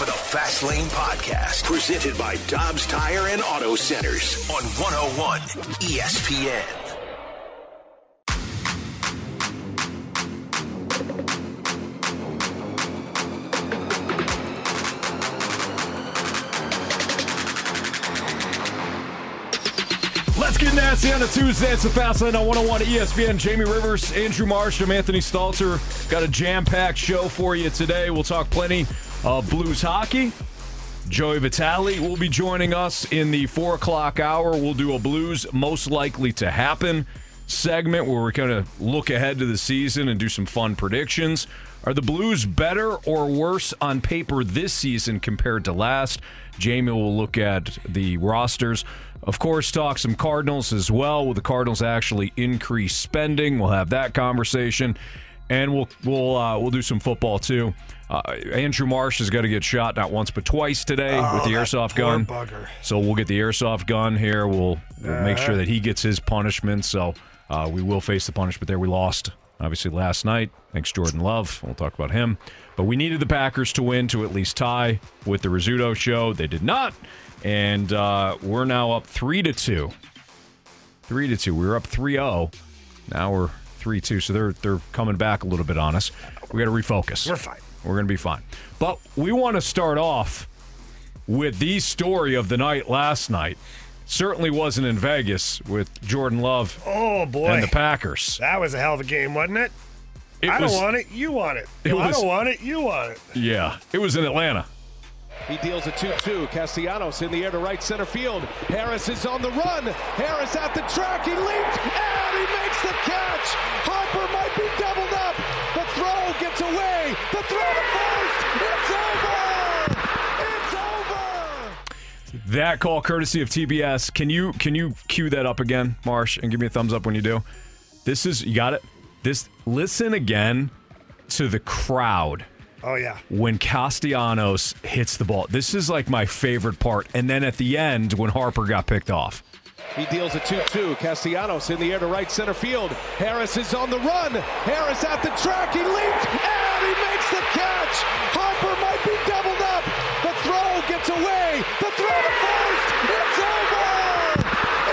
For the Fast Lane Podcast, presented by Dobbs Tire and Auto Centers on 101 ESPN. Let's get nasty on a Tuesday. It's the Fast Lane on 101 ESPN. Jamie Rivers, Andrew Marsh, I'm Anthony Stalter. Got a jam-packed show for you today. We'll talk plenty of Blues hockey. Joey Vitale will be joining us in the 4 o'clock hour. We'll do a Blues most likely to happen segment where we're going to look ahead to the season and do some fun predictions. Are the Blues better or worse on paper this season compared to last? Jamie will look at the rosters. Of course, talk some Cardinals as well. Will the Cardinals actually increase spending? We'll have that conversation, and we'll we'll uh, we'll do some football too. Uh, Andrew Marsh has got to get shot not once but twice today Oh, with the airsoft gun. bugger. So we'll get the airsoft gun here. We'll, we'll make sure that he gets his punishment. So uh, we will face the punishment there. We lost obviously last night. Thanks Jordan Love. We'll talk about him. But we needed the Packers to win to at least tie with the Rizzuto show. They did not, and uh, we're now up three to two. Three to two. We were up 3-0. Now we're three two. So they're they're coming back a little bit on us. We got to refocus. We're fine. We're going to be fine. But we want to start off with the story of the night last night. Certainly wasn't in Vegas with Jordan Love Oh boy, and the Packers. that was a hell of a game, wasn't it? It I was- don't want it. You want it. It I was- don't want it. You want it. Yeah, it was in Atlanta. He deals a 2-2. Castellanos in the air to right center field. Harris is on the run. Harris at the track. He leaps and he makes the catch. Harper might be doubled up. The throw gets away. The throw to first. It's over. It's over. That call courtesy of TBS. Can you can you cue that up again, Marsh, and give me a thumbs up when you do? This is you got it. This listen again to the crowd Oh yeah. when Castellanos hits the ball. This is like my favorite part. And then at the end when Harper got picked off. He deals a 2-2. Castellanos in the air to right center field. Harris is on the run. Harris at the track. He leaps and he makes the catch. Harper might be doubled up. The throw gets away. The throw to first. It's over.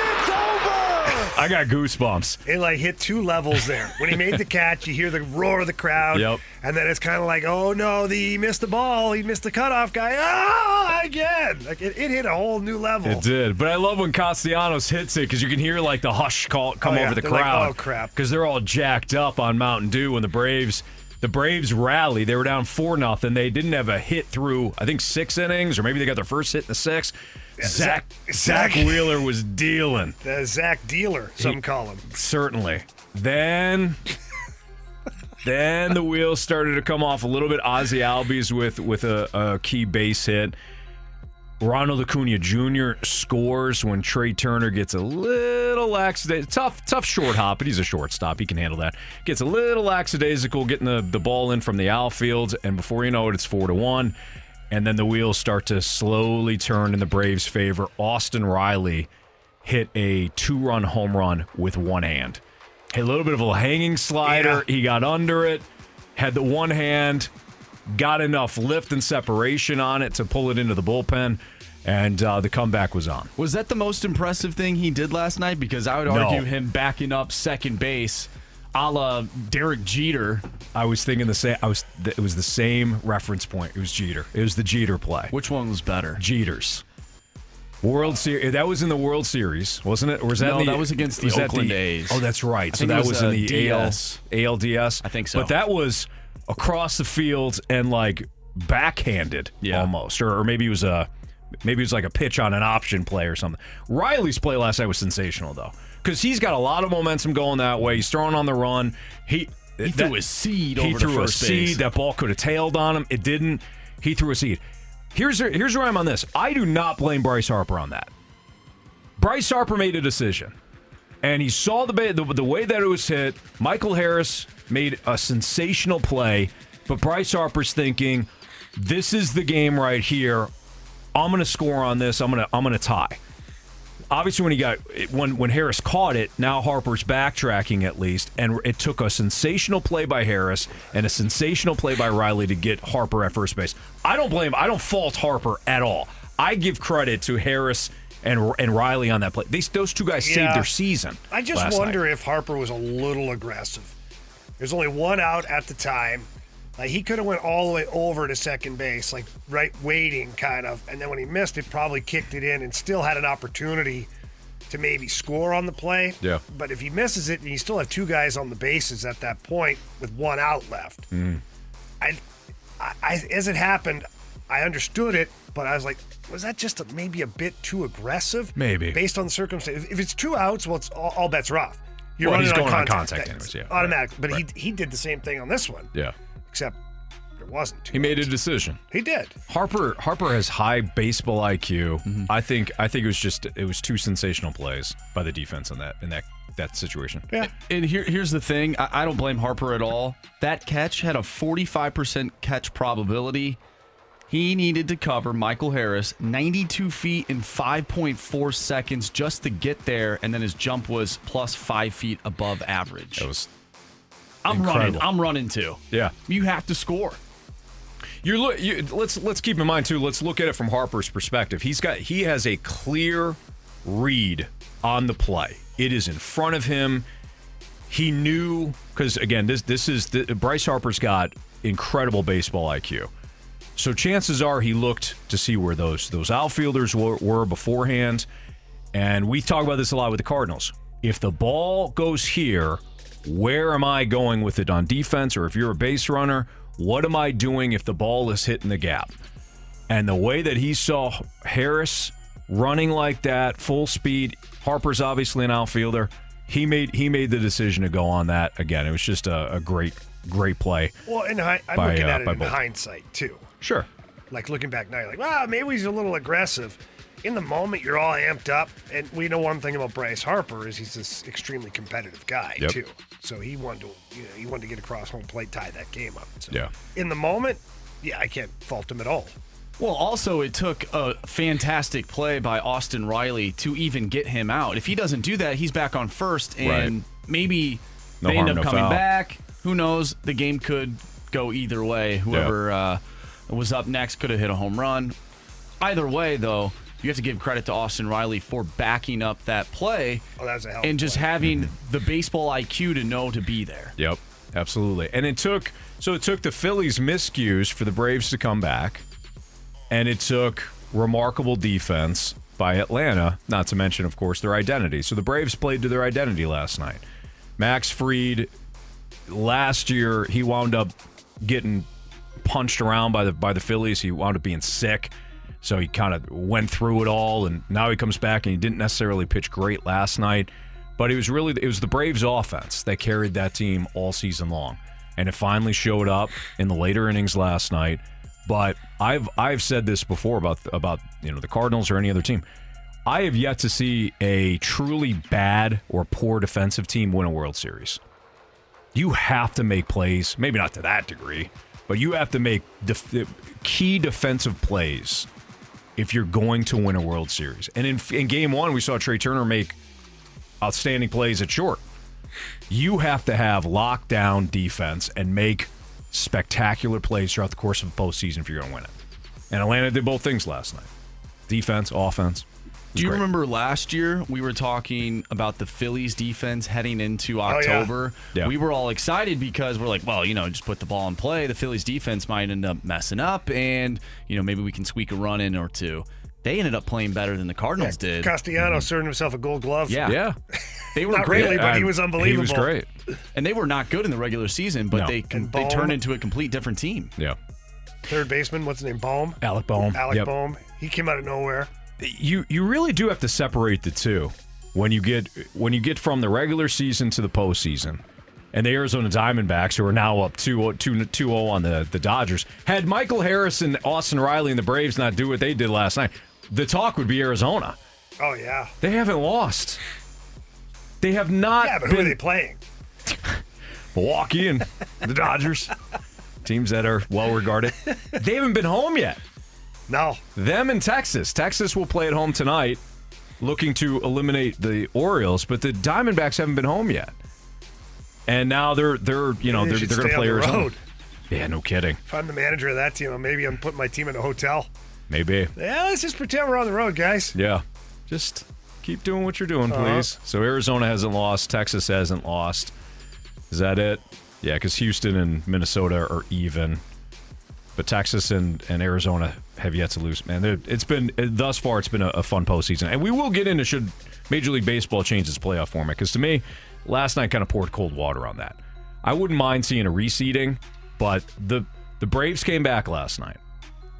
It's over. I got goosebumps. It like hit two levels there. When he made the catch, you hear the roar of the crowd. Yep. And then it's kind of like, oh no, the, he missed the ball. He missed the cutoff guy. Ah, again. Like it, it hit a whole new level. It did, but I love when Castellanos hits it because you can hear like the hush call come Oh, yeah. over the They're like, crowd. "Oh, crap." Because they're all jacked up on Mountain Dew when the Braves, the Braves rally. They were down four nothing. They didn't have a hit through I think six innings, or maybe they got their first hit in the sixth. Zach, Zach- Wheeler was dealing The Zach Dealer, some call him. certainly. Then. Then the wheels started to come off a little bit. Ozzy Albies with with a, a key base hit. Ronald Acuna Jr. scores when Trea Turner gets a little lackadaisical. Tough, tough short hop, but he's a shortstop. He can handle that. Gets a little lackadaisical getting the, the ball in from the outfield, and before you know it, it's four to one. And then the wheels start to slowly turn in the Braves' favor. Austin Riley hit a two run home run with one hand. A little bit of a hanging slider. Yeah. He got under it, had the one hand, got enough lift and separation on it to pull it into the bullpen, and uh, the comeback was on. Was that the most impressive thing he did last night? Because I would No. argue him backing up second base, a la Derek Jeter. I was thinking the same. I was. It was the same reference point. It was Jeter. It was the Jeter play. Which one was better? Jeters. World Series. That was in the World Series, wasn't it? Or was that No, the, that was against the was Oakland A's. Oh, that's right. I so that was, was, in uh, the DS. AL, ALDS. I think so. But that was across the field and like backhanded Yeah. almost, or, or maybe it was a maybe it was like a pitch on an option play or something. Riley's play last night was sensational though, because he's got a lot of momentum going that way. He's throwing on the run. He He threw a seed he threw a base. seed. That ball could have tailed on him. It didn't. He threw a seed. Here's here's where I'm on this. I do not blame Bryce Harper on that. Bryce Harper made a decision, and he saw the the, the way that it was hit. Michael Harris made a sensational play, but Bryce Harper's thinking, "This is the game right here. I'm going to score on this. I'm going to I'm going to tie." Obviously when he got when when Harris caught it, now Harper's backtracking at least, and it took a sensational play by Harris and a sensational play by Riley to get Harper at first base. I don't blame, I don't fault Harper at all. I give credit to Harris and and Riley on that play. These those two guys saved their season. I just wonder night. if Harper was a little aggressive. There's only one out at the time. Like he could have went all the way over to second base, like right waiting kind of, and then when he missed it, probably kicked it in and still had an opportunity to maybe score on the play. Yeah. But if he misses it and you still have two guys on the bases at that point with one out left, Mm. I, I, as it happened, I understood it, but I was like, was that just a, maybe a bit too aggressive? Maybe. based on the circumstance. If, if it's two outs, well, it's all, all bets are off. You're Well, running he's on going on contact, contact anyways, yeah, automatic. right, But right. he he did the same thing on this one, Yeah, except there wasn't. Two he made a decision. He did. Harper Harper has high baseball IQ. Mm-hmm. I think I think it was just it was two sensational plays by the defense in that in that that situation. Yeah. And here, here's the thing I, I don't blame Harper at all. That catch had a 45% catch probability. He needed to cover Michael Harris 92 feet in 5.4 seconds just to get there, and then his jump was plus five feet above average. That was I'm running. I'm running too. yeah. You have to score. You're look. You, let's let's keep in mind too. Let's look at it from Harper's perspective. He's got he has a clear read on the play. It is in front of him. He knew because again, this this is the, Bryce Harper's got incredible baseball IQ. So chances are he looked to see where those those outfielders were, were beforehand. And we talk about this a lot with the Cardinals. If the ball goes here, where am I going with it on defense? Or if you're a base runner, what am I doing if the ball is hitting the gap? And the way that he saw Harris running like that, full speed, Harper's obviously an outfielder. He made he made the decision to go on that again. It was just a, a great great play. Well, and hi- I'm By, looking uh, at it by in both. hindsight too. Sure. Like looking back now, you're like, wow, maybe he's a little aggressive. In the moment, you're all amped up, and we know one thing about Bryce Harper is he's this extremely competitive guy Yep. too. So he wanted to, you know, he wanted to get across home plate, tie that game up. So Yeah. in the moment, yeah, I can't fault him at all. Well, also, it took a fantastic play by Austin Riley to even get him out. If he doesn't do that, he's back on first, and Right. maybe No they harm, end up no coming foul. back. Who knows? The game could go either way. Whoever uh, was up next could have hit a home run. Either way, though, you have to give credit to Austin Riley for backing up that play Oh, that was a hell of a and just play. having mm-hmm. the baseball IQ to know to be there. Yep, absolutely. And it took so it took the Phillies miscues for the Braves to come back, and it took remarkable defense by Atlanta. Not to mention, of course, their identity. So the Braves played to their identity last night. Max Fried, last year he wound up getting punched around by the by the Phillies. He wound up being sick. So he kind of went through it all, and now he comes back and he didn't necessarily pitch great last night, but it was really it was the Braves' offense that carried that team all season long, and it finally showed up in the later innings last night. But I've I've said this before about about you know the Cardinals or any other team. I have yet to see a truly bad or poor defensive team win a World Series. You have to make plays, maybe not to that degree, but you have to make def- key defensive plays if you're going to win a World Series. And in, in game one, we saw Trea Turner make outstanding plays at short. You have to have lockdown defense and make spectacular plays throughout the course of the postseason if you're going to win it. And Atlanta did both things last night defense, offense. Do you great. remember last year we were talking about the Phillies defense heading into Oh, yeah. October? Yeah. We were all excited because we're like, well, you know, just put the ball in play. The Phillies defense might end up messing up and, you know, maybe we can squeak a run in or two. They ended up playing better than the Cardinals did. Castellanos mm-hmm. earned himself a gold glove. Yeah. Yeah. They were Not great. really, but he I- was He was unbelievable. great. And they were not good in the regular season, but No. they And they Bone. turned into a complete different team. Yeah. third baseman. What's his name? Bohm. Alec Bohm. Alec Yep. Bohm. He came out of nowhere. You you really do have to separate the two when you get when you get from the regular season to the postseason. And the Arizona Diamondbacks, who are now up 2-0 on the, the Dodgers, had Michael Harris and Austin Riley and the Braves not do what they did last night, the talk would be Arizona. Oh yeah. They haven't lost. They have not Yeah, but who are they playing? Milwaukee and the Dodgers, teams that are well regarded. They haven't been home yet. No. Them and Texas. Texas will play at home tonight, looking to eliminate the Orioles, but the Diamondbacks haven't been home yet. And now they're they're you know They they're, they're going to play the Arizona. road. Yeah, no kidding. If I'm the manager of that team, maybe I'm putting my team in a hotel. Maybe. Yeah, let's just pretend we're on the road, guys. Yeah. Just keep doing what you're doing, Uh-huh. please. So Arizona hasn't lost. Texas hasn't lost. Is that it? Yeah, because Houston and Minnesota are even. But Texas and, and Arizona have yet to lose. Man, it's been thus far. It's been a, a fun postseason, and we will get into should Major League Baseball change its playoff format. Because to me, last night kind of poured cold water on that. I wouldn't mind seeing a reseeding, but the the Braves came back last night.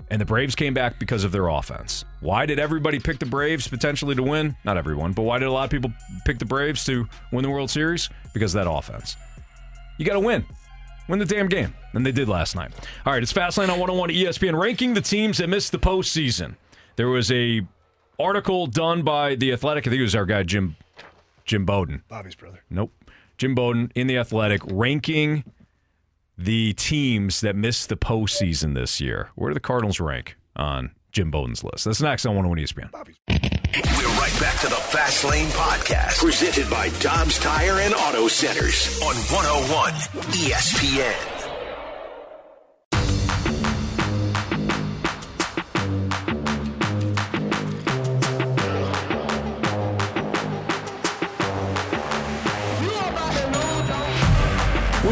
And the Braves came back because of their offense. Why did everybody pick the Braves potentially to win? Not everyone, but why did a lot of people pick the Braves to win the World Series? Because of that offense. You got to win. Win the damn game. And they did last night. All right, it's Fastlane on 101 ESPN ranking the teams that missed the postseason. There was a article done by The Athletic. I think it was our guy, Jim Jim Bowden. Bobby's brother. Nope. Jim Bowden in The Athletic ranking the teams that missed the postseason this year. Where do the Cardinals rank on Jim Bowden's list? That's next on 101 ESPN. We're right back to the Fast Lane Podcast, presented by Dobbs Tire and Auto Centers on 101 ESPN.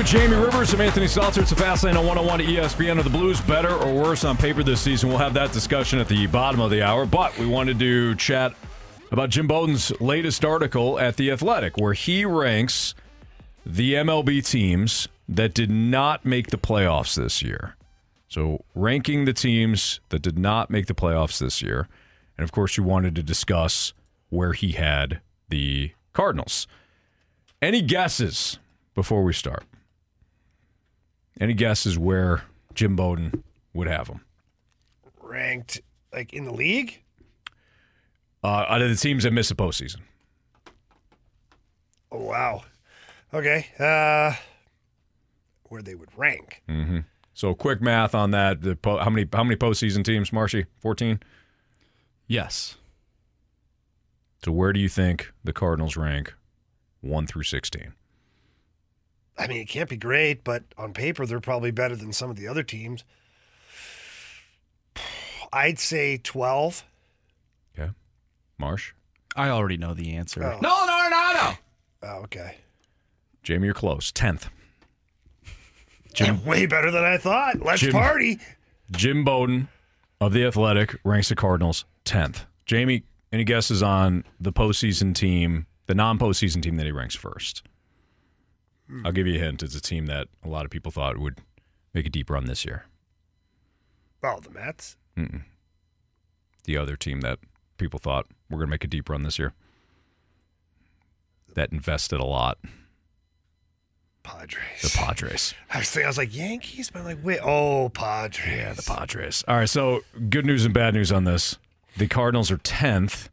Jamie Rivers and Anthony Stalter, it's a fast lane on 101 at ESPN. Are the Blues better or worse on paper this season? We'll have that discussion at the bottom of the hour. But we wanted to chat about Jim Bowden's latest article at The Athletic, where he ranks the MLB teams that did not make the playoffs this year. So, ranking the teams that did not make the playoffs this year. And of course, you wanted to discuss where he had the Cardinals. Any guesses before we start? Any guesses where Jim Bowden would have them? Ranked like in the league? Uh, out of the teams that missed the postseason. Oh wow. Okay. Uh where they would rank. Mm-hmm. So, quick math on that. The po- how many how many postseason teams, Marshy? Fourteen. Yes. So, where do you think the Cardinals rank, one through sixteen? I mean, it can't be great, but on paper they're probably better than some of the other teams. I'd say 12. Okay, Marsh, I already know the answer. Oh. No, no, no, no. Oh, okay. Jamie, you're close. Tenth. Jim, Way better than I thought. Let's Jim- party. Jim Bowden of the Athletic ranks the Cardinals tenth. Jamie, any guesses on the postseason team, the non-postseason team that he ranks first? I'll give you a hint. It's a team that a lot of people thought would make a deep run this year. Oh, the Mets. Mm-mm. The other team that people thought we're going to make a deep run this year. That invested a lot. Padres. The Padres. I was thinking, I was like Yankees, but I'm like, wait, oh, Padres. Yeah, the Padres. All right, so good news and bad news on this. The Cardinals are 10th.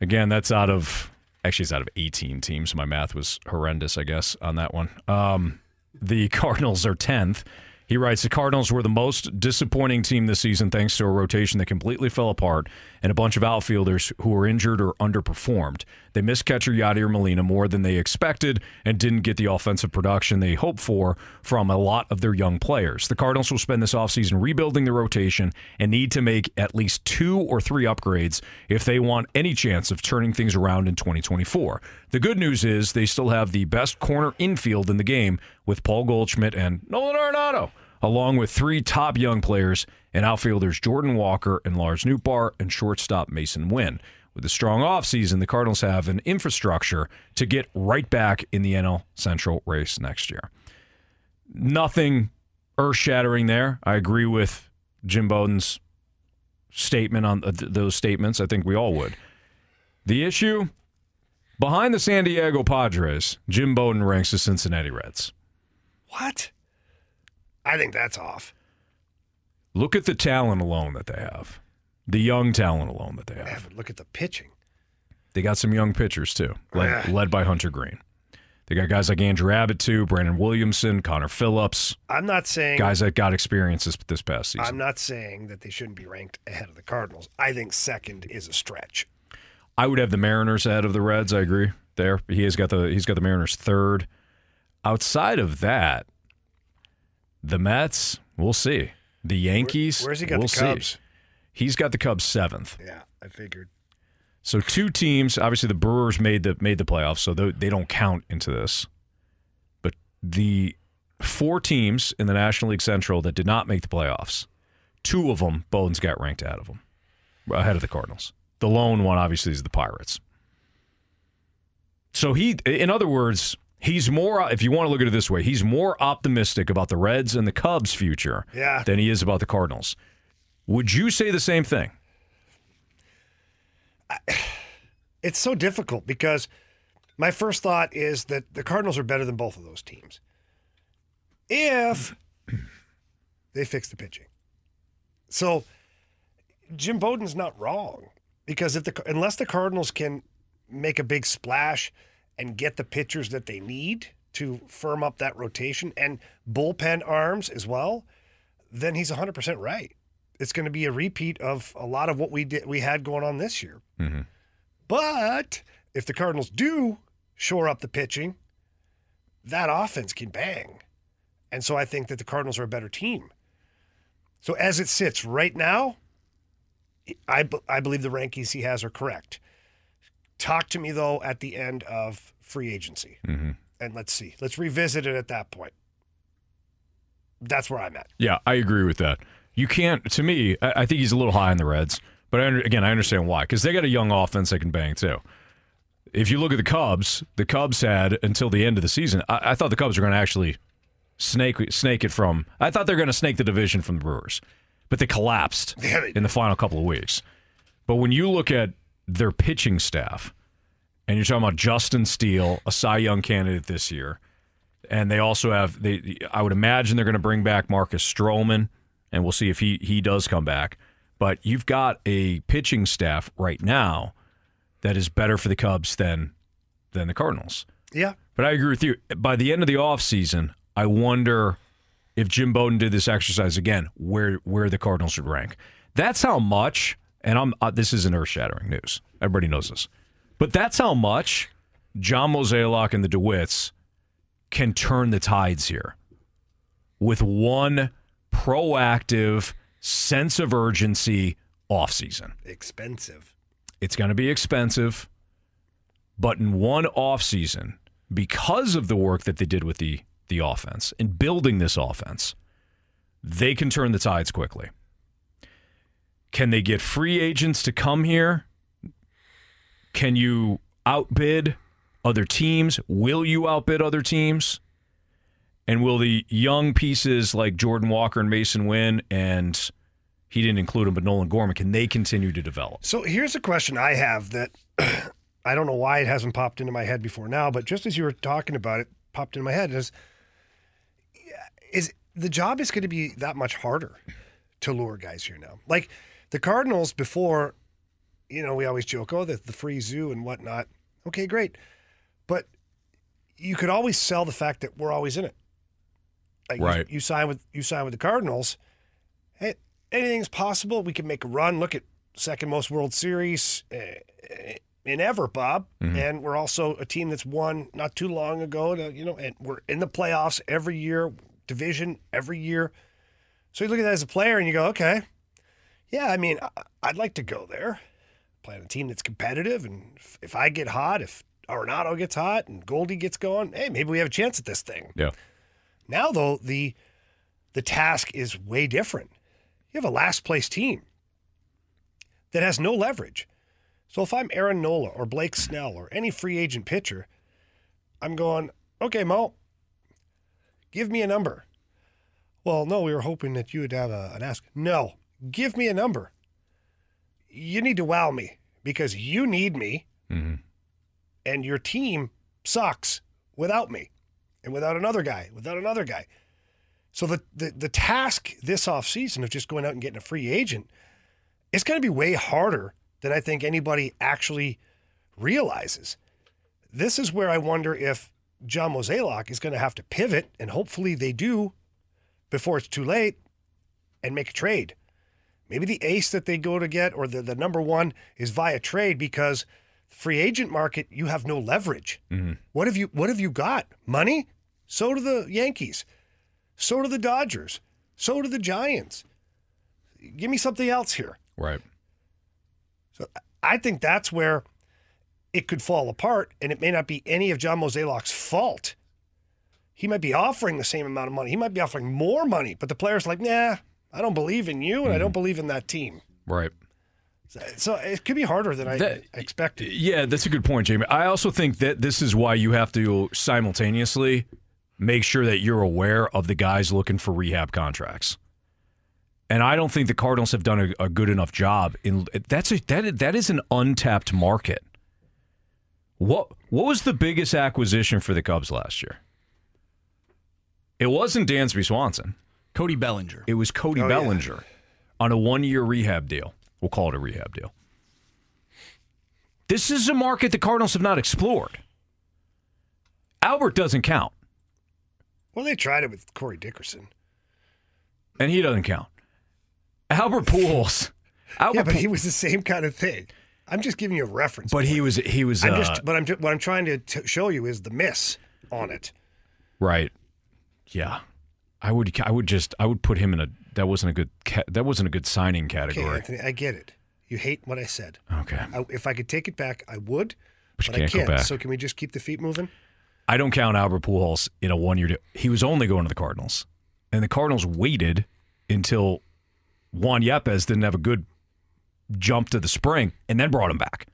Again, that's out of actually it's out of 18 teams. My math was horrendous, I guess, on that one. Um, the Cardinals are 10th. He writes the Cardinals were the most disappointing team this season thanks to a rotation that completely fell apart and a bunch of outfielders who were injured or underperformed. They missed catcher Yadier Molina more than they expected and didn't get the offensive production they hoped for from a lot of their young players. The Cardinals will spend this offseason rebuilding the rotation and need to make at least two or three upgrades if they want any chance of turning things around in 2024. The good news is they still have the best corner infield in the game with Paul Goldschmidt and Nolan Arenado along with three top young players and outfielders Jordan Walker and Lars Nootbaar and shortstop Masyn Winn. With a strong offseason, the Cardinals have an infrastructure to get right back in the NL Central race next year. Nothing earth shattering there. I agree with Jim Bowden's statement on uh, th- those statements. I think we all would. The issue behind the San Diego Padres, Jim Bowden ranks the Cincinnati Reds. What? I think that's off. Look at the talent alone that they have. The young talent alone that they Yeah, have. but look at the pitching. They got some young pitchers too, led, Yeah. led by Hunter Greene. They got guys like Andrew Abbott too, Brandon Williamson, Connor Phillips, I'm not saying guys that got experiences this, this past season. I'm not saying that they shouldn't be ranked ahead of the Cardinals. I think second is a stretch. I would have the Mariners ahead of the Reds. I agree there. He has got the he's got the Mariners third. Outside of that, the Mets, we'll see. The Yankees, Where's he got we'll the Cubs? see. He's got the Cubs seventh. Yeah, I figured. So two teams. Obviously, the Brewers made the made the playoffs, so they, they don't count into this. But the four teams in the National League Central that did not make the playoffs, two of them, Bowden's got ranked out of them, ahead of the Cardinals. The lone one, obviously, is the Pirates. So he, in other words, he's more. If you want to look at it this way, he's more optimistic about the Reds and the Cubs' future Yeah. than he is about the Cardinals. Would you say the same thing? It's so difficult because my first thought is that the Cardinals are better than both of those teams. If they fix the pitching. So Jim Bowden's not wrong because if the unless the Cardinals can make a big splash and get the pitchers that they need to firm up that rotation and bullpen arms as well, then he's 100% right. It's going to be a repeat of a lot of what we did we had going on this year. Mm-hmm. But if the Cardinals do shore up the pitching, that offense can bang. And so I think that the Cardinals are a better team. So as it sits right now, I, I believe the rankings he has are correct. Talk to me, though, at the end of free agency. Mm-hmm. And let's see. Let's revisit it at that point. That's where I'm at. Yeah, I agree with that. You can't. To me, I, I think he's a little high in the Reds, but I, again, I understand why because they got a young offense that can bang too. If you look at the Cubs, the Cubs had until the end of the season. I, I thought the Cubs were going to actually snake snake it from. I thought they were going to snake the division from the Brewers, but they collapsed in the final couple of weeks. But when you look at their pitching staff, and you're talking about Justin Steele, a Cy Young candidate this year, and they also have they. I would imagine they're going to bring back Marcus Stroman, and we'll see if he he does come back. But you've got a pitching staff right now that is better for the Cubs than than the Cardinals. Yeah. But I agree with you. By the end of the offseason, I wonder if Jim Bowden did this exercise again, where where the Cardinals would rank. That's how much, and I'm uh, this isn't earth shattering news. Everybody knows this, but that's how much John Mozeliak and the DeWitts can turn the tides here with one proactive sense of urgency offseason. Expensive. It's going to be expensive, but in one offseason, because of the work that they did with the the offense and building this offense, they can turn the tides quickly. Can they get free agents to come here? Can you outbid other teams? Will you outbid other teams? And will the young pieces like Jordan Walker and Masyn Winn and he didn't include him, but Nolan Gorman, can they continue to develop? So here's a question I have that I don't know why it hasn't popped into my head before now, but just as you were talking about it, popped into my head is is the job is going to be that much harder to lure guys here now. Like the Cardinals before, you know, we always joke, oh, the, the free zoo and whatnot. Okay, great. But you could always sell the fact that we're always in it. Like you- Right. you, sign with you sign with the Cardinals. Hey, anything's possible. We can make a run. Look at second most World Series uh, in ever, Bob. And we're also a team that's won not too long ago. To, you know, and we're in the playoffs every year, division every year. So you look at that as a player and you go, okay, yeah. I mean, I'd like to go there, play on a team that's competitive, and if, if I get hot, if Arenado gets hot and Goldie gets going, hey, maybe we have a chance at this thing. Yeah. Now though, the the task is way different. You have a last place team that has no leverage. So if I'm Aaron Nola or Blake Snell or any free agent pitcher, I'm going, okay, Mo, give me a number. Well, no, we were hoping that you would have a, an ask. No, give me a number. You need to wow me because you need me, mm-hmm. and your team sucks without me and without another guy, without another guy. So the, the, the task this offseason of just going out and getting a free agent it's going to be way harder than I think anybody actually realizes. This is where I wonder if John Mozeliak is going to have to pivot, and hopefully they do before it's too late and make a trade. Maybe the ace that they go to get or the, the number one is via trade because free agent market, you have no leverage. Mm-hmm. What have you what have you got? Money? So do the Yankees. So do the Dodgers. So do the Giants. Give me something else here. Right. So I think that's where it could fall apart, and it may not be any of John Mozeliak's fault. He might be offering the same amount of money. He might be offering more money, but the player's like, nah, I don't believe in you, and I don't mm-hmm. believe in that team. Right. So, so it could be harder than I That- expected. Yeah, that's a good point, Jamie. I also think that this is why you have to simultaneously make sure that you're aware of the guys looking for rehab contracts. And I don't think the Cardinals have done a, a good enough job in that's a that that is an untapped market. What what was the biggest acquisition for the Cubs last year? It wasn't Dansby Swanson. Cody Bellinger. It was Cody Oh, yeah. Bellinger on a one year rehab deal. We'll call it a rehab deal. This is a market the Cardinals have not explored. Albert doesn't count, Well, they tried it with Corey Dickerson. and he doesn't count. Albert Pujols. Albert Yeah, but Pu- he was the same kind of thing. I'm just giving you a reference. but he was he was I'm uh, just, but I'm ju- what I'm trying to t- show you is the miss on it. right. Yeah, I would I would just I would put him in a that wasn't a good ca- that wasn't a good signing category. Okay. Anthony, I get it. You hate what I said. Okay, I, if I could take it back, I would. But But I can't go can't. back. So can we just keep the feet moving? I don't count Albert Pujols in a one year deal. He was only going to the Cardinals, and the Cardinals waited until Juan Yepez didn't have a good jump to the spring, and then brought him back.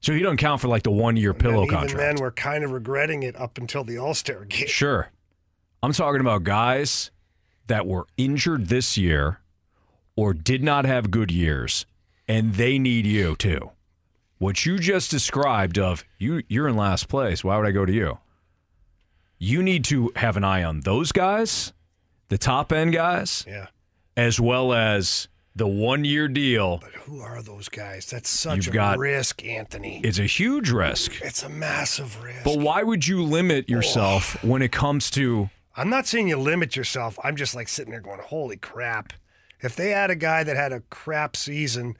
So he doesn't count for like the one year pillow and even contract. then, we're kind of regretting it up until the All Star game. Sure. I'm talking about guys that were injured this year or did not have good years, and they need you too. What you just described of you you're in last place, why would I go to you? You need to have an eye on those guys, the top end guys, Yeah. as well as the one year deal. But who are those guys? That's such You've a got- risk, Anthony. It's a huge risk. It's a massive risk. But why would you limit oh. yourself when it comes to I'm not saying you limit yourself. I'm just like sitting there going, holy crap. If they had a guy that had a crap season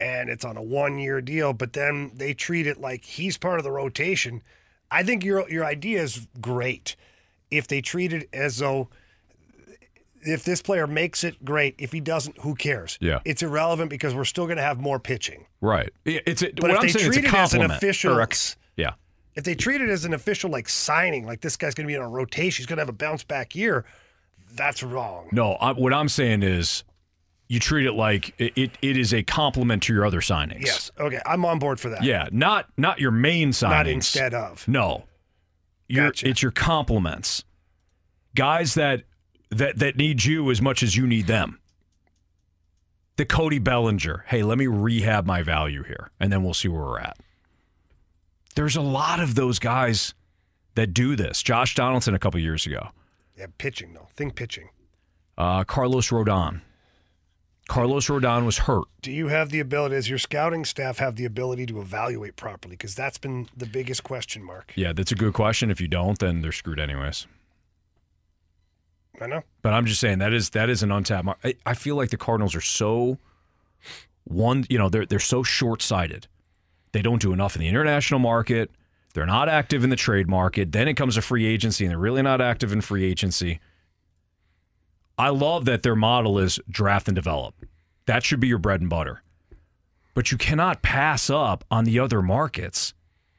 and it's on a one year deal, but then they treat it like he's part of the rotation, I think your your idea is great. If they treat it as though if this player makes it, great. If he doesn't, who cares? Yeah. It's irrelevant because we're still going to have more pitching. right? It's a, But what if I'm they saying treat it's a it as an official, a- yeah. If they treat it as an official like signing, like this guy's going to be in a rotation, he's going to have a bounce back year, that's wrong. No, I, what I'm saying is you treat it like it, it, it is a compliment to your other signings. Yes. Okay. I'm on board for that. Yeah, not not your main signings. Not instead of. No. Your, Gotcha. It's your compliments. Guys that that that need you as much as you need them. The Cody Bellinger. Hey, let me rehab my value here, and then we'll see where we're at. There's a lot of those guys that do this. Josh Donaldson a couple years ago. Yeah, pitching though. Think pitching. Uh, Carlos Rodon. Carlos Rodon was hurt. Do you have the ability, does your scouting staff have the ability to evaluate properly? Because that's been the biggest question mark. Yeah, that's a good question. If you don't, then they're screwed anyways. I know. But I'm just saying that is that is an untapped. Mar- I, I feel like the Cardinals are so one. You know, they're they're so short sighted. They don't do enough in the international market. They're not active in the trade market. Then it comes to free agency, and they're really not active in free agency. I love that their model is draft and develop. That should be your bread and butter. But you cannot pass up on the other markets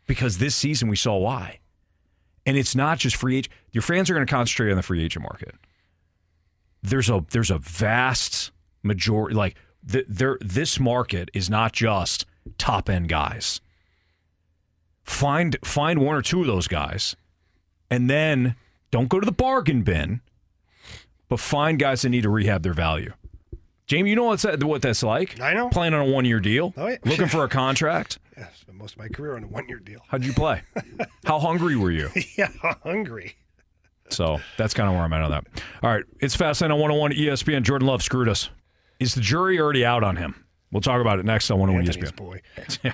because this season we saw why. And it's not just free agent. Your fans are going to concentrate on the free agent market there's a there's a vast majority like th- there this market is not just top end guys. Find find one or two of those guys, and then don't go to the bargain bin. but find guys that need to rehab their value. Jamie, you know what's that, what that's like? I know. Playing on a one year deal, Oh, yeah. looking for a contract. Yeah, spent most of my career on a one year deal. How'd you play? How hungry were you? yeah, hungry. So that's kind of where I'm at on that. All right, it's Fast Lane on 101 ESPN. Jordan Love screwed us. Is the jury already out on him? We'll talk about it next on 101 Anthony's ESPN. boy.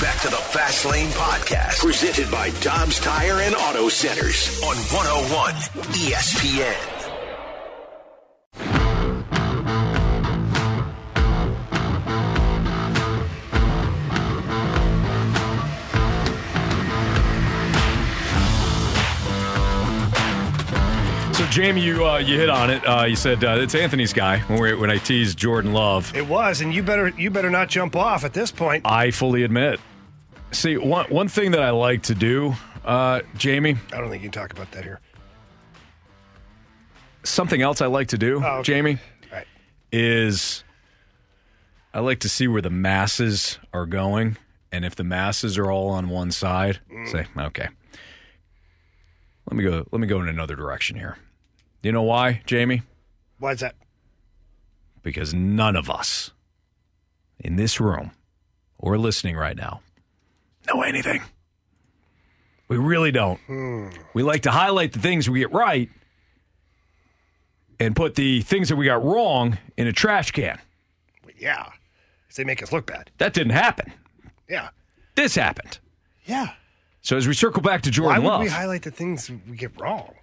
We're right back to the Fast Lane Podcast, presented by Dobbs Tire and Auto Centers on 101 ESPN. So, Jamie, you uh, you hit on it. Uh, you said uh, it's Anthony's guy when, we when I teased Jordan Love. It was, and you better you better not jump off at this point. I fully admit. See, one one thing that I like to do, uh, Jamie, I don't think you can talk about that here. something else I like to do, Oh, okay. Jamie, Right. is I like to see where the masses are going, and if the masses are all on one side, say, okay, let me go. Let me go in another direction here. You know why, Jamie? Why is that? Because none of us in this room or listening right now know anything. We really don't. We like to highlight the things we get right and put the things that we got wrong in a trash can. Yeah, they make us look bad. That didn't happen. Yeah, This happened. yeah. So as we circle back to Why Jordan would Love, we highlight the things we get wrong?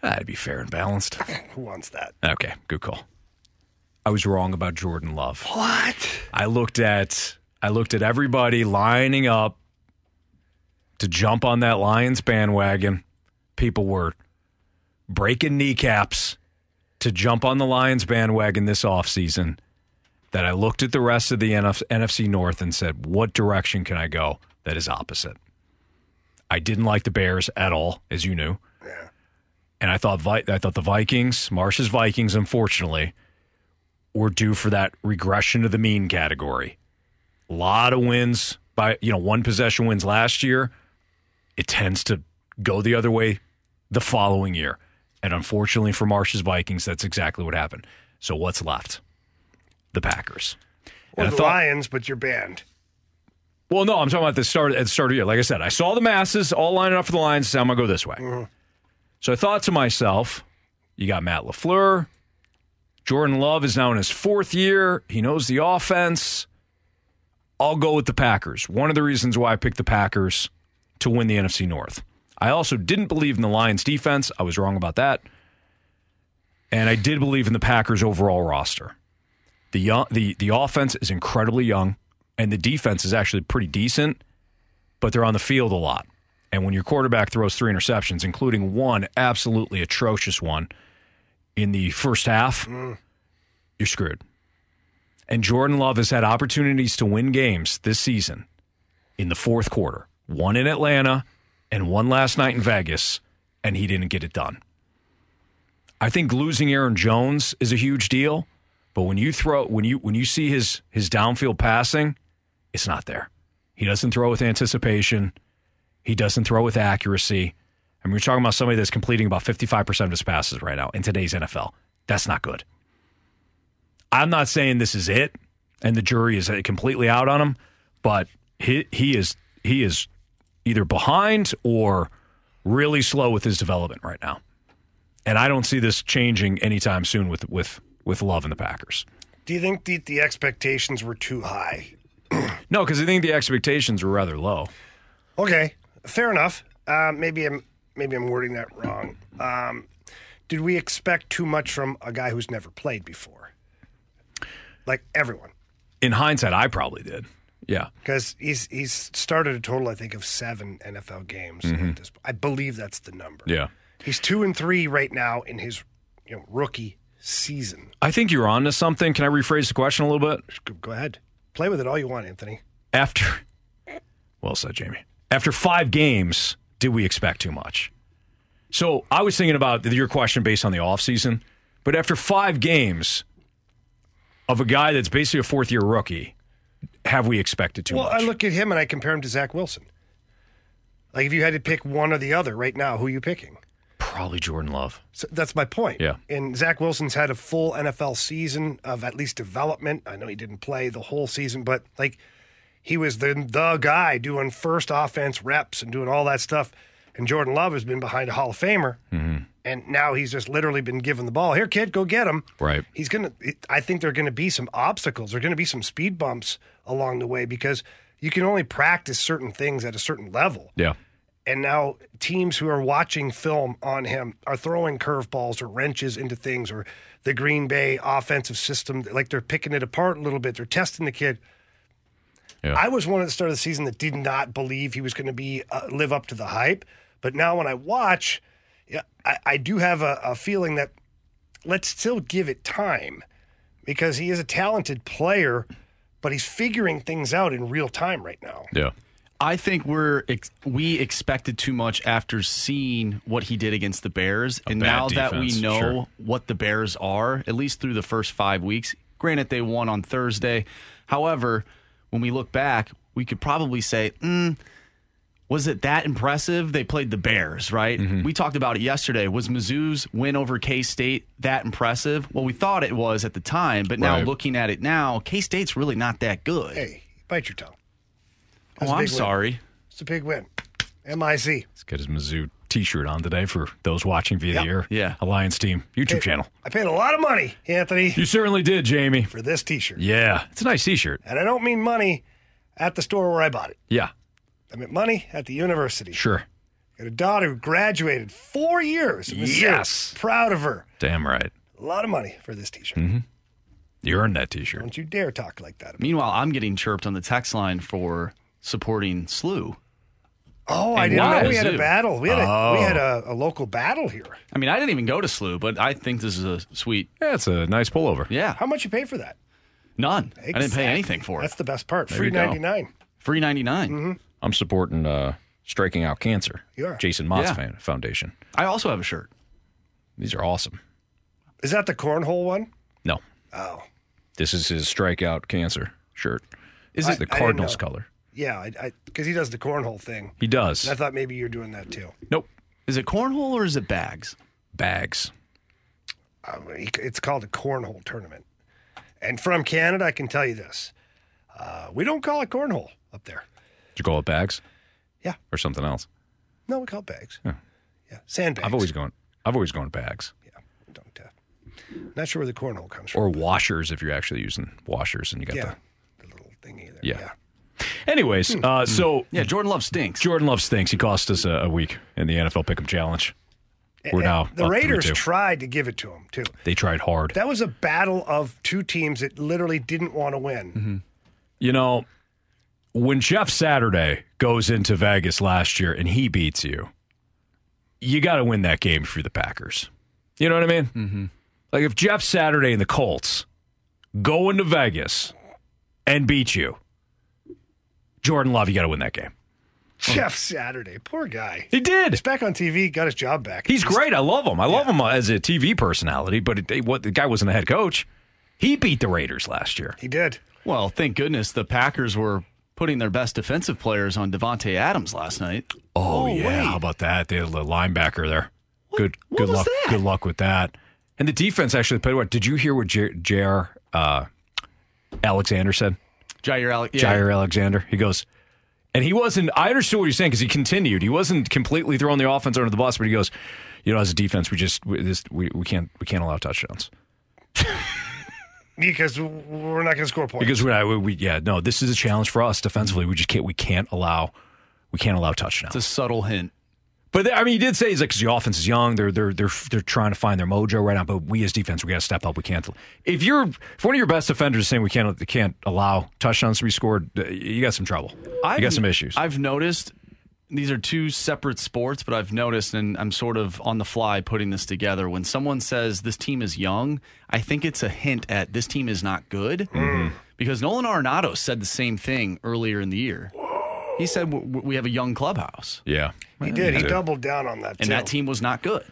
that'd be fair and balanced. Who wants that? Okay, good call. I was wrong about Jordan Love. What? I looked at I looked at everybody lining up to jump on that Lions bandwagon. People were breaking kneecaps to jump on the Lions bandwagon this offseason. That I looked at the rest of the NFC North and said, what direction can I go that is opposite? I didn't like the Bears at all, as you knew. And I thought I thought the Vikings, Marsh's Vikings, unfortunately, were due for that regression to the mean category. A lot of wins by you know one possession wins last year. It tends to go the other way the following year, and unfortunately for Marsh's Vikings, that's exactly what happened. So what's left? The Packers. Well, And the thought- Lions, but you're banned. Well, no, I'm talking about the start at the start of the year. Like I said, I saw the masses all lining up for the Lions. So I'm gonna go this way. Mm-hmm. So I thought to myself, you got Matt LaFleur. Jordan Love is now in his fourth year. He knows the offense. I'll go with the Packers. One of the reasons why I picked the Packers to win the NFC North. I also didn't believe in the Lions defense. I was wrong about that. And I did believe in the Packers overall roster. The young, the the offense is incredibly young, and the defense is actually pretty decent, but they're on the field a lot. And when your quarterback throws three interceptions, including one absolutely atrocious one in the first half, you're screwed. And Jordan Love has had opportunities to win games this season in the fourth quarter. One in Atlanta and one last night in Vegas, and he didn't get it done. I think losing Aaron Jones is a huge deal, but when you throw when you when you see his his downfield passing, it's not there. He doesn't throw with anticipation. He doesn't throw with accuracy. I mean, we're talking about somebody that's completing about 55% of his passes right now in today's NFL. That's not good. I'm not saying this is it and the jury is completely out on him, but he, he is he is either behind or really slow with his development right now. and I don't see this changing anytime soon with with with Love and the Packers. Do you think the, the expectations were too high? No, because I think the expectations were rather low. Okay, fair enough. Uh, maybe I'm maybe I'm wording that wrong. Um, did we expect too much from a guy who's never played before? Like everyone, In hindsight, I probably did. Yeah. because he's he's started a total, I think, of seven NFL games. at mm-hmm. this- I believe that's the number. Yeah. He's two and three right now in his you know rookie season. I think you're on to something. Can I rephrase the question a little bit? Go- Go ahead, play with it all you want, Anthony. After, well said, Jamie. After five games, did we expect too much? So I was thinking about your question based on the offseason, but after five games of a guy that's basically a fourth year rookie, have we expected too well, much? Well, I look at him and I compare him to Zach Wilson. Like if you had to pick one or the other right now, who are you picking? Probably Jordan Love. So that's my point. Yeah. And Zach Wilson's had a full NFL season of at least development. I know he didn't play the whole season, but like he was the the guy doing first offense reps and doing all that stuff. And Jordan Love has been behind a Hall of Famer, Mm-hmm. And now he's just literally been given the ball. Here, kid, go get him. Right. He's gonna. I think there are going to be some obstacles. There are going to be some speed bumps along the way because you can only practice certain things at a certain level. Yeah. And now teams who are watching film on him are throwing curveballs or wrenches into things, or the Green Bay offensive system, like they're picking it apart a little bit. They're testing the kid. Yeah. I was one at the start of the season that did not believe he was going to be uh, live up to the hype, but now when I watch, yeah, I, I do have a, a feeling that let's still give it time because he is a talented player, but he's figuring things out in real time right now. Yeah. I think we're ex- we expected too much after seeing what he did against the Bears, and bad now that we know sure. what the Bears are, at least through the first five weeks. Granted, they won on Thursday. However, when we look back, we could probably say, mm, was it that impressive? They played the Bears, right? Mm-hmm. We talked about it yesterday. Was Mizzou's win over K State that impressive? Well, we thought it was at the time, but now Right. looking at it now, K State's really not that good. Hey, bite your tongue. oh, that's a I'm big win. sorry. It's a big win. MIC. Let's get his Mizzou T-shirt on today for those watching via the Air Yeah. Alliance Team YouTube channel. I paid a lot of money, Anthony, You certainly did, Jamie. for this T-shirt, Yeah, it's a nice T-shirt. and I don't mean money at the store where I bought it. Yeah, I meant money at the university. sure. Got a daughter who graduated four years. at Mizzou. Yes. proud of her. Damn right. A lot of money for this T-shirt. Mm-hmm. You earned that T-shirt. Don't you dare talk like that. Meanwhile, I'm getting chirped on the text line for supporting SLU. Oh, I didn't why? know we had a battle. We had a we Oh. had a, a local battle here. I mean, I didn't even go to SLU, but I think this is a sweet. Yeah, it's a nice pullover. Yeah, How much you pay for that? none. I didn't pay anything for it. That's the best part. There Free ninety nine. Free ninety nine. Mm-hmm. I'm supporting uh, Striking Out Cancer. You are. Jason Motte's Yeah. fan- Foundation. I also have a shirt. These are awesome. Is that the cornhole one? No, Oh, this is his Strikeout Cancer shirt. Is it the I didn't Cardinals know. color. yeah, because he does the cornhole thing. He does. And I thought maybe you're doing that too. Nope. Is it cornhole or is it bags? Bags. Um, he- it's called a cornhole tournament. And from Canada, I can tell you this: uh, we don't call it cornhole up there. Did you call it bags? Yeah. Or something else? No, we call it bags. Yeah. Yeah, sandbags. I've always gone. I've always gone bags Yeah, don't. Uh, not sure where the cornhole comes from. or washers if you're actually using washers and you got yeah, the little thingy there. Yeah. yeah. the. Anyways, uh, so Yeah, Jordan Love stinks. Jordan Love stinks. He cost us a, a week in the NFL Pick'em Challenge. We're And now the Raiders 3-2. tried to give it to him too. They tried hard. That was a battle of two teams that literally didn't want to win. Mm-hmm. You know, when Jeff Saturday goes into Vegas last year and he beats you, you got to win that game for the Packers. You know what I mean? Mm-hmm. Like if Jeff Saturday and the Colts go into Vegas and beat you, Jordan Love, you got to win that game. Jeff Saturday, poor guy. He did. He's back on TV, got his job back. He's great. I love him. I love him as a TV personality, but it, what the guy wasn't a head coach. He beat the Raiders last year. He did. Well, thank goodness the Packers were putting their best defensive players on Davante Adams last night. Oh, Oh, yeah, wait. how about that? They had the linebacker there. Good, what good was luck. that? Good luck with that. And the defense actually played what? Did you hear what J- J.R. Uh, Alexander said? Jaire Alec. Yeah. Jaire Alexander. He goes, and he wasn't. I understood what you're saying because he continued. He wasn't completely throwing the offense under the bus, but he goes, you know, as a defense, we just we, this, we, we can't we can't allow touchdowns because we're not going to score points. because we, we yeah no this is a challenge for us defensively. We just can't we can't allow we can't allow touchdowns. It's a subtle hint. But I mean, he did say he's like, because the offense is young, they're they're they're they're trying to find their mojo right now. But we as defense, we got to step up. We can't. If you're if one of your best defenders is saying we can't can't allow touchdowns to be scored, uh, you got some trouble. you got some issues. I've noticed these are two separate sports, but I've noticed, and I'm sort of on the fly putting this together. When someone says this team is young, I think it's a hint at this team is not good. Mm-hmm. Because Nolan Arenado said the same thing earlier in the year. He said w- w- we have a young clubhouse, yeah, he did. He doubled down on that. and too. that team was not good.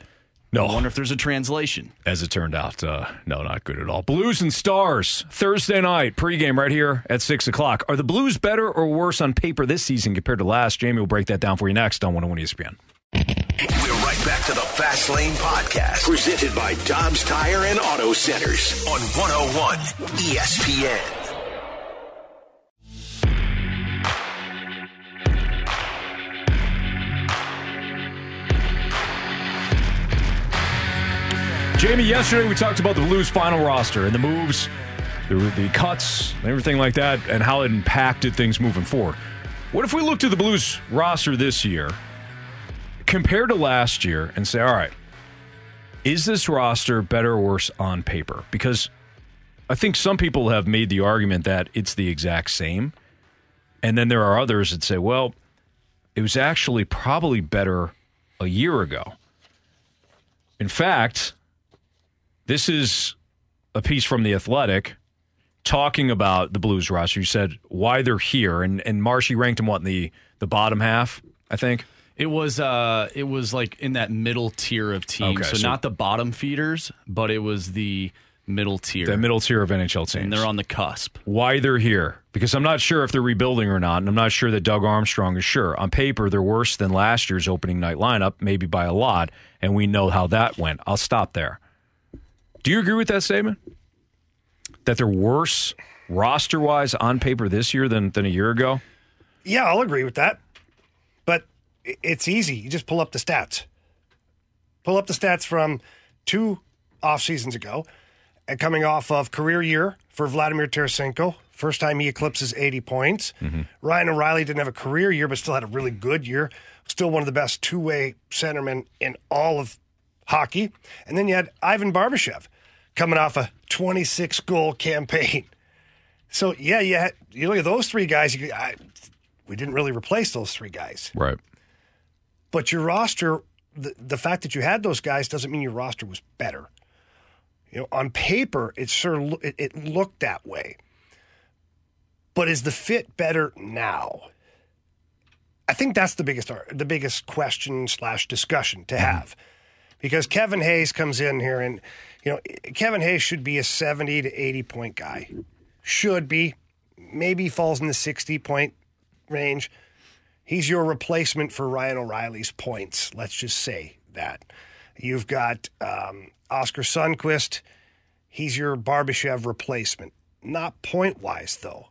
No. I wonder if there's a translation. As it turned out, uh, no, not good at all. Blues and Stars Thursday night pregame right here at six o'clock. Are the Blues better or worse on paper this season compared to last? Jamie will break that down for you next on 101 ESPN. We're right back to the Fast Lane Podcast, presented by Dobbs Tire and Auto Centers on 101 ESPN. Jamie, yesterday we talked about the Blues final roster and the moves, the, the cuts, everything like that, and how it impacted things moving forward. What if we looked at the Blues roster this year compared to last year and say, all right, is this roster better or worse on paper? Because I think some people have made the argument that it's the exact same. And then there are others that say, well, it was actually probably better a year ago. In fact, this is a piece from The Athletic talking about the Blues roster. You said why they're here, and, and Marshy ranked them what in the, the bottom half, I think. It was uh it was like in that middle tier of teams. Okay, so, so- not the bottom feeders, but it was the middle tier. The middle tier of NHL teams. and they're on the cusp. why they're here because I'm not sure if they're rebuilding or not, and I'm not sure that Doug Armstrong is sure. On paper, they're worse than last year's opening night lineup, maybe by a lot, and we know how that went. I'll stop there. Do you agree with that statement? That they're worse roster wise on paper this year than, than a year ago? Yeah, I'll agree with that. But it's easy. You just pull up the stats. Pull up the stats from two off seasons ago, and coming off of career year for Vladimir Tarasenko. First time he eclipses 80 points. Mm-hmm. Ryan O'Reilly didn't have a career year, but still had a really good year. Still one of the best two way centermen in all of hockey. And then you had Ivan Barbashev coming off a 26 goal campaign. So, yeah, you, had, you look at those three guys, you, I, we didn't really replace those three guys. Right. But your roster, the, the fact that you had those guys doesn't mean your roster was better. You know, on paper, it sure it, it looked that way. But is the fit better now? I think that's the biggest the biggest question slash discussion to mm-hmm. have, because Kevin Hayes comes in here and you know Kevin Hayes should be a seventy to eighty point guy, should be, maybe falls in the sixty point range. He's your replacement for Ryan O'Reilly's points. Let's just say that. You've got um, Oskar Sundqvist. He's your Barbashev replacement. Not point wise, though.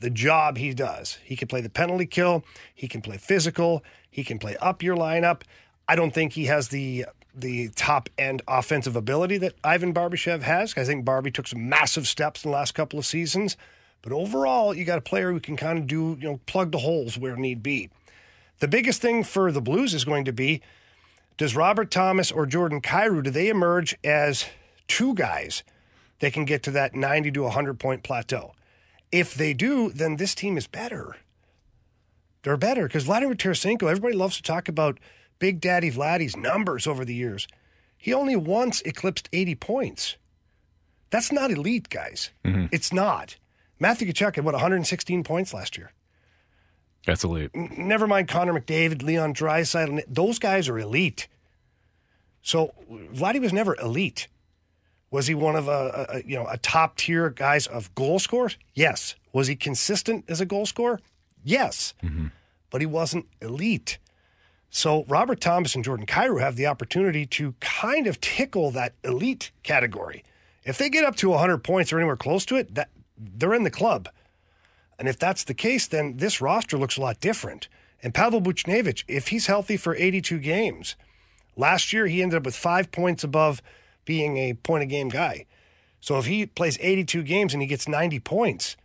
The job he does. He can play the penalty kill. He can play physical. He can play up your lineup. I don't think he has the the top end offensive ability that Ivan Barbashev has. I think Barbie took some massive steps in the last couple of seasons. But overall, you got a player who can kind of do, you know, plug the holes where need be. The biggest thing for the Blues is going to be does Robert Thomas or Jordan Kyrou, do they emerge as two guys that can get to that 90 to 100 point plateau? If they do, then this team is better. They're better because Vladimir Tarasenko, everybody loves to talk about Big Daddy Vladdy's numbers over the years. He only once eclipsed 80 points. That's not elite, guys. Mm-hmm. It's not. Matthew Tkachuk had, what, 116 points last year? That's elite. never mind Connor McDavid, Leon Draisaitl. Those guys are elite. So Vladdy was never elite. Was he one of a, a you know a top tier guys of goal scorers? Yes. Was he consistent as a goal scorer? Yes. Mm-hmm. But he wasn't elite. So Robert Thomas and Jordan Kyrou have the opportunity to kind of tickle that elite category. If they get up to 100 points or anywhere close to it, that they're in the club. And if that's the case, then this roster looks a lot different. And Pavel Buchnevich, if he's healthy for 82 games, Last year, he ended up with five points above being a point a game guy. So if he plays 82 games and he gets 90 points,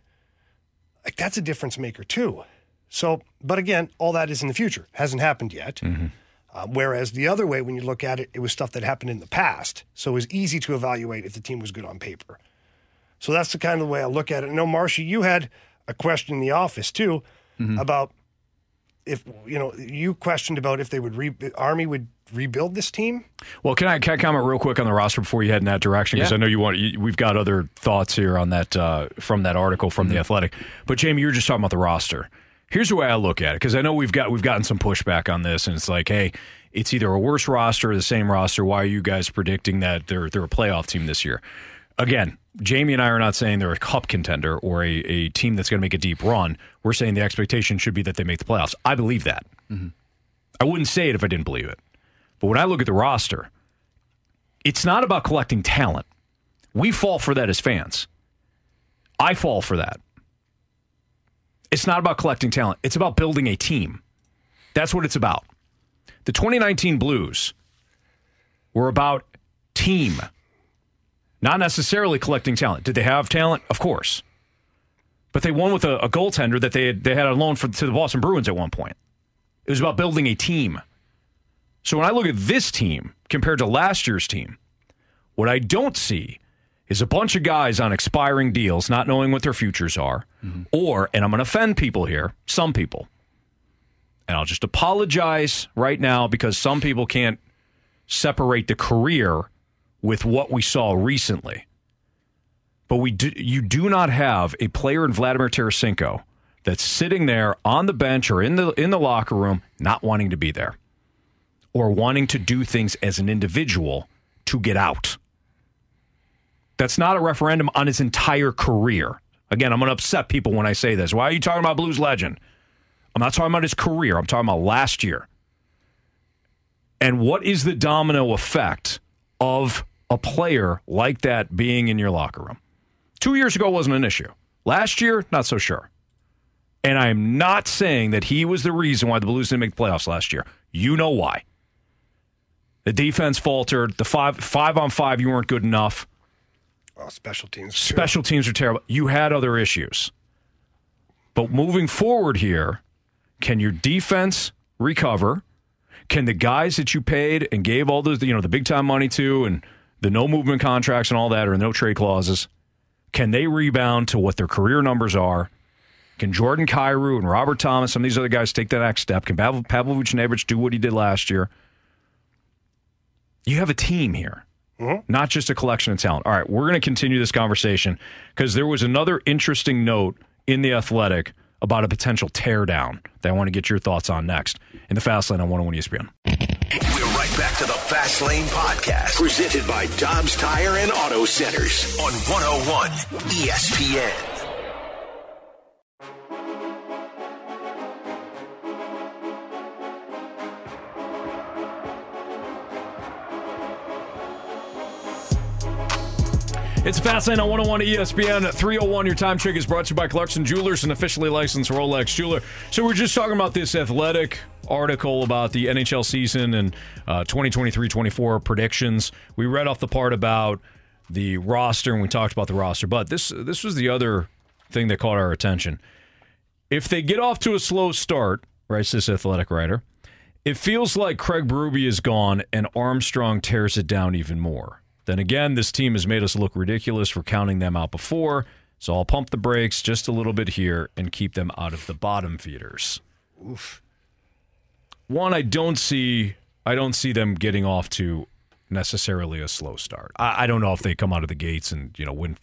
like that's a difference maker too. So, but again, all that is in the future. Hasn't happened yet. Uh, whereas the other way, when you look at it, it was stuff that happened in the past. So it was easy to evaluate if the team was good on paper. So that's the kind of way I look at it. No, Marcia, you had a question in the office too about if you know you questioned about if they would re- Army would rebuild this team. Well, can I, can I comment real quick on the roster before you head in that direction? Because Yeah. I know you want. You, we've got other thoughts here on that uh, from that article from the Athletic. But Jamie, you were just talking about the roster. Here's the way I look at it because I know we've got we've gotten some pushback on this, and it's like, hey, it's either a worse roster or the same roster. Why are you guys predicting that they're they're a playoff team this year? Again, Jamie and I are not saying they're a cup contender or a, a team that's going to make a deep run. We're saying the expectation should be that they make the playoffs. I believe that. Mm-hmm. I wouldn't say it if I didn't believe it. But when I look at the roster, it's not about collecting talent. We fall for that as fans. I fall for that. It's not about collecting talent, it's about building a team. That's what it's about. The 2019 Blues were about team, not necessarily collecting talent. Did they have talent? Of course. But they won with a, a goaltender that they had, they had on loan for, to the Boston Bruins at one point. It was about building a team. So when I look at this team compared to last year's team, what I don't see is a bunch of guys on expiring deals, not knowing what their futures are, mm-hmm. or, and I'm going to offend people here, some people, and I'll just apologize right now because some people can't separate the career with what we saw recently. But we do, you do not have a player in Vladimir Tarasenko that's sitting there on the bench or in the in the locker room not wanting to be there or wanting to do things as an individual to get out. That's not a referendum on his entire career. Again, I'm going to upset people when I say this. Why are you talking about Blues legend? I'm not talking about his career. I'm talking about last year. And what is the domino effect of a player like that being in your locker room? Two years ago wasn't an issue. Last year, not so sure. And I am not saying that he was the reason why the Blues didn't make the playoffs last year. You know why. The defense faltered. The five five on five, you weren't good enough. Oh, special teams. Special teams are terrible. You had other issues. But moving forward here, can your defense recover? Can the guys that you paid and gave all those, you know, the big time money to and the no movement contracts and all that or no trade clauses, can they rebound to what their career numbers are? Can Jordan Kyrou and Robert Thomas, some of these other guys take that next step? Can Pavel, Pavlovich Nevic do what he did last year? You have a team here, Mm-hmm. not just a collection of talent. All right, we're going to continue this conversation because there was another interesting note in the Athletic about a potential teardown that I want to get your thoughts on next in the Fast Lane on 101 ESPN. We're right back to the Fast Lane Podcast, presented by Dobbs Tire and Auto Centers on 101 ESPN. It's Fastlane on 101 ESPN 301. Your time check is brought to you by Clarkson Jewelers, an officially licensed Rolex jeweler. So we're just talking about this athletic article about the NHL season and uh, 2023-24 predictions. We read off the part about the roster and we talked about the roster, but this this was the other thing that caught our attention. If they get off to a slow start, writes this athletic writer, it feels like Craig Berube is gone and Armstrong tears it down even more. Then again, this team has made us look ridiculous for counting them out before, so I'll pump the brakes just a little bit here and keep them out of the bottom feeders. Oof. One, I don't see I don't see them getting off to necessarily a slow start. I, I don't know if they come out of the gates and, you know, win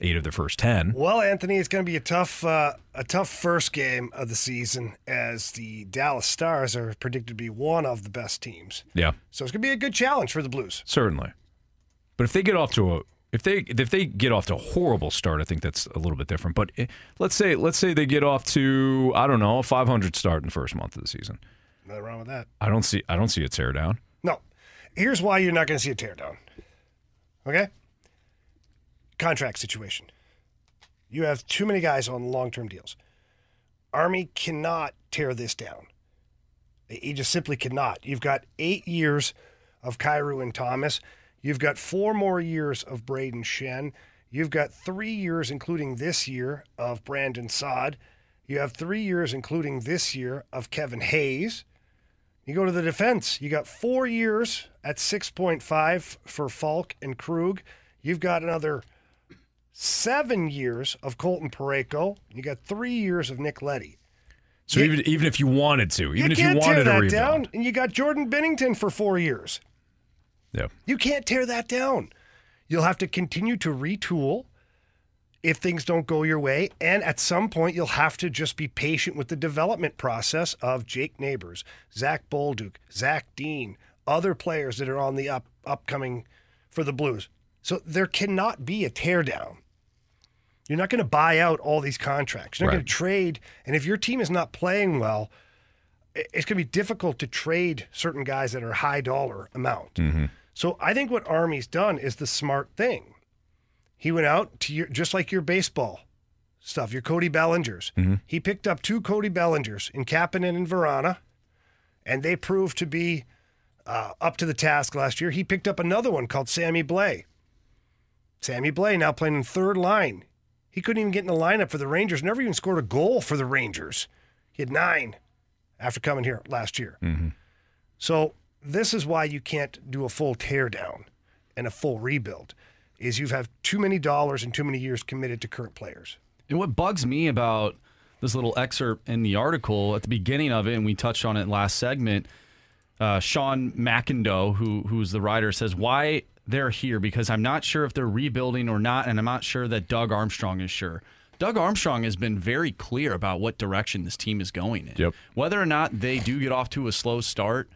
eight of their first ten. Well, Anthony, it's going to be a tough, uh, a tough first game of the season as the Dallas Stars are predicted to be one of the best teams. Yeah. So it's going to be a good challenge for the Blues. Certainly. But if they get off to a if they if they get off to a horrible start, I think that's a little bit different. But eh, let's say let's say they get off to I don't know a 500 start in the first month of the season. Nothing wrong with that. I don't see I don't see a tear down. No. Here's why you're not going to see a teardown. Okay? Contract situation. You have too many guys on long term deals. Army cannot tear this down. He just simply cannot. You've got eight years of Kyrou and Thomas. You've got four more years of Brayden Schenn. You've got three years, including this year, of Brandon Saad. You have three years, including this year, of Kevin Hayes. You go to the defense. You got four years at 6.5 for Faulk and Krug. You've got another seven years of Colton Parayko. You got three years of Nick Leddy. So You- even even if you wanted to, even you if you can't tear wanted that to rebuild, down, and you got Jordan Binnington for four years. Yeah, You can't tear that down. You'll have to continue to retool if things don't go your way. And at some point, you'll have to just be patient with the development process of Jake Neighbours, Zach Bolduc, Zach Dean, other players that are on the up upcoming for the Blues. So there cannot be a teardown. You're not going to buy out all these contracts. You're not going to trade. And if your team is not playing well, it's going to be difficult to trade certain guys that are high dollar amount. Mm-hmm. So I think what Army's done is the smart thing. He went out to your just like your baseball stuff, your Cody Bellingers. He picked up two Cody Bellingers in Kapanen and Vrana, and they proved to be uh, up to the task last year. He picked up another one called Sammy Blais. Sammy Blais now playing in third line. He couldn't even get in the lineup for the Rangers. Never even scored a goal for the Rangers. He had nine after coming here last year. So this is why you can't do a full teardown and a full rebuild. Is you have too many dollars and too many years committed to current players. And what bugs me about this little excerpt in the article at the beginning of it, and we touched on it last segment, uh, Sean McIndoe, who who's the writer, says why they're here because I'm not sure if they're rebuilding or not, and I'm not sure that Doug Armstrong is sure. Doug Armstrong has been very clear about what direction this team is going in. Yep. Whether or not they do get off to a slow start,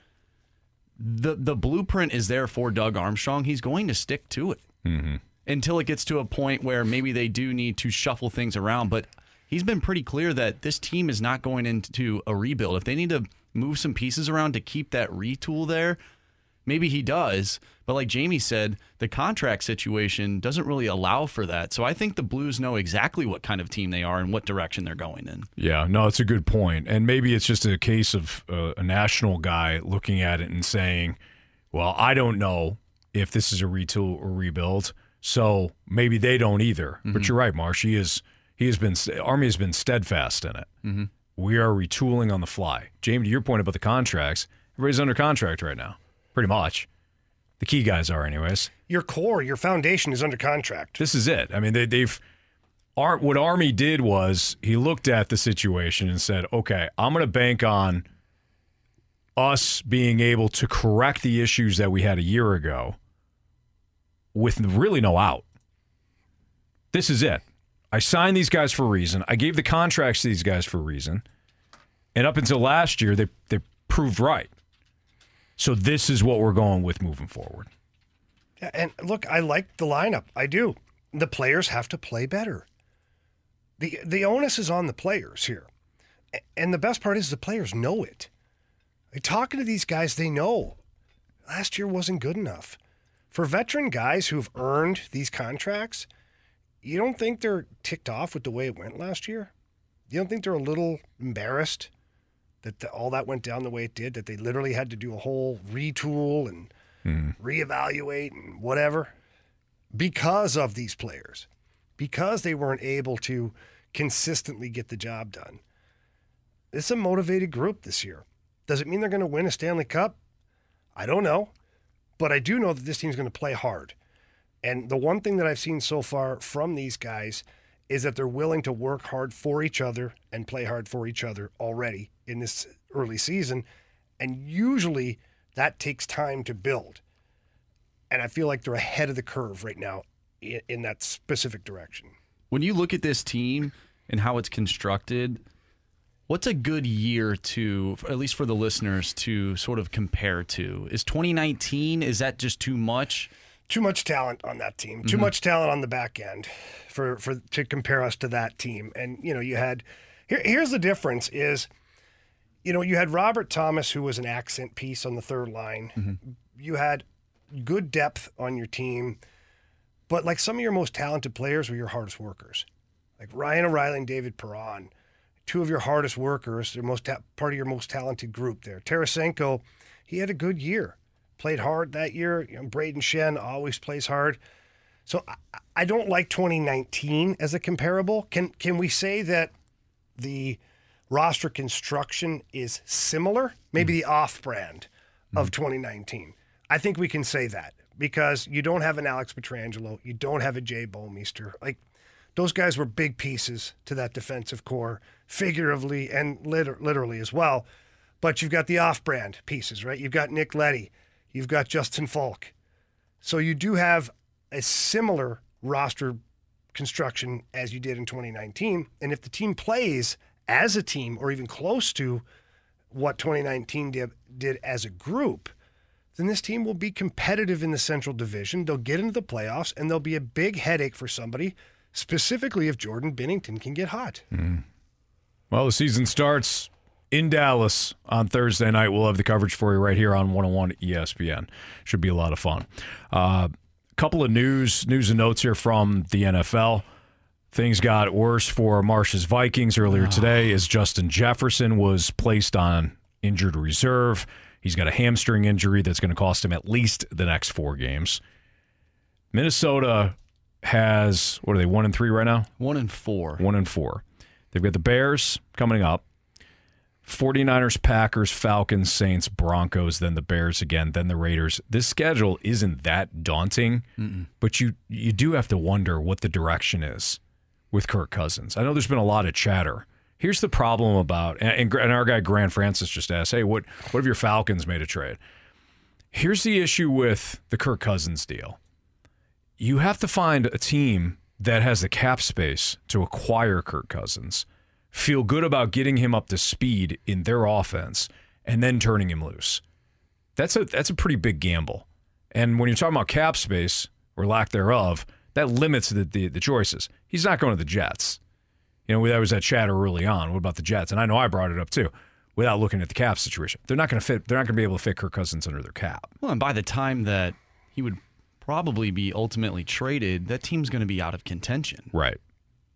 the the blueprint is there for Doug Armstrong. He's going to stick to it mm-hmm. until it gets to a point where maybe they do need to shuffle things around. But he's been pretty clear that this team is not going into a rebuild. If they need to move some pieces around to keep that retool there, maybe he does. But like Jamie said, the contract situation doesn't really allow for that. So I think the Blues know exactly what kind of team they are and what direction they're going in. Yeah, no, it's a good point. And maybe it's just a case of uh, a national guy looking at it and saying, well, I don't know if this is a retool or rebuild. So maybe they don't either. But you're right, Marsh. He is he has been Army has been steadfast in it. Mm-hmm. We are retooling on the fly. Jamie, to your point about the contracts, everybody's under contract right now, pretty much. The key guys are, anyways. Your core, your foundation is under contract. This is it. I mean, they, they've. Ar- what Army did was he looked at the situation and said, "Okay, I'm going to bank on us being able to correct the issues that we had a year ago with really no out. This is it. I signed these guys for a reason. I gave the contracts to these guys for a reason, and up until last year, they they proved right. So this is what we're going with moving forward. And look, I like the lineup. I do. The players have to play better. The the onus is on the players here. And the best part is the players know it. Like, talking to these guys, they know last year wasn't good enough. For veteran guys who've earned these contracts, you don't think they're ticked off with the way it went last year? You don't think they're a little embarrassed that the, all that went down the way it did, that they literally had to do a whole retool and hmm. reevaluate and whatever because of these players, because they weren't able to consistently get the job done. It's a motivated group this year. Does it mean they're going to win a Stanley Cup? I don't know. But I do know that this team's going to play hard. And the one thing that I've seen so far from these guys is that they're willing to work hard for each other and play hard for each other already in this early season. And usually that takes time to build. And I feel like they're ahead of the curve right now in, in that specific direction. When you look at this team and how it's constructed, what's a good year to, at least for the listeners, to sort of compare to? Is 2019, is that just too much? Too much talent on that team. Too Mhm. much talent on the back end for, for to compare us to that team. And you know, you had here, here's the difference is you know, you had Robert Thomas who was an accent piece on the third line. You had good depth on your team, but like some of your most talented players were your hardest workers. Like Ryan O'Reilly and David Perron. two of your hardest workers, their most ta- part of your most talented group there. Tarasenko, he had a good year, played hard that year. You know, Brayden Schenn always plays hard. So I, I don't like 2019 as a comparable. Can can we say that the roster construction is similar? Maybe hmm. the off-brand of hmm. 2019. I think we can say that because you don't have an Alex Pietrangelo, you don't have a Jay Bouwmeester. Like those guys were big pieces to that defensive core, figuratively and liter- literally as well. But you've got the off-brand pieces, right? You've got Nick Leddy, you've got Justin Faulk. So you do have a similar roster construction as you did in 2019. And if the team plays as a team or even close to what 2019 did, did as a group, then this team will be competitive in the Central Division. They'll get into the playoffs and they'll be a big headache for somebody, specifically if Jordan Binnington can get hot. Hmm. Well, the season starts in Dallas on Thursday night. We'll have the coverage for you right here on 101 ESPN. Should be a lot of fun. A uh, couple of news news and notes here from the NFL. Things got worse for Marsh's Vikings earlier today as Justin Jefferson was placed on injured reserve. He's got a hamstring injury that's going to cost him at least the next four games. Minnesota has what are they one and three right now? One and four. One and four. They've got the Bears coming up. 49ers, Packers, Falcons, Saints, Broncos, then the Bears again, then the Raiders. This schedule isn't that daunting, but you you do have to wonder what the direction is with Kirk Cousins. I know there's been a lot of chatter. Here's the problem about and, and our guy Grant Francis just asked, "Hey, what what if your Falcons made a trade?" Here's the issue with the Kirk Cousins deal. You have to find a team that has the cap space to acquire Kirk Cousins, feel good about getting him up to speed in their offense, and then turning him loose. That's a that's a pretty big gamble. And when you're talking about cap space or lack thereof, that limits the, the, the choices. He's not going to the Jets. You know, that was that chatter early on. What about the Jets? And I know I brought it up too, without looking at the cap situation. They're not going to fit. They're not going to be able to fit Kirk Cousins under their cap. Well, and by the time that he would probably be ultimately traded, that team's going to be out of contention. Right.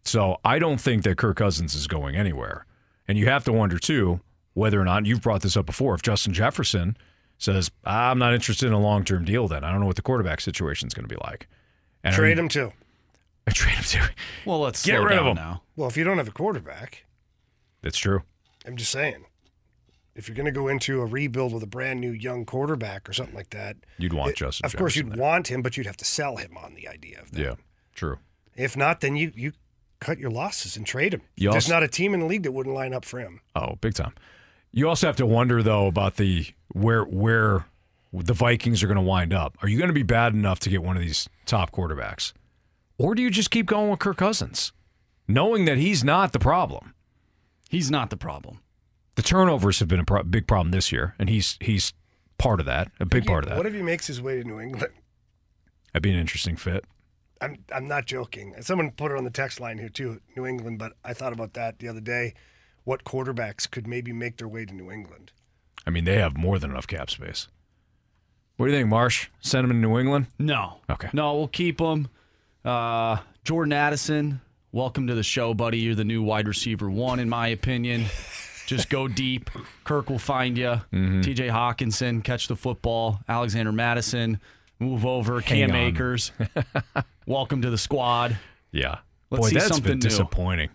So I don't think that Kirk Cousins is going anywhere. And you have to wonder too whether or not you've brought this up before. If Justin Jefferson says, "I'm not interested in a long-term deal," then I don't know what the quarterback situation is going to be like. And are Trade you- him too. I Trade him too. Well, let's Get slow rid of him. now. Well, if you don't have a quarterback, That's true. I'm just saying. If you're going to go into a rebuild with a brand new young quarterback or something like that, You'd want it- Justin Of course, you'd there. want him, but you'd have to sell him on the idea of that. Yeah, true. If not, then you you cut your losses and trade him. You There's also- not a team in the league that wouldn't line up for him. Oh, big time. You also have to wonder though about the where where the Vikings are going to wind up. Are you going to be bad enough to get one of these top quarterbacks, or do you just keep going with Kirk Cousins, knowing that he's not the problem? He's not the problem. The turnovers have been a pro- big problem this year, and he's he's part of that, a big part of that. What if he makes his way to New England? That'd be an interesting fit. I'm I'm not joking. Someone put it on the text line here too, New England. But I thought about that the other day. What quarterbacks could maybe make their way to New England? I mean, they have more than enough cap space. What do you think, Marsh? Send him to New England? No. Okay. No, we'll keep him. Uh, Jordan Addison, welcome to the show, buddy. You're the new wide receiver one, in my opinion. Just go deep. Kirk will find you. Mm-hmm. TJ Hockenson, catch the football. Alexander Mattison, move over. Hang Cam on. Akers, welcome to the squad. Yeah. Let's Boy, see that's something been new. disappointing.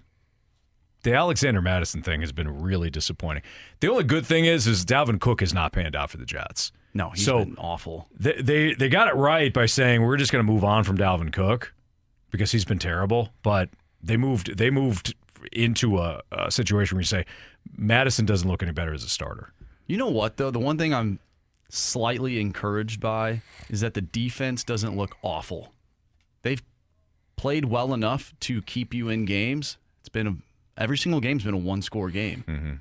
The Alexander Mattison thing has been really disappointing. The only good thing is, is Dalvin Cook has not panned out for the Jets. No, he's So- been awful. They, they they got it right by saying we're just going to move on from Dalvin Cook because he's been terrible. But they moved they moved into a, a situation where you say Mattison doesn't look any better as a starter. You know what, though? The one thing I'm slightly encouraged by is that the defense doesn't look awful. They've played well enough to keep you in games. It's been a, every single game's been a one score game. Mm-hmm.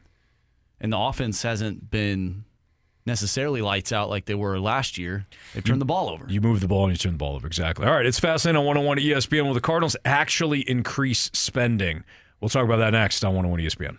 And the offense hasn't been necessarily lights out like they were last year. They've turned the ball over. You move the ball and you turn the ball over. Exactly. All right, it's fascinating on 101 ESPN. Will the Cardinals actually increase spending? We'll talk about that next on 101 ESPN.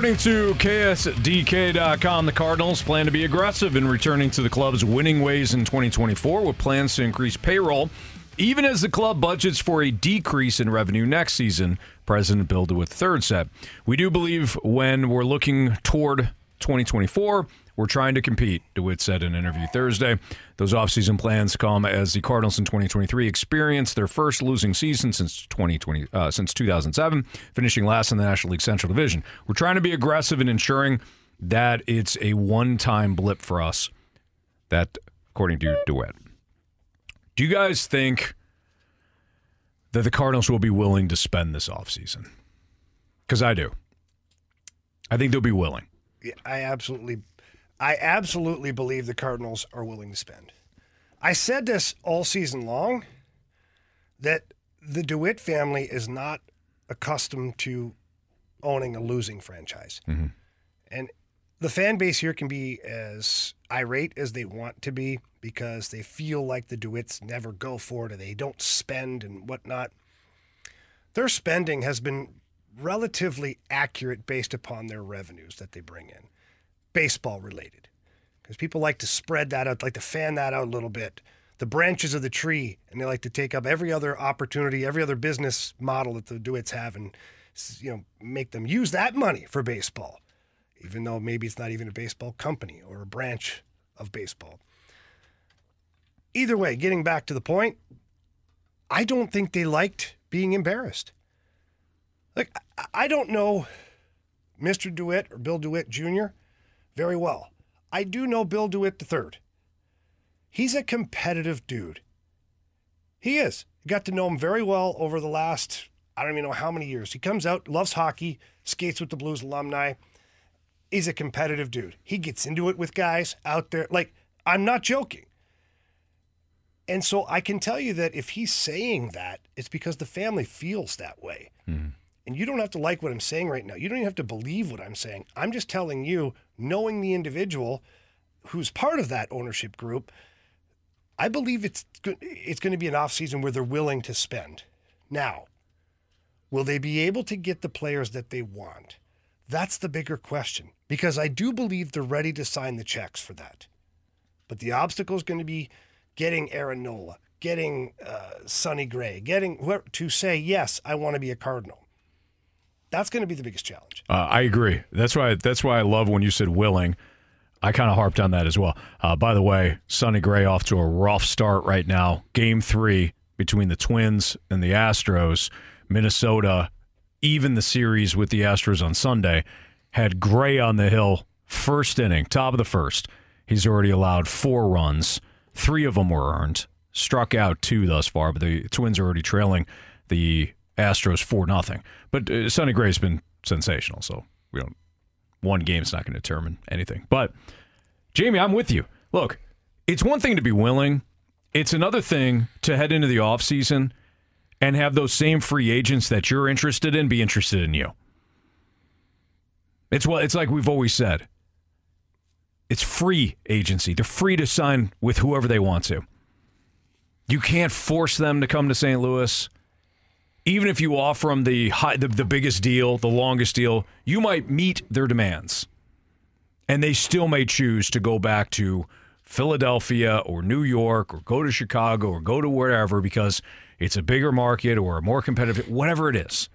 According to KSDK.com, the Cardinals plan to be aggressive in returning to the club's winning ways in 2024 with plans to increase payroll, even as the club budgets for a decrease in revenue next season. President Bill DeWitt said, We do believe when we're looking toward 2024, we're trying to compete, DeWitt said in an interview Thursday. Those offseason plans come as the Cardinals in 2023 experience their first losing season since 2020 uh, since 2007, finishing last in the National League Central Division. We're trying to be aggressive in ensuring that it's a one-time blip for us. That, according to DeWitt. Do you guys think that the Cardinals will be willing to spend this offseason? Because I do. I think they'll be willing. Yeah, I absolutely, I absolutely believe the Cardinals are willing to spend. I said this all season long that the DeWitt family is not accustomed to owning a losing franchise. Mm-hmm. And the fan base here can be as irate as they want to be because they feel like the DeWitts never go for it or they don't spend and whatnot. Their spending has been relatively accurate based upon their revenues that they bring in, baseball related. Because people like to spread that out, like to fan that out a little bit. The branches of the tree, and they like to take up every other opportunity, every other business model that the DeWitts have, and you know make them use that money for baseball even though maybe it's not even a baseball company or a branch of baseball. Either way, getting back to the point, I don't think they liked being embarrassed. Like, I- I don't know Mr. DeWitt or Bill DeWitt Jr. very well. I do know Bill DeWitt III. He's a competitive dude. He is. Got to know him very well over the last, I don't even know how many years. He comes out, loves hockey, skates with the Blues alumni He's a competitive dude. He gets into it with guys out there. Like, I'm not joking. And so I can tell you that if he's saying that, it's because the family feels that way. Mm-hmm. And you don't have to like what I'm saying right now. You don't even have to believe what I'm saying. I'm just telling you, knowing the individual who's part of that ownership group, I believe it's it's going to be an off season where they're willing to spend. Now, will they be able to get the players that they want? That's the bigger question because I do believe they're ready to sign the checks for that. But the obstacle is going to be getting Aaron Nola, getting uh, Sonny Gray, getting to say, yes, I want to be a Cardinal. That's going to be the biggest challenge. Uh, I agree. That's why. That's why I love when you said willing. I kind of harped on that as well. Uh, by the way, Sonny Gray off to a rough start right now. Game three between the Twins and the Astros. Minnesota, even the series with the Astros on Sunday, had Gray on the hill first inning, top of the first. He's already allowed four runs. Three of them were earned. Struck out two thus far, but the Twins are already trailing the Astros four nothing. But uh, Sonny Gray's been sensational, so we don't. One game's not going to determine anything. But Jamie, I'm with you. Look, it's one thing to be willing. It's another thing to head into the offseason and have those same free agents that you're interested in be interested in you. It's what it's like we've always said. It's free agency. They're free to sign with whoever they want to. You can't force them to come to St. Louis. Even if you offer them the, high, the the biggest deal, the longest deal, you might meet their demands, and they still may choose to go back to Philadelphia or New York or go to Chicago or go to wherever because it's a bigger market or a more competitive, whatever it is.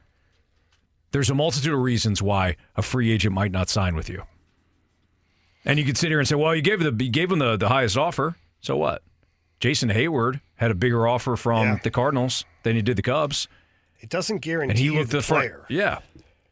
There's a multitude of reasons why a free agent might not sign with you. And you could sit here and say, well, you gave the you gave him the, the highest offer. So what? Jason Heyward had a bigger offer from Yeah. the Cardinals than he did the Cubs. It doesn't guarantee And he looked the the front. player. Yeah.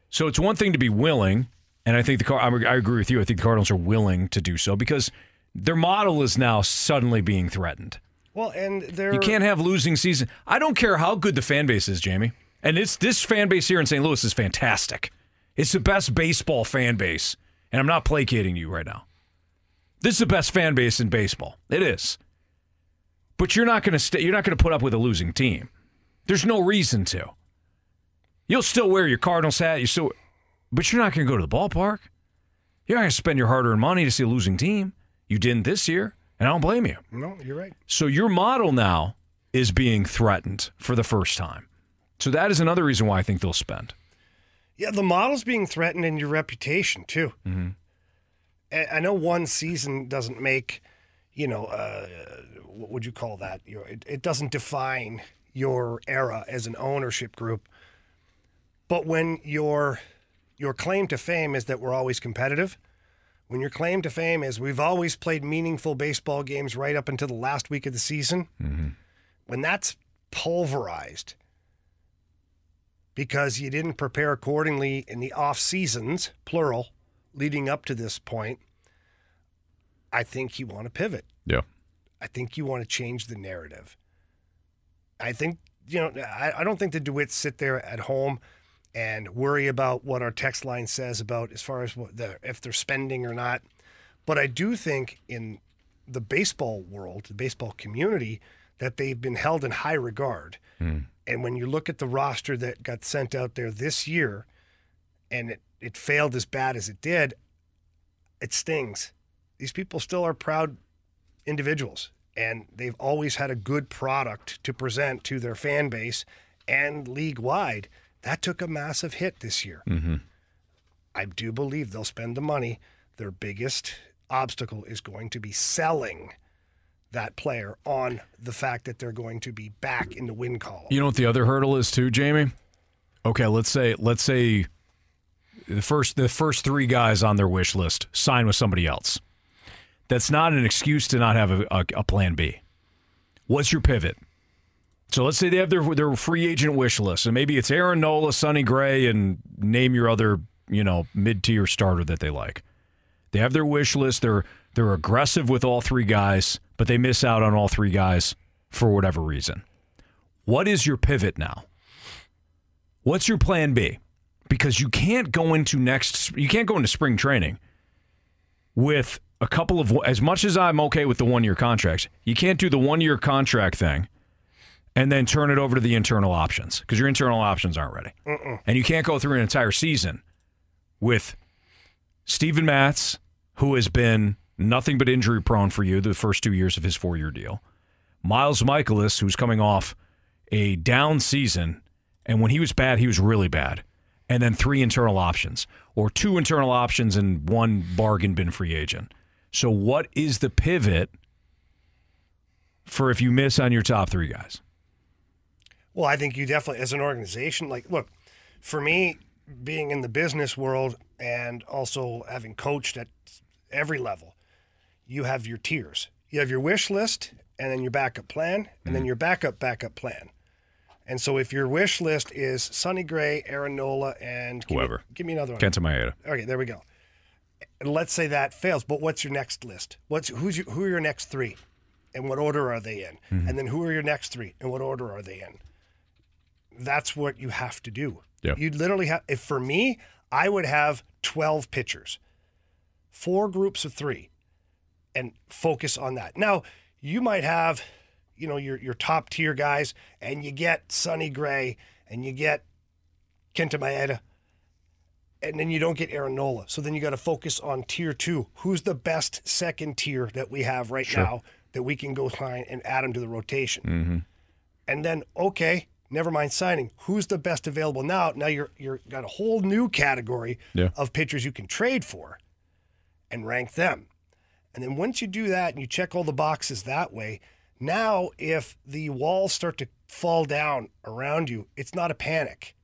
So it's one thing to be willing, and I think the Car- I I agree with you. I think the Cardinals are willing to do so because their model is now suddenly being threatened. Well, and they're You can't have losing season. I don't care how good the fan base is, Jamie. And it's this fan base here in St. Louis is fantastic. It's the best baseball fan base, and I'm not placating you right now. This is the best fan base in baseball. It is. But you're not going to stay. You're not going to put up with a losing team. There's no reason to. You'll still wear your Cardinals hat. You still, but you're not going to go to the ballpark. You're not going to spend your hard-earned money to see a losing team. You didn't this year, and I don't blame you. No, you're right. So your model now is being threatened for the first time. So that is another reason why I think they'll spend. Yeah, the model's being threatened and your reputation too. Mm-hmm. I know one season doesn't make, you know, uh, what would you call that? You know, it, it doesn't define your era as an ownership group. But when your your claim to fame is that we're always competitive, when your claim to fame is we've always played meaningful baseball games right up until the last week of the season, mm-hmm. when that's pulverized because you didn't prepare accordingly in the off seasons, plural, leading up to this point, I think you want to pivot. Yeah. I think you want to change the narrative. I think, you know, I, I don't think the DeWitts sit there at home and worry about what our text line says about as far as what the, if they're spending or not. But I do think in the baseball world, the baseball community, that they've been held in high regard. Hmm. And when you look at the roster that got sent out there this year and it, it failed as bad as it did, it stings. These people still are proud individuals and they've always had a good product to present to their fan base and league wide. That took a massive hit this year. Mm-hmm. I do believe they'll spend the money. Their biggest obstacle is going to be selling that player on the fact that they're going to be back in the win column. You know what the other hurdle is too, Jamie? Okay, let's say let's say the first the first three guys on their wish list sign with somebody else. That's not an excuse to not have a, a, a plan B. What's your pivot? So let's say they have their their free agent wish list, and maybe it's Aaron Nola, Sonny Gray, and name your other you know mid tier starter that they like. They have their wish list. They're they're aggressive with all three guys, but they miss out on all three guys for whatever reason. What is your pivot now? What's your plan B? Because you can't go into next you can't go into spring training with a couple of as much as I'm okay with the one year contracts. You can't do the one year contract thing and then turn it over to the internal options because your internal options aren't ready. And you can't go through an entire season with Steven Matz, who has been nothing but injury prone for you the first two years of his four year deal. Miles Mikolas, who's coming off a down season, and when he was bad, he was really bad. And then three internal options, or two internal options and one bargain bin free agent. So, what is the pivot for if you miss on your top three guys? Well, I think you definitely, as an organization, like, look, for me, being in the business world and also having coached at every level, you have your tiers. You have your wish list and then your backup plan and then mm-hmm. your backup backup plan. And so if your wish list is Sonny Gray, Aaron Nola, and give me- Whoever. give me another one. Kenta Maeda. Okay, there we go. And let's say that fails, but what's your next list? What's who's your, who are your next three, and what order are they in? Mm-hmm. And then who are your next three, and what order are they in? That's what you have to do. Yeah. You literally have. If for me, I would have twelve pitchers, four groups of three, and focus on that. Now you might have, you know, your your top tier guys, and you get Sonny Gray, and you get Kenta Maeda, and then you don't get Aaron Nola. So then you got to focus on tier two. Who's the best second tier that we have right Sure. now that we can go sign and add them to the rotation? Mm-hmm. And then okay, never mind signing. Who's the best available now? Now you're you're got a whole new category Yeah. of pitchers you can trade for, and rank them. And then once you do that and you check all the boxes that way, now if the walls start to fall down around you, it's not a panic.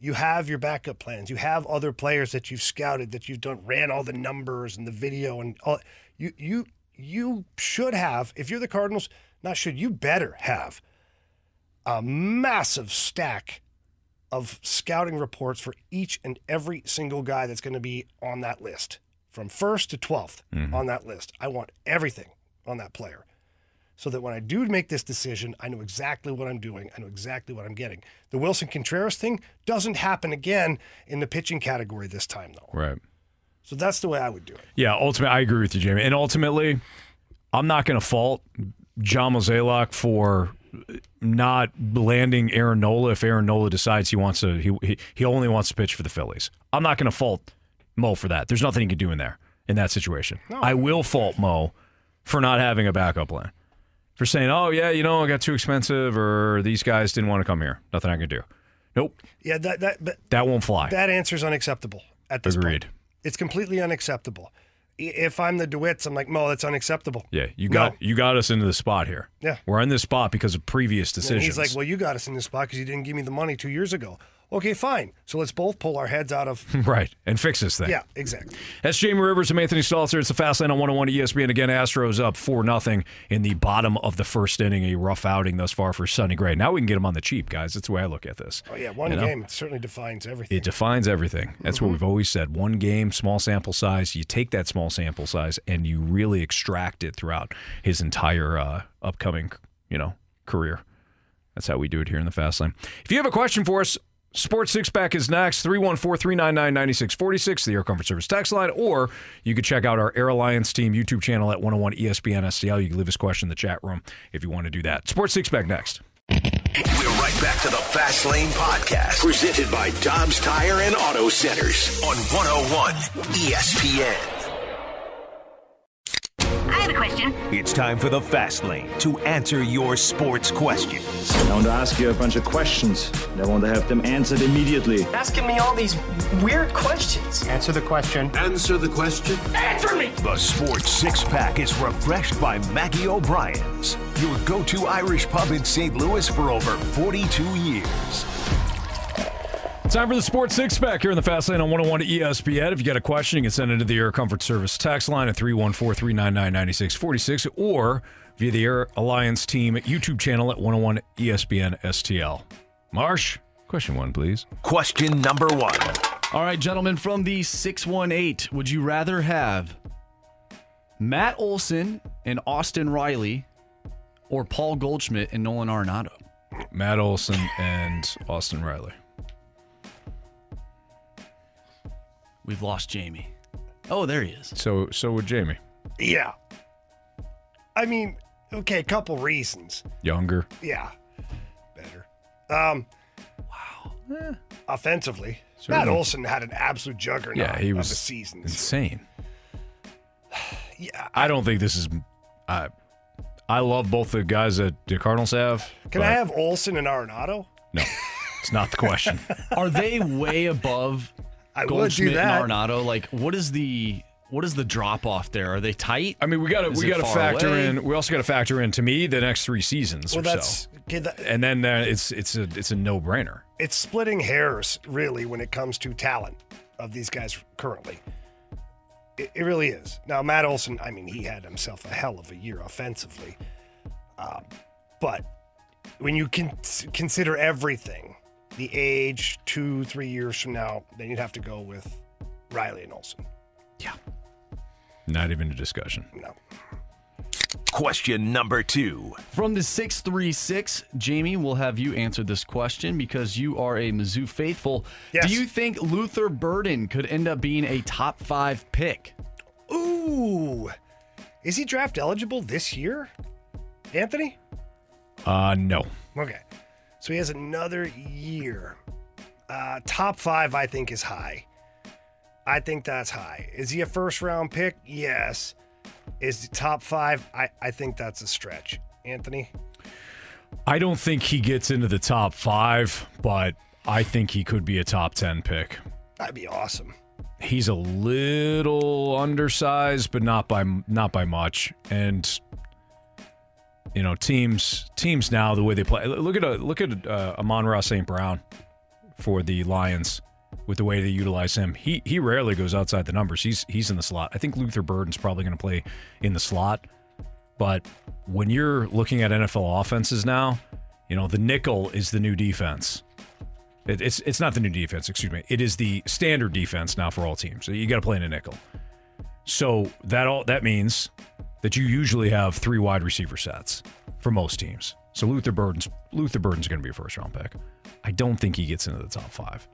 You have your backup plans. You have other players that you've scouted, that you've done, ran all the numbers and the video and all. You you you should have. If you're the Cardinals, not should you better have a massive stack of scouting reports for each and every single guy that's going to be on that list from first to 12th mm-hmm. on that list. I want everything on that player so that when I do make this decision, I know exactly what I'm doing. I know exactly what I'm getting. The Willson Contreras thing doesn't happen again in the pitching category this time, though. Right. So that's the way I would do it. Yeah, ultimately, I agree with you, Jamie. And ultimately, I'm not going to fault John Mozeliak for not landing Aaron Nola if Aaron Nola decides he wants to he he, he only wants to pitch for the Phillies. I'm not going to fault Mo for that. There's nothing he can do in there in that situation. I will fault Mo for not having a backup plan. For saying, "Oh yeah, you know, I got too expensive or these guys didn't want to come here. Nothing I can do." Nope, Yeah, that that but that won't fly. that answer is unacceptable at this point. Agreed. point. It's completely unacceptable. If I'm the DeWitts, I'm like, Mo, that's unacceptable. Yeah, you No. got you got us into the spot here. Yeah. we're in this spot because of previous And decisions. he's like, well, you got us in this spot because you didn't give me the money two years ago. Okay, fine. So let's both pull our heads out of. right, and fix this thing. yeah, exactly. That's Jamie Rivers and Anthony Stalter. It's the Fast Lane on 101 ESPN. Again, Astros up 4 nothing in the bottom of the first inning. A rough outing thus far for Sonny Gray. Now we can get him on the cheap, guys. That's the way I look at this. Oh yeah, one You know? game certainly defines everything. It defines everything. That's Mm-hmm. what we've always said. One game, small sample size. You take that small sample size and you really extract it throughout his entire uh, upcoming, you know, career. That's how we do it here in the Fast Lane. If you have a question for us, Sports Six Pack is next. 314 399 9646, the Air Comfort Service text line, or you could check out our Air Alliance team YouTube channel at 101 ESPN STL. You can leave us a question in the chat room if you want to do that. Sports Six Pack next. We're right back to the Fast Lane Podcast, presented by Dobbs Tire and Auto Centers on 101 ESPN. I a question. It's time for the Fast Lane to answer your sports questions. I want to ask you a bunch of questions. and I want to have them answered immediately. Asking me all these weird questions. Answer the question. Answer the question. Answer me! The Sports Six Pack is refreshed by Maggie O'Brien's, your go to Irish pub in St. Louis for over 42 years. Time for the Sports Six Pack here in the Fast Lane on 101 ESPN. If you got a question, you can send it to the Air Comfort Service text line at 314 399 9646 or via the Air Alliance Team YouTube channel at 101 ESPN STL. Marsh, question one, please. Question number one. All right, gentlemen, from the 618, would you rather have Matt Olson and Austin Riley or Paul Goldschmidt and Nolan Arenado? Matt Olson and Austin Riley. We've lost Jamie. Oh, there he is. So, so would Jamie. Yeah. I mean, okay, a couple reasons. Younger. Yeah, better. Um, wow. Offensively, Certainly. Matt Olson had an absolute juggernaut Yeah, he was of a season. insane. Yeah. I don't think this is. I I love both the guys that the Cardinals have. Can I have Olson and Arenado? No, it's not the question. Are they way above I would do that. and Arenado? Like, what is the what is the drop off there? Are they tight? I mean, we got to we got to factor away? in. We also got to factor in to me the next three seasons Well, or that's so, okay, that- and then uh, it's it's a it's a no brainer. it's splitting hairs, really, when it comes to talent of these guys currently. It, it really is. Now, Matt Olson, I mean, he had himself a hell of a year offensively. Um, but when you can consider everything, the age, two, three years from now, then you'd have to go with Riley and Olson. Yeah. Not even a discussion. No. Question number two. From the 636, Jamie, we'll have you answer this question because you are a Mizzou faithful. Yes. Do you think Luther Burden could end up being a top five pick? Ooh. Is he draft eligible this year? Anthony? Uh, no. Okay. So he has another year. Uh, top five, I think, is high. I think that's high. Is he a first round pick? Yes. Is he top five? I, I think that's a stretch. Anthony? I don't think he gets into the top five, but I think he could be a top ten pick. That'd be awesome. He's a little undersized, but not by not by much. And you know, teams teams now the way they play. Look at a look at uh, Amon-Ra St. Brown for the Lions with the way they utilize him. He he rarely goes outside the numbers. He's he's in the slot. I think Luther Burden's probably going to play in the slot. But when you're looking at NFL offenses now, you know the nickel is the new defense. It, it's it's not the new defense. Excuse me. It is the standard defense now for all teams. So you got to play in a nickel. So that all that means that you usually have three wide receiver sets for most teams. So Luther Burden's Luther Burden's going to be a first round pick. I don't think he gets into the top five.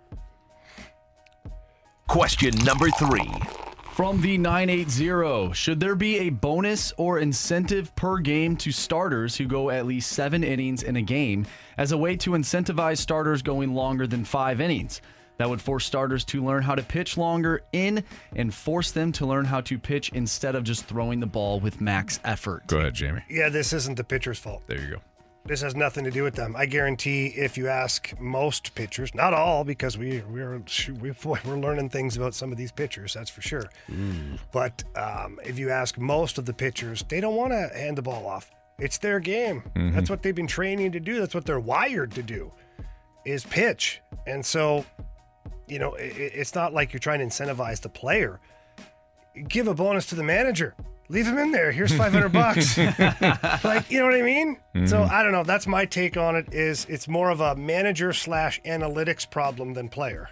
Question number three. From the 980, should there be a bonus or incentive per game to starters who go at least seven innings in a game as a way to incentivize starters going longer than five innings? That would force starters to learn how to pitch longer in and force them to learn how to pitch instead of just throwing the ball with max effort. Go ahead, Jamie. Yeah, this isn't the pitcher's fault. There you go. This has nothing to do with them. I guarantee if you ask most pitchers, not all, because we we're we, boy, we're learning things about some of these pitchers, that's for sure. But um, if you ask most of the pitchers, they don't want to hand the ball off. It's their game. Mhm. That's what they've been training to do. That's what they're wired to do, is pitch. And so, you know, i i- it's not like you're trying to incentivize the player. Give a bonus to the manager. Leave him in there. Here's 500 bucks. like, you know what I mean? So Mhm. I don't know. That's my take on it. Is it's more of a manager slash analytics problem than player.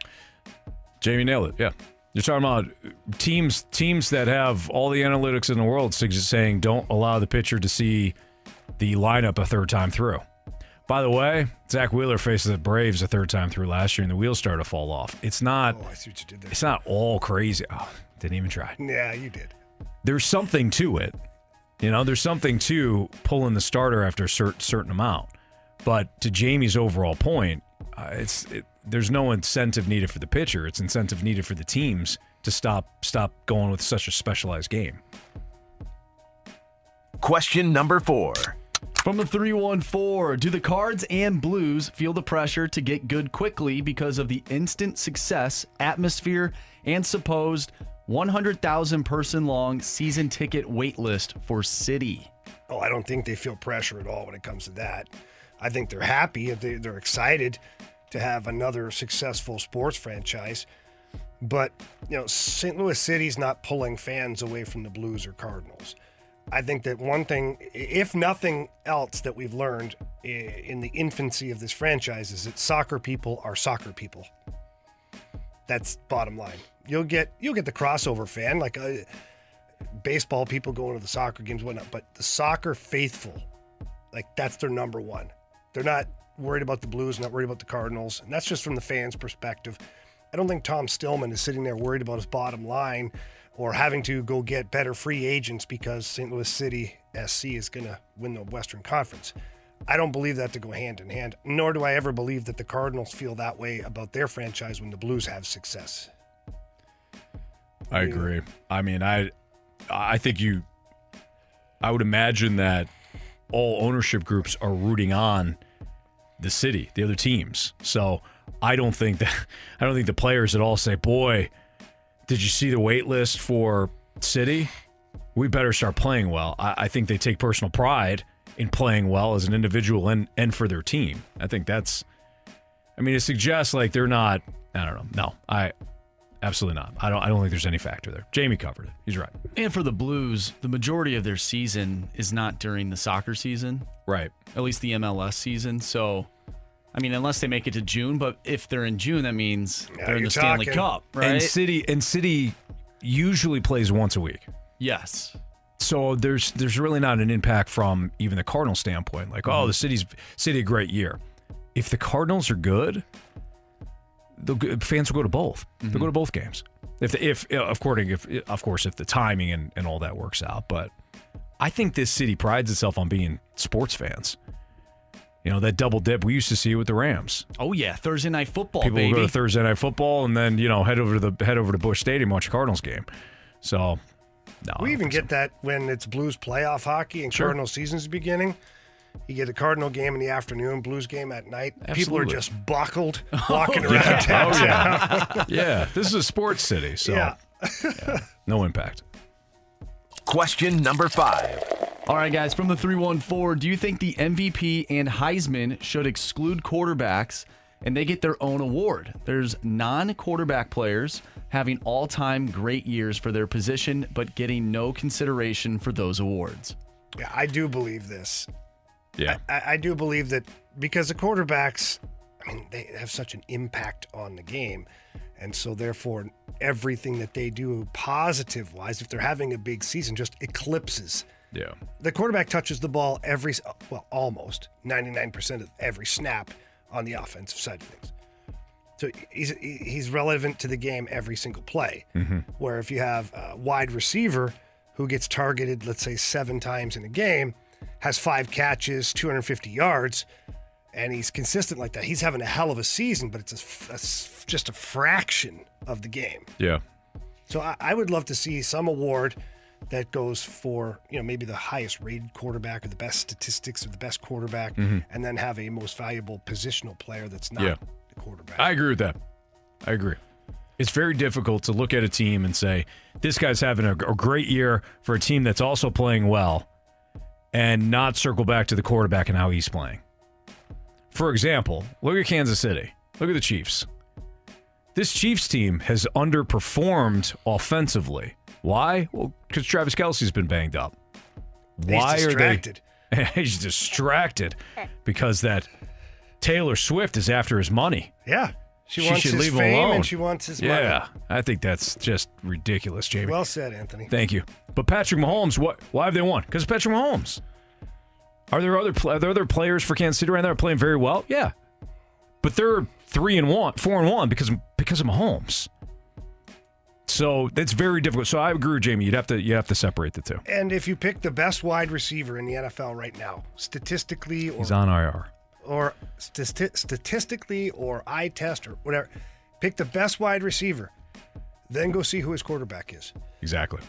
Jamie nailed it. Yeah. You're talking about teams teams that have all the analytics in the world saying don't allow the pitcher to see the lineup a third time through. By the way, Zack Wheeler faces the Braves a third time through last year, and the wheels started to fall off. It's not. Oh, I see what you did there. It's not all crazy. Oh, didn't even try. Yeah, you did. There's something to it. You know, there's something to pulling the starter after a cer- certain amount. But to Jamie's overall point, uh, it's it, there's no incentive needed for the pitcher. It's incentive needed for the teams to stop stop going with such a specialized game. Question number four. From the 314, do the Cards and Blues feel the pressure to get good quickly because of the instant success, atmosphere, and supposed 100,000 person long season ticket wait list for City? Oh, I don't think they feel pressure at all when it comes to that. I think they're happy. They, they're excited to have another successful sports franchise. But, you know, St. Louis City's not pulling fans away from the Blues or Cardinals. I think that one thing, if nothing else, that we've learned in the infancy of this franchise is that soccer people are soccer people. That's bottom line. You'll get you'll get the crossover fan, like uh, baseball people going to the soccer games, whatnot. But the soccer faithful, like that's their number one. They're not worried about the Blues, not worried about the Cardinals, and that's just from the fans' perspective. I don't think Tom Stillman is sitting there worried about his bottom line or having to go get better free agents because St. Louis City SC is going to win the Western Conference. I don't believe that to go hand in hand, nor do I ever believe that the Cardinals feel that way about their franchise when the Blues have success. I agree. I mean, I I think you I would imagine that all ownership groups are rooting on the city, the other teams. So I don't think that I don't think the players at all say, "Boy, did you see the wait list for City? We better start playing well." I, I think they take personal pride in playing well as an individual and and for their team. I think that's. I mean, it suggests like they're not. I don't know. No, I absolutely not. I don't. I don't think there's any factor there. Jamie covered it. He's right. And for the Blues, the majority of their season is not during the soccer season. Right. At least the MLS season. So, I mean, unless they make it to June, but if they're in June, that means they're in you're the Stanley talking. Cup, right? And City and City usually plays once a week. yes. So there's there's really not an impact from even the Cardinal standpoint. Like, oh, the city's city a great year. If the Cardinals are good, the fans will go to both. They'll go to both games. If the, if uh, according if of course if the timing and, and all that works out. But I think this city prides itself on being sports fans. You know that double dip we used to see with the Rams. Oh yeah, Thursday night football, People baby. will go to Thursday night football and then you know head over to the head over to Busch Stadium watch a Cardinals game. So no, we even get that when it's Blues playoff hockey and Sure. Cardinal season's beginning. You get a Cardinal game in the afternoon, Blues game at night. People are just buckled oh, walking around yeah. town. Oh, yeah. yeah, this is a sports city, so Yeah. yeah, no impact. Question number five. All right, guys, from the 314, do you think the MVP and Heisman should exclude quarterbacks and they get their own award? There's non quarterback players having all time great years for their position, but getting no consideration for those awards. Yeah, I do believe this. Yeah. I, I do believe that because the quarterbacks, I mean, they have such an impact on the game. And so, therefore, everything that they do positive wise, if they're having a big season, just eclipses. Yeah. The quarterback touches the ball every, well, almost 99% of every snap on the offensive side of things. So he's he's relevant to the game every single play. Mm-hmm. Where if you have a wide receiver who gets targeted, let's say seven times in a game, has five catches, 250 yards, and he's consistent like that, he's having a hell of a season. But it's a a just a fraction of the game. Yeah. So I, I would love to see some award that goes for you know maybe the highest rated quarterback or the best statistics or the best quarterback, Mhm. and then have a most valuable positional player that's not Yeah. the quarterback. I agree with that. I agree. It's very difficult to look at a team and say, this guy's having a, a great year for a team that's also playing well and not circle back to the quarterback and how he's playing. For example, look at Kansas City. Look at the Chiefs. This Chiefs team has underperformed offensively. Why? Well, because Travis Kelce's been banged up. Why are they? He's distracted because that Taylor Swift is after his money. Yeah, she, wants should his leave him fame alone. and she wants his yeah, money. I think that's just ridiculous, Jamie. Well said, Anthony. Thank you. But Patrick Mahomes, what? Why have they won? Because Patrick Mahomes. Are there other are there other players for Kansas City right now that are playing very well? Yeah, but they're three and one, four and one because because of Mahomes. So that's very difficult. So I agree with Jamie. You'd have to you have to separate the two. And if you pick the best wide receiver in the NFL right now, statistically or He's on IR. or stati- statistically or eye test or whatever, pick the best wide receiver. Then go see who his quarterback is. Exactly.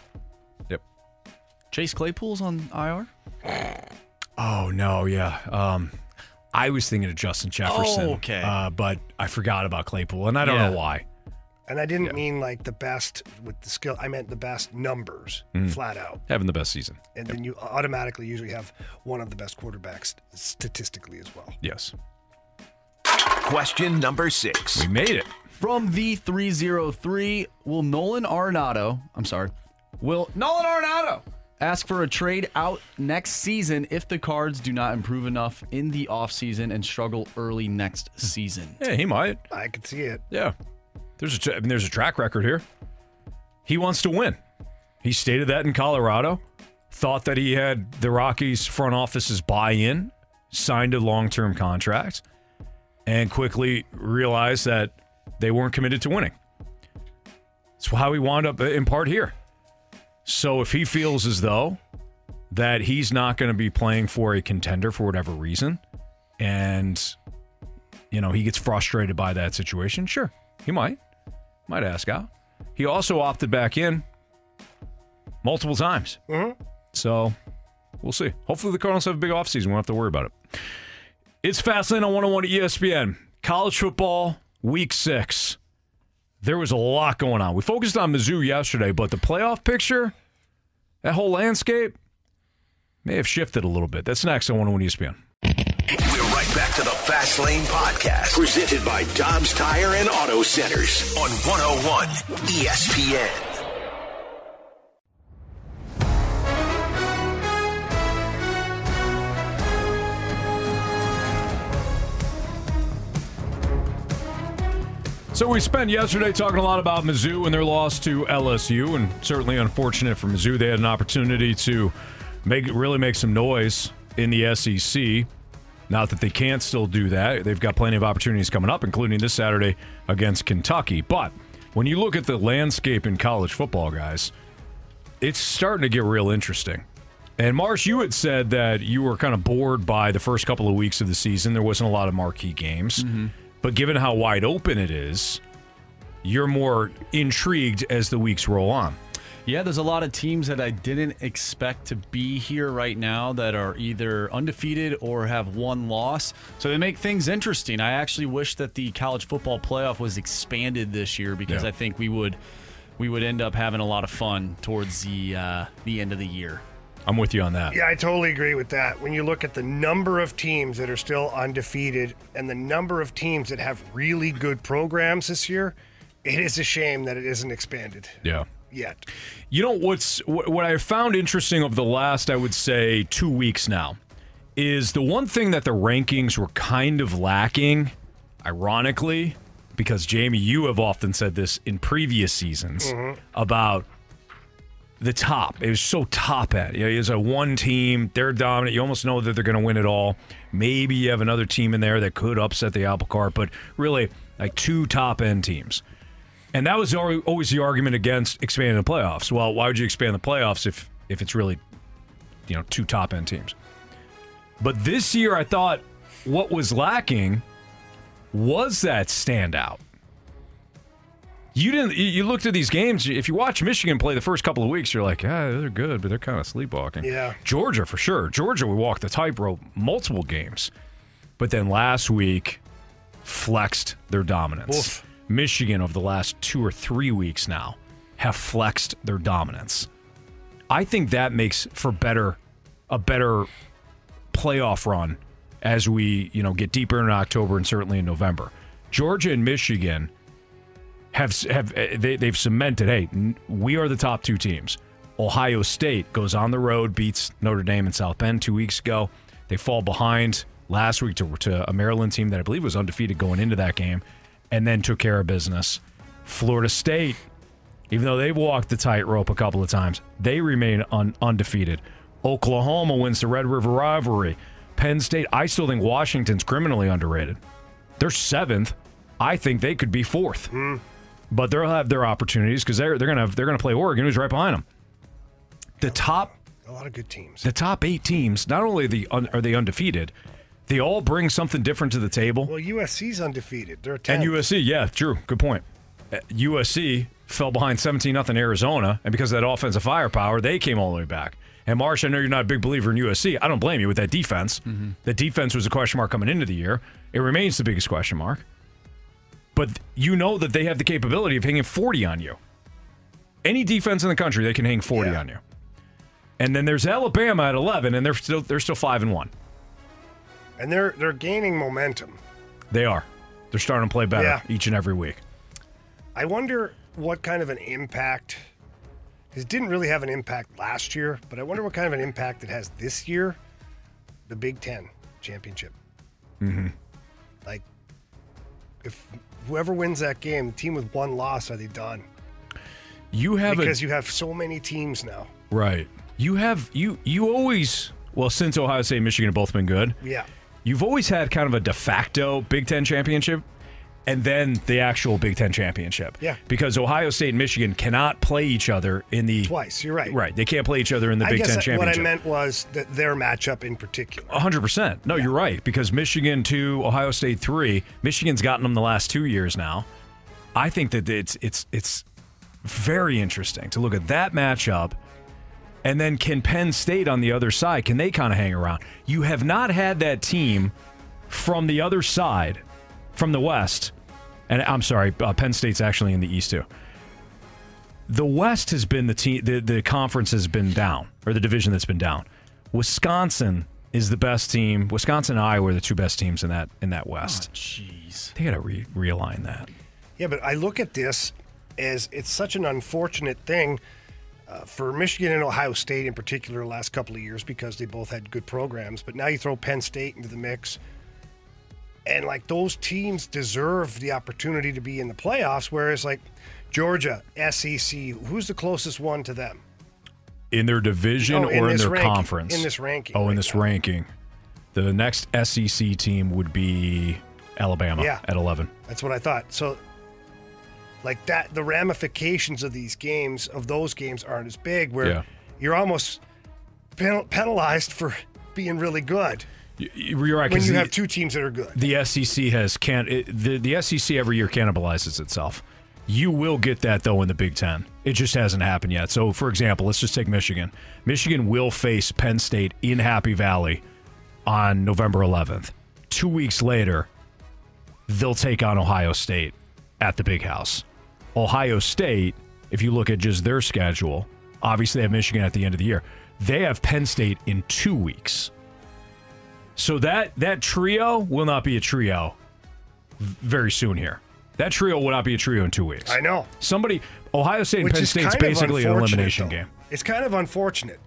Yep. Chase Claypool's on IR. Oh no, yeah. Um, I was thinking of Justin Jefferson. Oh, okay. Uh, but I forgot about Claypool, and I don't Yeah. know why. And I didn't mean like the best with the skill. I meant the best numbers, Mhm. flat out. Having the best season. And then you automatically usually have one of the best quarterbacks statistically as well. Yes. Question number six. We made it. From the 303, will Nolan Arenado, I'm sorry, will Nolan Arenado ask for a trade out next season if the Cards do not improve enough in the offseason and struggle early next season? Yeah, he might. I could see it. Yeah. There's a I mean, there's a track record here. He wants to win. He stated that in Colorado. Thought that he had the Rockies front office's buy-in, signed a long-term contract, and quickly realized that they weren't committed to winning. That's how he wound up uh, in part here. So if he feels as though that he's not going to be playing for a contender for whatever reason, and you know he gets frustrated by that situation, sure, he might might ask out. He also opted back in multiple times. Mm-hmm. So we'll see. Hopefully the Cardinals have a big offseason. We won't have to worry about it. It's Fastlane on 101 at ESPN. College football, week six. There was a lot going on. We focused on Mizzou yesterday, but the playoff picture, that whole landscape, may have shifted a little bit. That's next on 101 ESPN. Fast Lane Podcast, presented by Dobbs Tire and Auto Centers on 101 ESPN. So we spent yesterday talking a lot about Mizzou and their loss to LSU, and certainly unfortunate for Mizzou. They had an opportunity to make really make some noise in the SEC. Not that they can't still do that. They've got plenty of opportunities coming up, including this Saturday against Kentucky. But when you look at the landscape in college football, guys, it's starting to get real interesting. And Marsh, you had said that you were kind of bored by the first couple of weeks of the season. There wasn't a lot of marquee games. Mm-hmm. But given how wide open it is, you're more intrigued as the weeks roll on. Yeah, there's a lot of teams that I didn't expect to be here right now that are either undefeated or have one loss. So they make things interesting. I actually wish that the college football playoff was expanded this year because Yeah. I think we would we would end up having a lot of fun towards the uh, the end of the year. I'm with you on that. Yeah, I totally agree with that. When you look at the number of teams that are still undefeated and the number of teams that have really good programs this year, it is a shame that it isn't expanded Yeah. Yet. You know what's what I found interesting of the last I would say 2 weeks now is the one thing that the rankings were kind of lacking ironically because Jamie you have often said this in previous seasons Mhm. about the top. It was so top at. You know, it's a one team, they're dominant. You almost know that they're going to win it all. Maybe you have another team in there that could upset the apple cart, but really like two top end teams. And that was always the argument against expanding the playoffs. Well, why would you expand the playoffs if if it's really you know two top end teams? But this year I thought what was lacking was that standout. You didn't. You looked at these games. If you watch Michigan play the first couple of weeks, you're like, yeah, they're good, but they're kind of sleepwalking. Yeah. Georgia for sure. Georgia, we walked the tightrope multiple games, but then last week flexed their dominance. Oof. Michigan over the last two or three weeks now have flexed their dominance. I think that makes for better a better playoff run as we you know get deeper in October and certainly in November. Georgia and Michigan have have eh, they, they've cemented. Hey, we are the top two teams. Ohio State goes on the road, beats Notre Dame and South Bend two weeks ago. They fall behind last week to, to a Maryland team that I believe was undefeated going into that game, and then took care of business. Florida State, even though they've walked the tightrope a couple of times, they remain un, undefeated. Oklahoma wins the Red River rivalry. Penn State, I still think Washington's criminally underrated. They're seventh. I think they could be fourth, hmm. but they'll have their opportunities because they're they're gonna they're gonna play Oregon, who's right behind them. The top A lot of good teams. the top eight teams, not only are the un, are they undefeated, they all bring something different to the table. Well, USC's undefeated. They're 10. And USC, yeah, true, good point. Uh, USC fell behind 17 nothing Arizona, and because of that offensive firepower, they came all the way back. And Marsh, I know you're not a big believer in USC. I don't blame you with that defense. The defense was a question mark coming into the year. It remains the biggest question mark. But you know that they have the capability of hanging 40 on you. Any defense in the country, they can hang 40 on you. And then there's Alabama at 11, and they're still they're still five and one. And they're they're gaining momentum. They are. They're starting to play better Yeah. each and every week. I wonder what kind of an impact. It didn't really have an impact last year, but I wonder what kind of an impact it has this year. The Big Ten championship. Mm-hmm. Like, if whoever wins that game, the team with one loss, are they done? You have because a you have so many teams now. right. You have you you always well since Ohio State and Michigan have both been good. Yeah. You've always had kind of a de facto Big Ten championship, and then the actual Big Ten championship. Yeah. Because Ohio State and Michigan cannot play each other in the Twice. You're right. right. They can't play each other in the I Big Ten that- what I meant was that their matchup in particular. hundred percent. No, you're right because Michigan two, Ohio State three. Michigan's gotten them the last two years now. I think that it's it's it's very interesting to look at that matchup, and then can Penn State on the other side? Can they kind of hang around? You have not had that team from the other side, from the West, and I'm sorry, uh, Penn State's actually in the East too. The West has been the team. The, the conference has been down, or the division that's been down. Wisconsin is the best team. Wisconsin and Iowa are the two best teams in that in that West. Jeez. They got to re- realign that. Yeah, but I look at this as it's such an unfortunate thing uh, for Michigan and Ohio State in particular the last couple of years because they both had good programs. But now you throw Penn State into the mix. And like those teams deserve the opportunity to be in the playoffs, whereas like Georgia, SEC, who's the closest one to them? In their division Oh, in or in their ranking- conference? in this ranking Oh, in right this ranking. The next SEC team would be Alabama Yeah. at 11. That's what I thought. So, like that, the ramifications of these games, of those games, aren't as big. Where Yeah. you're almost pen- penalized for being really good You're right. when 'cause you the- have two teams that are good. the SEC has can it, the the SEC every year cannibalizes itself. You will get that though in the Big Ten. It just hasn't happened yet. So, for example, let's just take Michigan. Michigan will face Penn State in Happy Valley on November 11th. Two weeks later, they'll take on Ohio State at the Big House. Ohio State, if you look at just their schedule, obviously they have Michigan at the end of the year. They have Penn State in two weeks. So that that trio will not be a trio very soon here. That trio will not be a trio in two weeks. I know. Somebody, Ohio State and Which Penn State's basically an elimination though. game. It's kind of unfortunate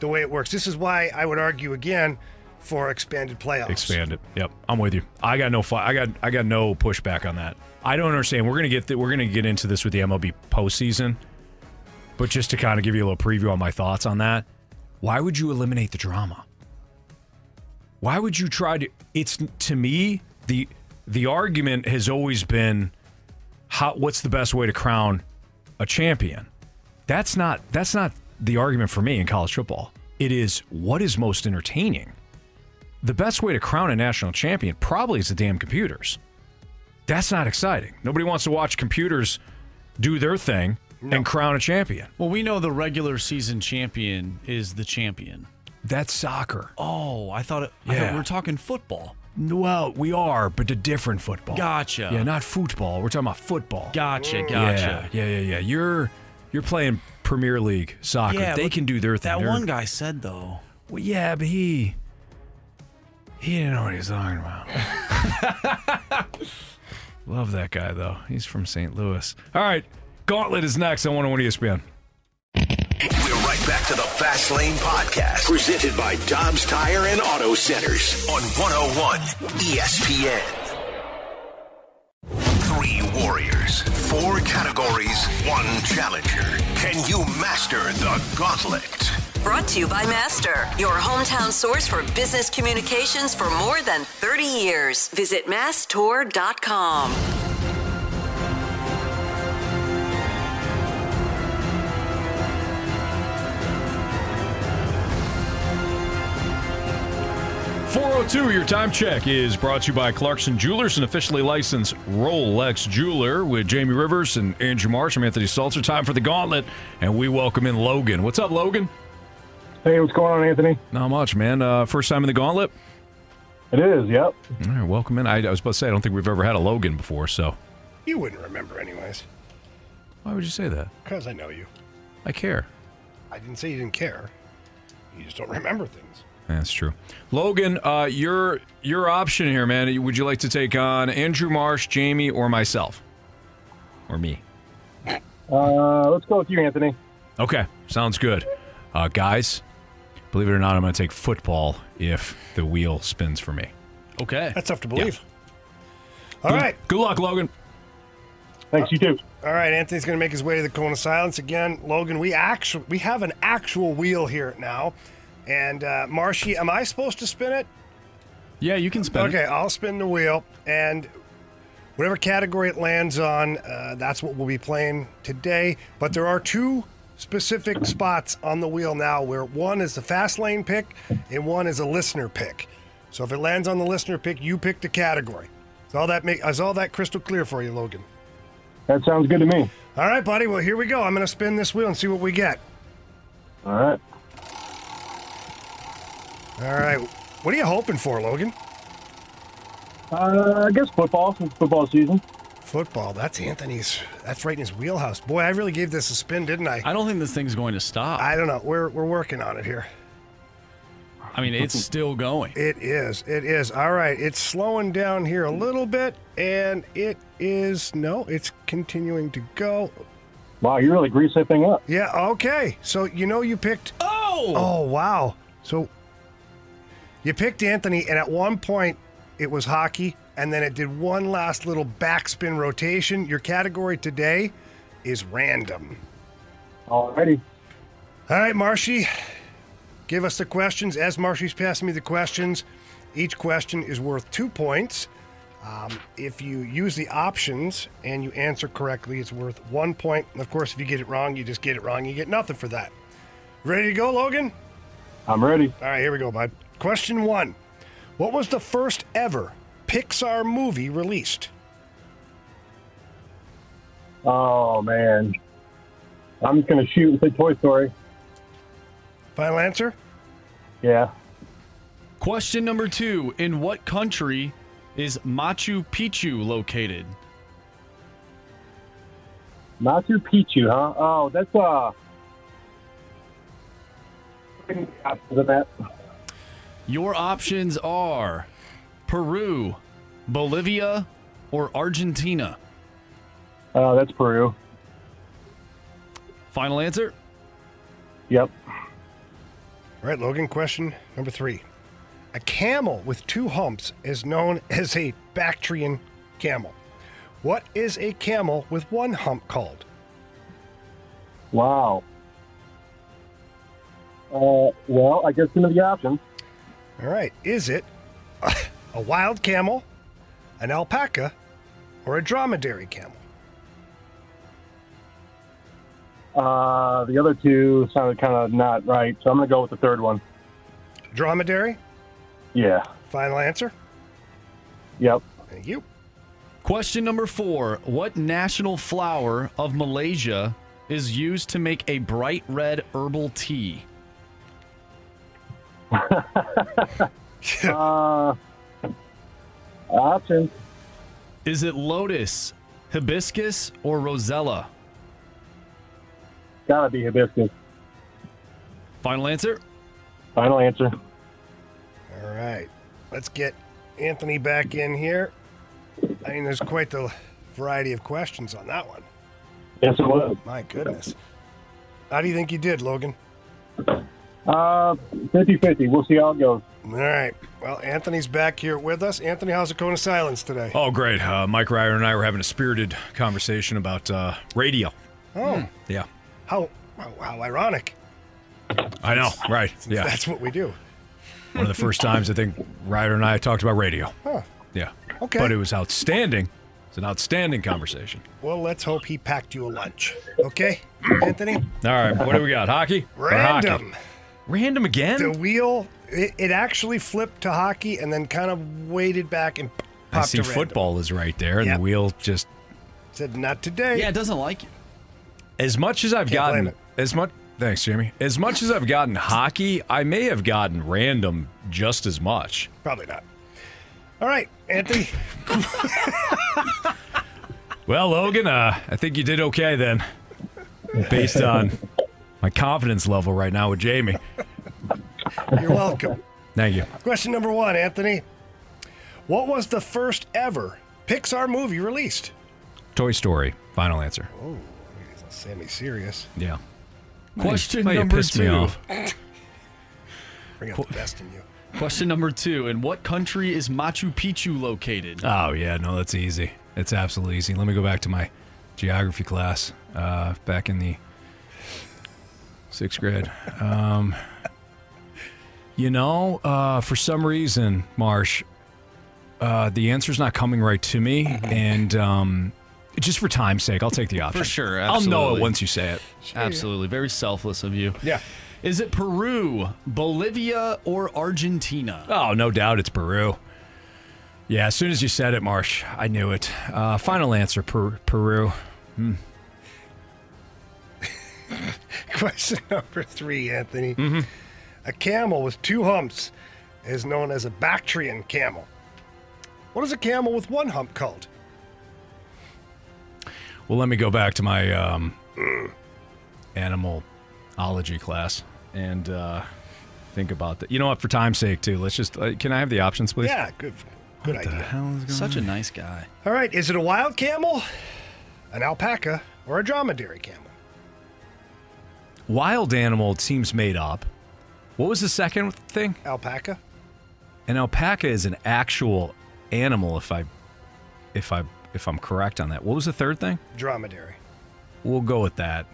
the way it works. This is why I would argue again for expanded playoffs. Expand it. Yep, I'm with you. I got no fi- I got I got no pushback on that. I don't understand. We're gonna get th- we're gonna get into this with the MLB postseason, but just to kind of give you a little preview on my thoughts on that, why would you eliminate the drama? Why would you try to? It's to me the the argument has always been how what's the best way to crown a champion. That's not that's not the argument for me in college football. It is what is most entertaining. The best way to crown a national champion probably is the damn computers. That's not exciting. Nobody wants to watch computers do their thing and crown a champion. Well, we know the regular season champion is the champion. That's soccer. Oh, I thought, it, I thought we were talking football. Well, we are, but a different football. Gotcha. Yeah, not football. We're talking about football. Gotcha, gotcha. Yeah, yeah, yeah, yeah. You're you're playing Premier League soccer. Yeah, they can do their thing. That They're- one guy said though. Well, yeah, but he he didn't know what he was talking about. Love that guy though. He's from St. Louis. All right, Gauntlet is next on 101 ESPN. We're right back to the Fast Lane Podcast, presented by Dobbs Tire and Auto Centers on 101 ESPN. Three warriors, four categories, one challenger. Can you master the gauntlet? Brought to you by Master, your hometown source for business communications for more than 30 years. Visit Mastor.com. 402, your time check is brought to you by Clarkson Jewelers, an officially licensed Rolex jeweler with Jamie Rivers and Andrew Marsh. I'm Anthony Stalter. Time for the gauntlet, and we welcome in Logan. What's up, Logan? Hey, what's going on, Anthony? Not much, man. Uh, first time in the gauntlet? It is, yep. All right, welcome in. I, I was about to say, I don't think we've ever had a Logan before, so. You wouldn't remember, anyways. Why would you say that? Because I know you. I care. I didn't say you didn't care. You just don't remember things. That's true. Logan, uh, your your option here, man. Would you like to take on Andrew Marsh, Jamie, or myself, or me? Uh, let's go with you, Anthony. Okay, sounds good. Uh, guys, believe it or not, I'm going to take football if the wheel spins for me. Okay. That's tough to believe. All Good- right. Good luck, Logan. Thanks, you too. All right, Anthony's going to make his way to the cone of silence again. Logan, we actually we have an actual wheel here now, and uh, Marshy, am I supposed to spin it? Yeah, you can spin it. Okay, it. I'll spin the wheel, and whatever category it lands on, uh, that's what we'll be playing today. But there are two specific spots on the wheel now where one is the fast lane pick and one is a listener pick. So if it lands on the listener pick, you pick the category. Is all that make is all that crystal clear for you, Logan? That sounds good to me. All right, buddy. Well, here we go. I'm going to spin this wheel and see what we get. All right. All right. What are you hoping for, Logan? Uh, I guess football since football season. Football. That's Anthony's. That's right in his wheelhouse. Boy, I really gave this a spin, didn't I? I don't think this thing's going to stop. I don't know. We're we're working on it here. I mean, it's still going. It is. It is. All right. It's slowing down here a little bit, and it is no. It's continuing to go. Wow, you really greased that thing up. Yeah. Okay. So you know you picked. Oh. Oh wow. So you picked Anthony, and at one point it was hockey, and then it did one last little backspin rotation. Your category today is random. Alrighty. All right, Marshy, give us the questions. As Marshy's passing me the questions, each question is worth two points. Um, if you use the options and you answer correctly, it's worth one point. And of course, if you get it wrong, you just get it wrong. You get nothing for that. Ready to go, Logan? I'm ready. All right, here we go, bud. Question one What was the first ever Pixar movie released? Oh man. I'm just gonna shoot and say Toy Story. Final answer? Yeah. Question number two In what country is Machu Picchu located? Machu Picchu, huh? Oh, that's uh. Is it that? Your options are Peru, Bolivia, or Argentina. Uh, that's Peru. Final answer? Yep. All right, Logan, question number three. A camel with two humps is known as a Bactrian camel. What is a camel with one hump called? Wow. Uh, well, I guess some of the options. All right, is it a wild camel, an alpaca, or a dromedary camel? Uh, the other two sounded kind of not right, so I'm gonna go with the third one. Dromedary? Yeah. Final answer? Yep. Thank you. Question number four What national flower of Malaysia is used to make a bright red herbal tea? uh, options. Is it lotus, hibiscus, or rosella? Gotta be hibiscus. Final answer? Final answer. All right. Let's get Anthony back in here. I mean, there's quite the variety of questions on that one. Yes, it was. My goodness. How do you think you did, Logan? Uh, 50-50. We'll see how it goes. All right. Well, Anthony's back here with us. Anthony, how's the cone of silence today? Oh, great. Uh, Mike Ryer and I were having a spirited conversation about uh, radio. Oh, Yeah. how, how how ironic. I know, right. Yeah. That's what we do. One of the first times I think Ryder and I talked about radio. Huh. Yeah. Okay. But it was outstanding. It's an outstanding conversation. Well, let's hope he packed you a lunch. Okay, Anthony? All right. What do we got? Hockey? Or hockey? Random. Random again? The wheel, it, it actually flipped to hockey and then kind of weighted back and popped I see to random. football is right there, and Yep. the wheel just. Said not today. Yeah, it doesn't like you. As much as I've Can't blame gotten. it. As much. Thanks, Jamie. As much as I've gotten hockey, I may have gotten random just as much. Probably not. All right, Anthony. Well, Logan, uh, I think you did okay then, based on my confidence level right now with Jamie. You're welcome. Thank you. Question number one, Anthony. What was the first ever Pixar movie released? Toy Story. Final answer. Oh, semi serious. Yeah. Question Well, you number pissed me two. off. Bring out the best in you. Question number two. In what country is Machu Picchu located? Oh yeah, no, that's easy. It's absolutely easy. Let me go back to my geography class uh, back in the sixth grade. Um, you know, uh, for some reason, Marsh, uh, the answer's not coming right to me, and um, just for time's sake, I'll take the option. For sure. I'll know it once you say it. Absolutely. Very selfless of you. Yeah. Is it Peru, Bolivia, or Argentina? Oh, no doubt it's Peru. Yeah, as soon as you said it, Marsh, I knew it. Uh, final answer, per- Peru. Hmm. Question number three, Anthony. Mm-hmm. A camel with two humps is known as a Bactrian camel. What is a camel with one hump called? Well, let me go back to my um, animalology class and uh, think about that. You know what? For time's sake, too, let's just. Uh, can I have the options, please? Yeah, good, good What the idea. hell is going Such a nice guy. All right, is it a wild camel, an alpaca, or a dromedary camel? Wild animal seems made up. What was the second thing? Alpaca. An alpaca is an actual animal. If I, if I, if I'm correct on that. What was the third thing? Dromedary. We'll go with that.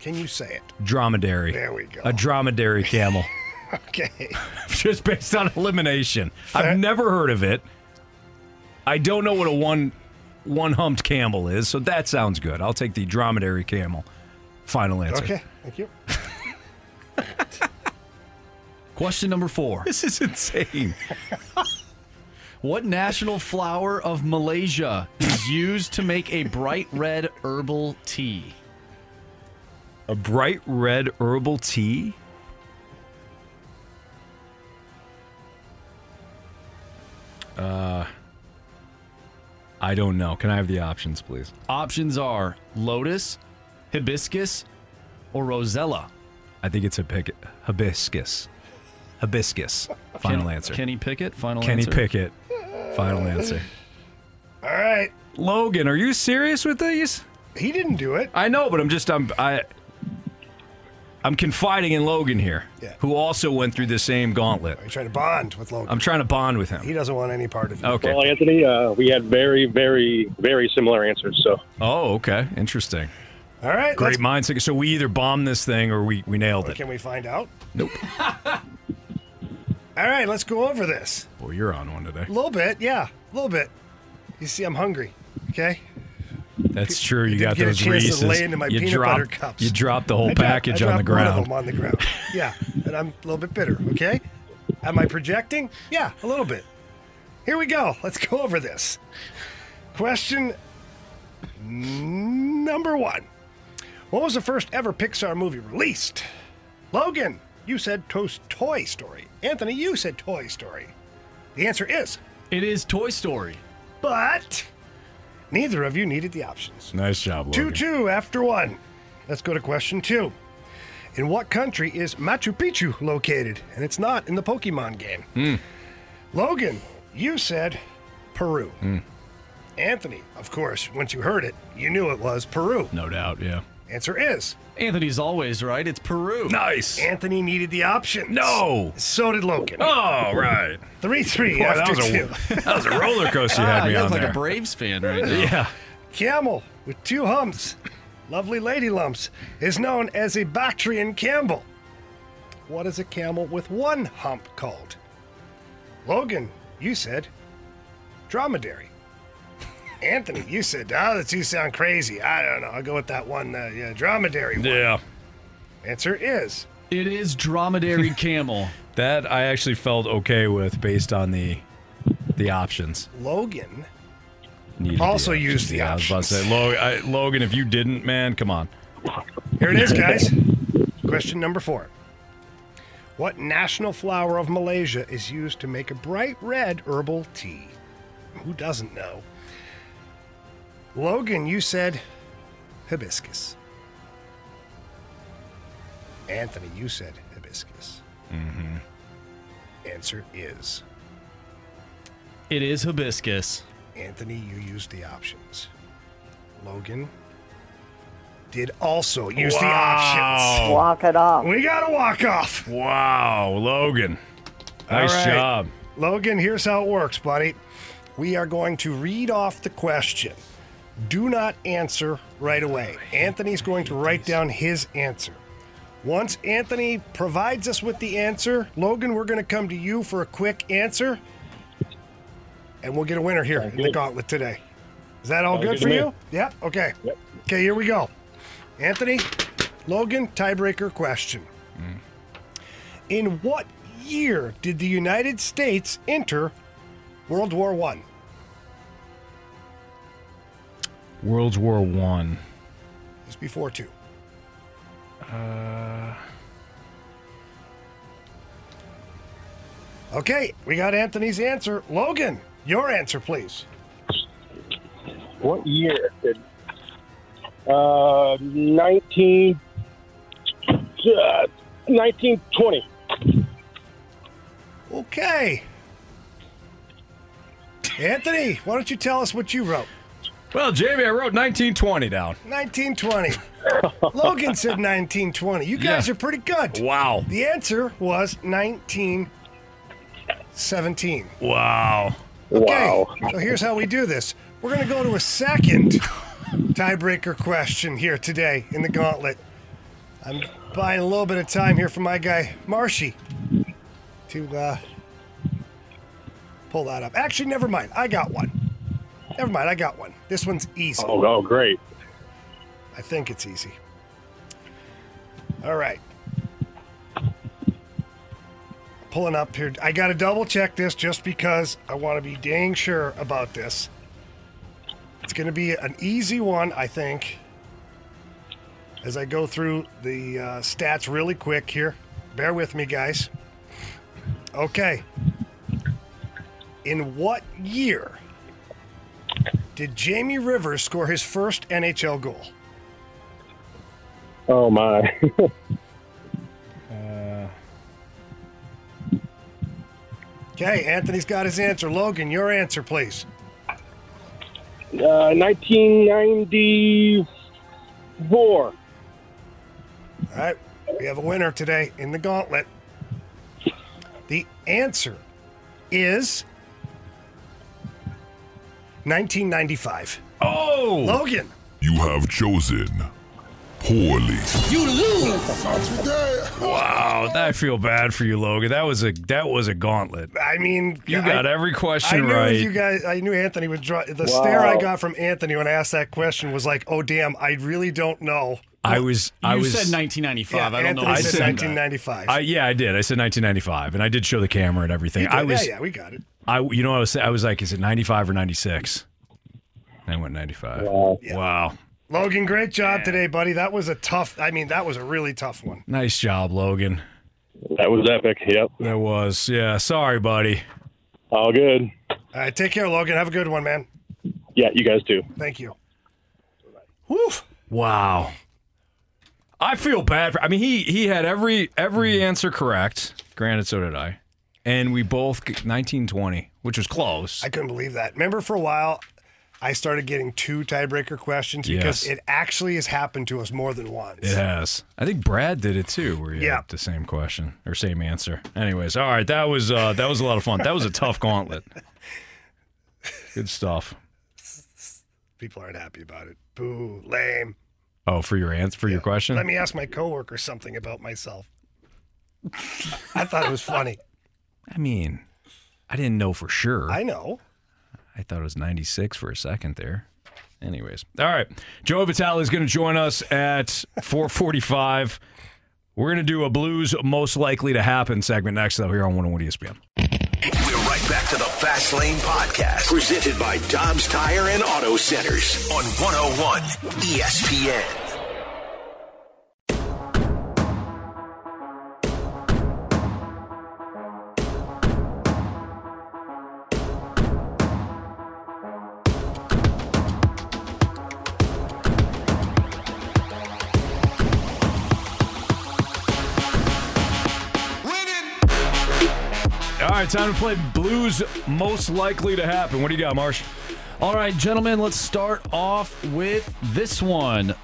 Can you say it? Dromedary. There we go. A dromedary camel. Okay. just based on elimination. Fair- I've never heard of it. I don't know what a one one humped camel is, so that sounds good. I'll take the dromedary camel. Final answer. Okay, thank you. Question number four. This is insane. What national flower of Malaysia is used to make a bright red herbal tea? A bright red herbal tea. Uh I don't know. Can I have the options, please? Options are lotus, hibiscus, or rosella. I think it's a pick hibiscus. Hibiscus. Final Ken- answer. Kenny Pickett. Final answer. Kenny answer. Pickett. Final answer. All right. Logan, are you serious with these? He didn't do it. I know, but I'm just I'm I I'm confiding in Logan here, Yeah. who also went through the same gauntlet. Are you trying to bond with Logan? I'm trying to bond with him. He doesn't want any part of you. Okay. Well, Anthony, uh, we had very, very, very similar answers. So Oh, okay. Interesting. All right. Great minds. So we either bombed this thing or we, we nailed it. Can we find out? Nope. All right, let's go over this. Boy, you're on one today. A little bit, yeah, a little bit. You see, I'm hungry. Okay. That's true. You got those Reese's. lay into my you peanut dropped, butter cups. You dropped the whole I dropped- package I on the ground. on the ground. Yeah, and I'm a little bit bitter. Okay. Am I projecting? Yeah, a little bit. Here we go. Let's go over this. Question number one What was the first ever Pixar movie released? Logan, you said to- Toy Story. Anthony, you said Toy Story. The answer is. It is Toy Story. But neither of you needed the options. Nice job, 2 Logan. 2 2 after one. Let's go to question two. In what country is Machu Picchu located? And it's not in the Pokemon game. Hmm. Logan, you said Peru. Hmm. Anthony, of course, once you heard it, you knew it was Peru. No doubt, yeah. Answer is. Anthony's always right. It's Peru. Nice. Anthony needed the option. No. So did Logan. Oh, right. 3 3 Boy, that after was a- that was a roller coaster you had Ah, me you on look like there. a Braves fan right now. Yeah. Camel with two humps, lovely lady lumps, is known as a Bactrian camel. What is a camel with one hump called? Logan, you said dromedary. Anthony, you said, oh, that you sound crazy. I don't know. I'll go with that one, uh, yeah, dromedary one. Yeah. Answer is. It is dromedary camel. That I actually felt okay with based on the the options. Logan Needed Also options. used the yeah, I was about to say, Logan, I, Logan, if you didn't, man, come on. Here it is, guys. Question number four. What national flower of Malaysia is used to make a bright red herbal tea? Who doesn't know? Logan, you said hibiscus. Anthony, you said hibiscus. Mm-hmm. Answer is It is hibiscus. Anthony, you used the options. Logan did also use the options. Walk it off. We got to walk off. Wow, Logan. Nice All right. job. Logan, here's how it works, buddy. We are going to read off the question. Do not answer right away. Anthony's going to write down his answer. Once Anthony provides us with the answer, Logan, we're going to come to you for a quick answer. And we'll get a winner here in the gauntlet today. Is that all Sounds good good for to me. you? Yep. Okay. Okay, here we go. Anthony, Logan, tiebreaker question. Mm. In what year did the United States enter World War One? World War One. It's before two. Uh, Okay, we got Anthony's answer. Logan, your answer, please. What year did uh, 19, uh, 1920? Okay. Anthony, why don't you tell us what you wrote? Well, Jamie, I wrote 1920 down. 1920. Logan said 1920. You guys Yeah. are pretty good. Wow. The answer was 1917. Wow. Okay, so here's how we do this. We're going to go to a second tiebreaker question here today in the gauntlet. I'm buying a little bit of time here for my guy, Marshy, to uh, pull that up. Actually, never mind. I got one. Never mind. I got one. This one's easy. Oh, oh, great. I think it's easy. All right. Pulling up here. I got to double check this just because I want to be dang sure about this. It's going to be an easy one, I think. As I go through the uh, stats really quick here. Bear with me, guys. Okay. In what year did Jamie Rivers score his first NHL goal? Oh, my. Uh, Okay, Anthony's got his answer. Logan, your answer, please. Uh, 1994. All right, we have a winner today in the gauntlet. The answer is 1995. Oh! Logan. You have chosen poorly. You lose. Wow, I feel bad for you, Logan. That was a that was a gauntlet. I mean, You I- got every question I knew right. you guys. I knew Anthony would draw. The Wow. stare I got from Anthony when I asked that question was like, "Oh damn, I really don't know." I was I You was said 1995. Yeah, I don't know. Anthony what said 1995. I, yeah, I did. I said 1995, and I did show the camera and everything. I was, yeah, yeah, we got it. I, you know, I was, I was like, is it 95 or 96? And I went 95. Wow. Wow. Logan, great job today, buddy. That was a tough. I mean, that was a really tough one. Nice job, Logan. That was epic. Yep. That was. Yeah. Sorry, buddy. All good. All right, take care, Logan. Have a good one, man. Yeah, you guys too. Thank you. Woof. Wow. I feel bad for. I mean, he he had every every answer correct. Granted, so did I, and we both 1920, which was close. I couldn't believe that. Remember, for a while, I started getting two tiebreaker questions because Yes. it actually has happened to us more than once. It has. I think Brad did it too, where you Yeah. had the same question or same answer. Anyways, all right, that was uh, that was a lot of fun. That was a tough gauntlet. Good stuff. People aren't happy about it. Boo, lame. Oh, for your answer for your question. Let me ask my coworker something about myself. I thought it was funny. I mean, I didn't know for sure. I know. I thought it was 96 for a second there. Anyways, all right. Joe Vitale is going to join us at 4:45. We're going to do a blues most likely to happen segment next, though, here on 101 ESPN. We're right back to the Fast Lane Podcast, presented by Dobbs Tire and Auto Centers on 101 ESPN. Right, time to play blues most likely to happen. What do you got, Marsh? All right, gentlemen, let's start off with this one.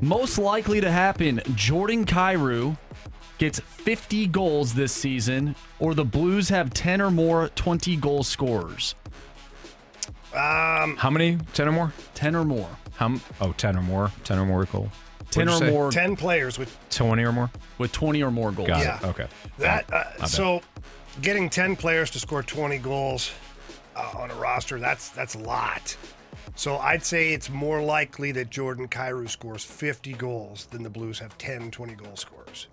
Most likely to happen Jordan Kyrou gets 50 goals this season, or the Blues have 10 or more 20 goal scorers. Um, How many? 10 or more? 10 or more. How, m- oh, 10 or more. 10 or more goal. 10 or say? more. 10 players with 20 or more? With 20 or more goals. Got Yeah. it. Okay. that. My Uh, bad. so, getting 10 players to score 20 goals uh, on a roster, that's that's a lot. So, I'd say it's more likely that Jordan Kyrou scores 50 goals than the Blues have 10 20 goal scorers.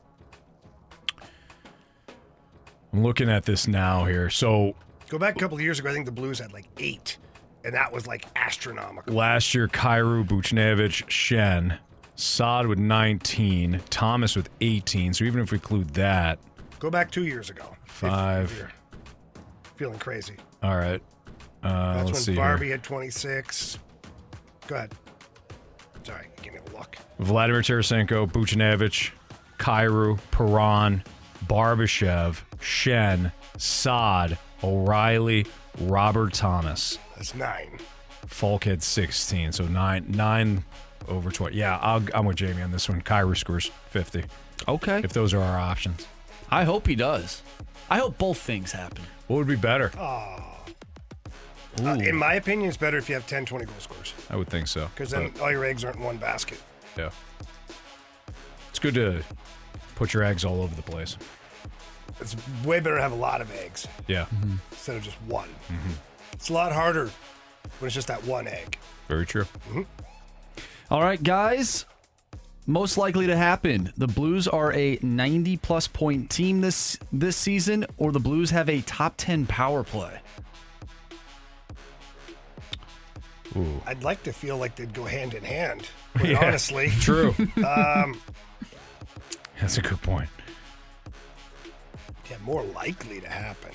I'm looking at this now here. So Go back a couple of years ago, I think the Blues had like eight, and that was like astronomical. last year, Kyrou, Buchnevich, Schenn, Saad with 19, Thomas with 18. So even if we include that, Go back two years ago. five. If you're feeling crazy. All right. Uh, That's let's when see Barbie here. had 26. Go ahead. Sorry, give me a look. Vladimir Tarasenko, Buchnevich, Kyrou, Perron, Barbashev, Schenn, Saad, O'Reilly, Robert Thomas. That's nine. Faulk had 16, so nine nine over 20. Yeah, I'll, I'm with Jamie on this one. Kyrou scores 50. Okay. If those are our options. I hope he does. I hope both things happen. What would be better? Uh, in my opinion, it's better if you have 10 20 goal scorers I would think so. because then But, all your eggs aren't in one basket. yeah. It's good to put your eggs all over the place. It's way better to have a lot of eggs Yeah. Mm-hmm. instead of just one. Mm-hmm. It's a lot harder when it's just that one egg. Very true. Mm-hmm. All right, guys. Most likely to happen: the Blues are a 90 plus point team this this season, or the Blues have a top 10 power play. Ooh. I'd like to feel like they'd go hand in hand. quite Yeah, honestly, true. um, That's a good point. yeah, more likely to happen.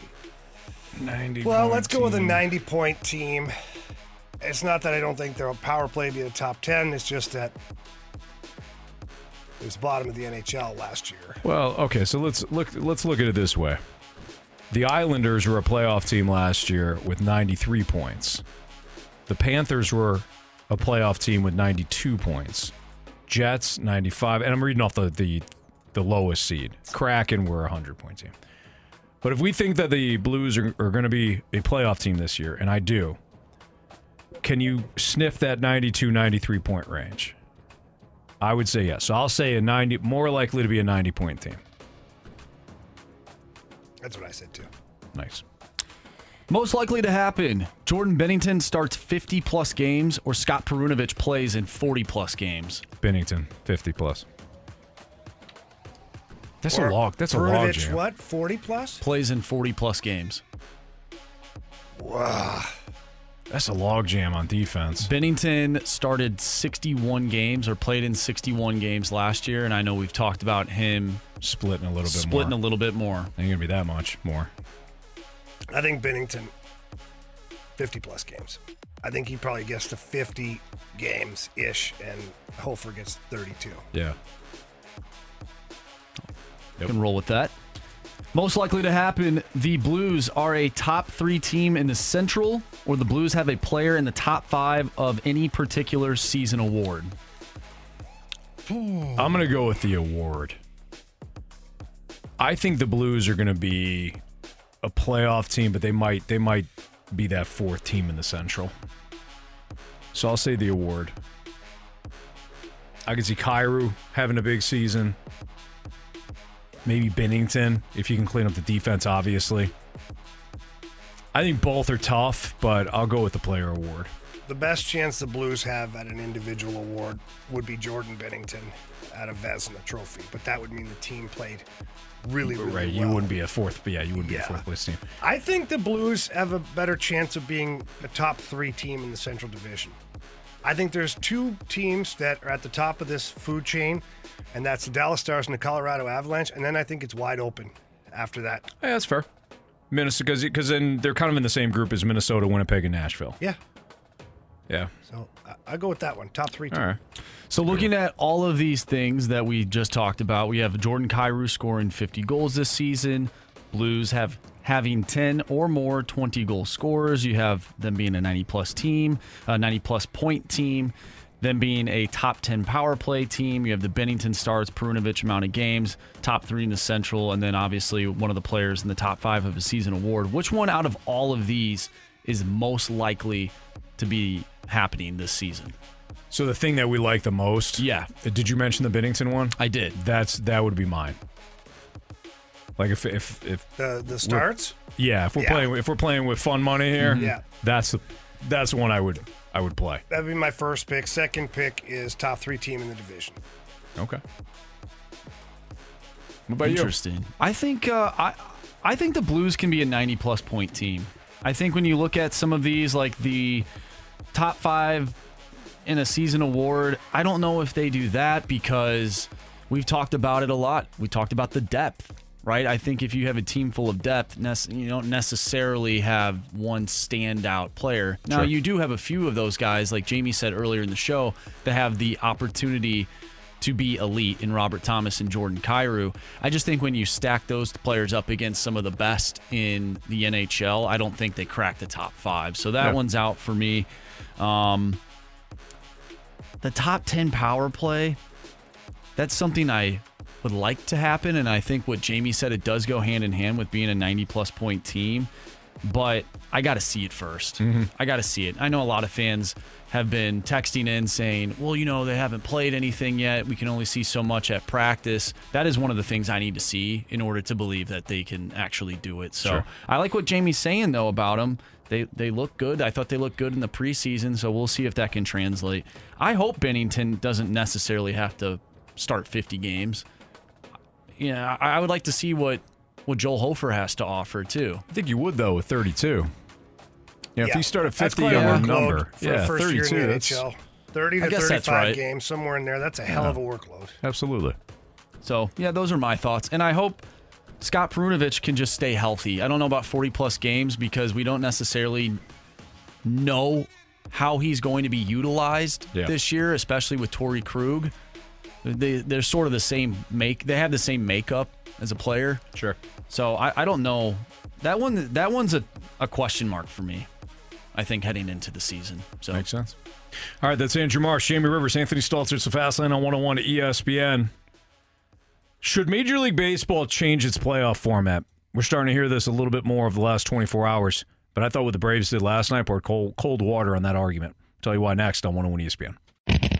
90 Well, point let's go with a 90 point team. It's not that I don't think their power play be the top 10. It's just that it was bottom of the NHL last year. Well, okay, so let's look let's look at it this way. The Islanders were a playoff team last year with 93 points. The Panthers were a playoff team with 92 points. Jets 95, and I'm reading off the the, the lowest seed. Kraken were a 100 point team. But if we think that the Blues are, are going to be a playoff team this year, and I do, can you sniff that 92 93 point range? I would say yes. So I'll say a 90, more likely to be a 90 point team. That's what I said too. Nice. Most likely to happen: Jordan Binnington starts 50 plus games, or Scott Perunovich plays in 40 plus games. Binnington, 50 plus. That's Or a log. That's a log Perunovich, jam. what? 40 plus? Plays in 40 plus games. Wow. That's a logjam on defense. Binnington started 61 games or played in 61 games last year, and I know we've talked about him Splitting a little bit more. splitting more. a little bit more. Ain't gonna be that much more. I think Binnington, 50 plus games. I think he probably gets to 50 games ish, and Hofer gets 32. Yeah. You can roll with that. Most likely to happen, the Blues are a top three team in the Central, or the Blues have a player in the top five of any particular season award. I'm gonna go with the award. I think the Blues are gonna be a playoff team, but they might they might be that fourth team in the Central. So I'll say the award. I can see Kyrou having a big season. Maybe Binnington, if you can clean up the defense, obviously. I think both are tough, but I'll go with the player award. The best chance the Blues have at an individual award would be Jordan Binnington at a Vezina trophy, but that would mean the team played really, really right, you wouldn't be a fourth, but yeah, you wouldn't be a fourth place team. I think the Blues have a better chance of being a top three team in the Central Division. I think there's two teams that are at the top of this food chain, and that's the Dallas Stars and the Colorado Avalanche. And then I think it's wide open after that. Yeah, that's fair. Minnesota, because then they're kind of in the same group as Minnesota, Winnipeg, and Nashville. Yeah. Yeah. So I, I go with that one. Top three. Team. All right. So looking at all of these things that we just talked about, we have Jordan Kyrou scoring 50 goals this season. Blues have having 10 or more 20 goal scorers. You have them being a 90 plus team, a 90 plus point team. Them being a top 10 power play team. You have the Binnington Stars, Perunovich amount of games, top three in the Central, and then obviously one of the players in the top five of a season award. Which one out of all of these is most likely to be happening this season? So the thing that we like the most, yeah. Did you mention the Binnington one? I did. That's that would be mine. Like if if if The the starts. yeah, if we're Yeah. playing if we're playing with fun money here, Mhm. Yeah. that's that's the one I would I would play. That'd be my first pick. Second pick is top three team in the division. Okay. What about you? Interesting. I think uh, I I think the Blues can be a 90 plus point team. I think when you look at some of these, like the top five in a season award, I don't know if they do that because we've talked about it a lot. We talked about the depth, right? I think if you have a team full of depth, you don't necessarily have one standout player. Now, Sure. you do have a few of those guys, like Jamie said earlier in the show, that have the opportunity to be elite in Robert Thomas and Jordan Kyrou. I just think when you stack those players up against some of the best in the NHL, I don't think they crack the top five. So that Yeah. one's out for me. Um, the top 10 power play, that's something I would like to happen. And I think what Jamie said, it does go hand in hand with being a 90 plus point team. But I got to see it 1st mm-hmm. I got to see it. I know a lot of fans have been texting in saying, well, you know, they haven't played anything yet. We can only see so much at practice. That is one of the things I need to see in order to believe that they can actually do it. So Sure. I like what Jamie's saying, though, about them. They, they look good. I thought they looked good in the preseason, so we'll see if that can translate. I hope Binnington doesn't necessarily have to start 50 games. Yeah, I, I would like to see what, what Joel Hofer has to offer, too. I think you would though with 32. Yeah, if you start at That's 50 quite a on workload the number, for yeah, a first 32. year in the that's NHL. 30 I to guess 35 that's right. games, somewhere in there. That's a hell of a workload. absolutely. So, yeah, those are my thoughts. And I hope Scott Perunovich can just stay healthy. I don't know about 40 plus games because we don't necessarily know how he's going to be utilized Yeah. this year, especially with Torey Krug. They, they're sort of the same make. They have the same makeup as a player. Sure. So I, I don't know. That one that one's a, a question mark for me. I think heading into the season. So Makes sense. All right, that's Andrew Marsh, Jamie Rivers, Anthony Stalter. It's the Fast Lane on 101 at ESPN. Should Major League Baseball change its playoff format? We're starting to hear this a little bit more over the last 24 hours, but I thought what the Braves did last night poured cold, cold water on that argument. tell you why next on 101 ESPN.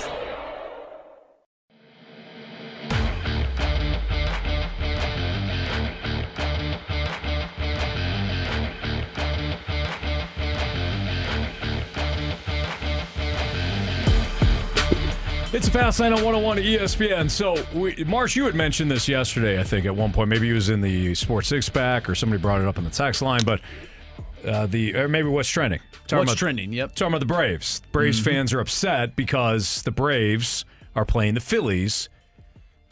It's a fast lane on 101 to ESPN. So, we, Marsh, you had mentioned this yesterday, I think, at one point. Maybe it was in the Sports Six Pack or somebody brought it up on the text line, but uh, the or maybe what's trending. Talking What's about- trending? Yep. Talking about the Braves. Braves Mhm. fans are upset because the Braves are playing the Phillies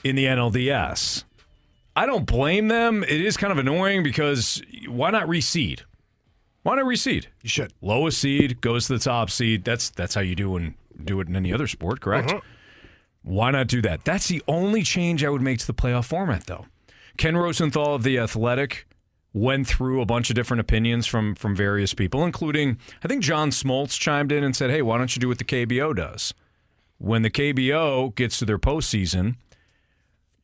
in the NLDS. I don't blame them. It is kind of annoying because why not reseed? Why not reseed? You should. Lowest seed goes to the top seed. That's that's how you do and do it in any other sport, correct? Uh-huh. Why not do that? That's the only change I would make to the playoff format, though. Ken Rosenthal of the Athletic went through a bunch of different opinions from from various people, including I think John Smoltz chimed in and said, "Hey, why don't you do what the KBO does? When the KBO gets to their postseason,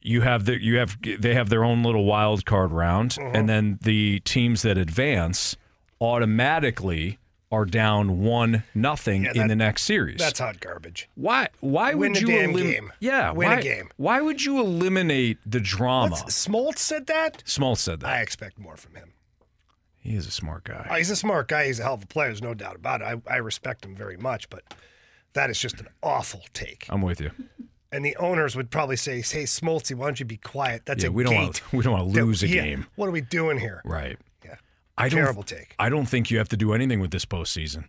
you have the you have they have their own little wild card round, and then the teams that advance automatically are down one nothing Yeah, in the next series. That's hot garbage. Why? Why Win would you damn elim- game. Yeah, Win why, a game. Why would you eliminate the drama? What's, Smoltz said that? Small said that. I expect more from him. He is a smart guy. Oh, he's a smart guy. He's a hell of a player. There's no doubt about it. I, I respect him very much, but that is just an awful take. I'm with you. And the owners would probably say, "Hey, Smoltz, why don't you be quiet? That's Yeah, a we don't gate. want we don't want to That- lose a yeah, game. What are we doing here? Right. I don't, Terrible take. I don't think you have to do anything with this postseason.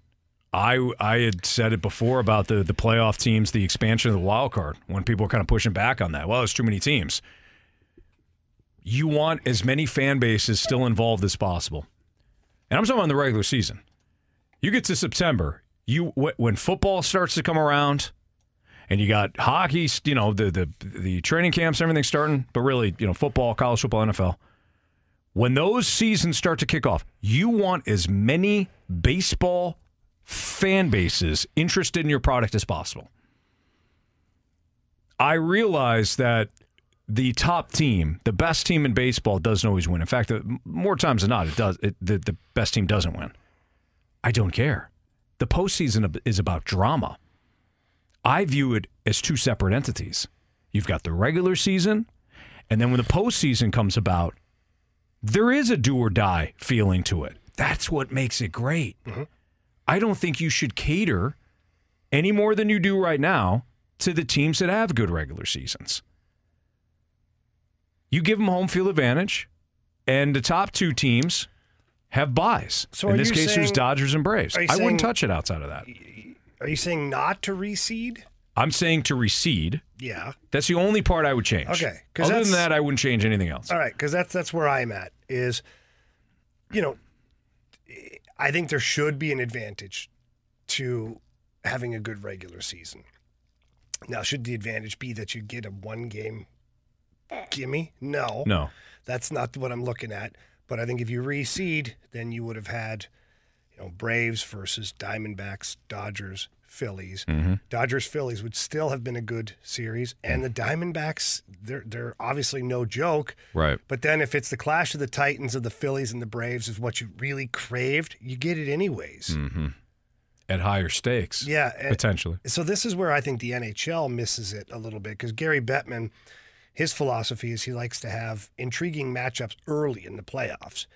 I I had said it before about the the playoff teams, the expansion of the wild card. When people were kind of pushing back on that, well, there's too many teams. You want as many fan bases still involved as possible, and I'm talking about the regular season. You get to September, you when football starts to come around, and you got hockey, you know, the the the training camps, everything starting, but really, you know, football, college football, NFL. When those seasons start to kick off, you want as many baseball fan bases interested in your product as possible. I realize that the top team, the best team in baseball, doesn't always win. In fact, more times than not, it does. It, the, the best team doesn't win. I don't care. The postseason is about drama. I view it as two separate entities. You've got the regular season, and then when the postseason comes about, there is a do or die feeling to it. That's what makes it great. Mm-hmm. I don't think you should cater any more than you do right now to the teams that have good regular seasons. You give them home field advantage, and the top two teams have buys. So In this case, saying- Dodgers and Braves. I wouldn't touch it outside of that. Are you saying not to reseed? I'm saying to recede. Yeah. That's the only part I would change. Okay, Other than that, I wouldn't change anything else. All right, because that's that's where I'm at. Is you know, I think there should be an advantage to having a good regular season. Now, should the advantage be that you get a one game gimme? No, No. that's not what I'm looking at. But I think if you reseed, then you would have had, you know, Braves versus Diamondbacks, Dodgers, Phillies. Mhm. Dodgers Phillies would still have been a good series, and the Diamondbacks they're they're obviously no joke. Right. But then if it's the clash of the Titans of the Phillies and the Braves is what you really craved, you get it anyways. hmm At higher stakes. Yeah, Potentially. So this is where I think the NHL misses it a little bit because Gary Bettman, his philosophy is he likes to have intriguing matchups early in the playoffs.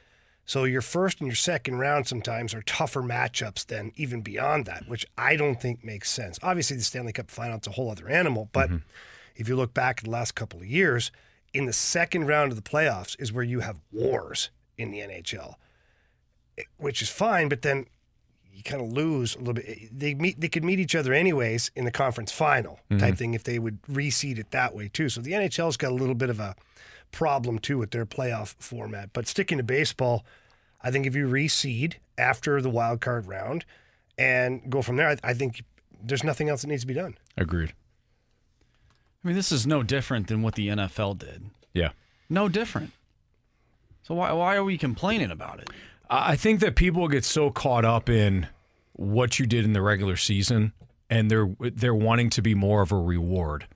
So your first and your second round sometimes are tougher matchups than even beyond that, which I don't think makes sense. Obviously, the Stanley Cup final it's a whole other animal, but if you look back at the last couple of years, in the second round of the playoffs is where you have wars in the NHL, eh, which is fine, but then you kind of lose a little bit. They meet, they could meet each other anyways in the conference final type Mhm. thing if they would reseed it that way too. So the NHL's got a little bit of a problem too with their playoff format. But sticking to baseball, I think if you reseed after the wild card round and go from there, I, I think there's nothing else that needs to be done. Agreed. I mean, this is no different than what the NFL did. Yeah. No different. So why why are we complaining about it? I I think that people get so caught up in what you did in the regular season and they're they're wanting to be more of a reward.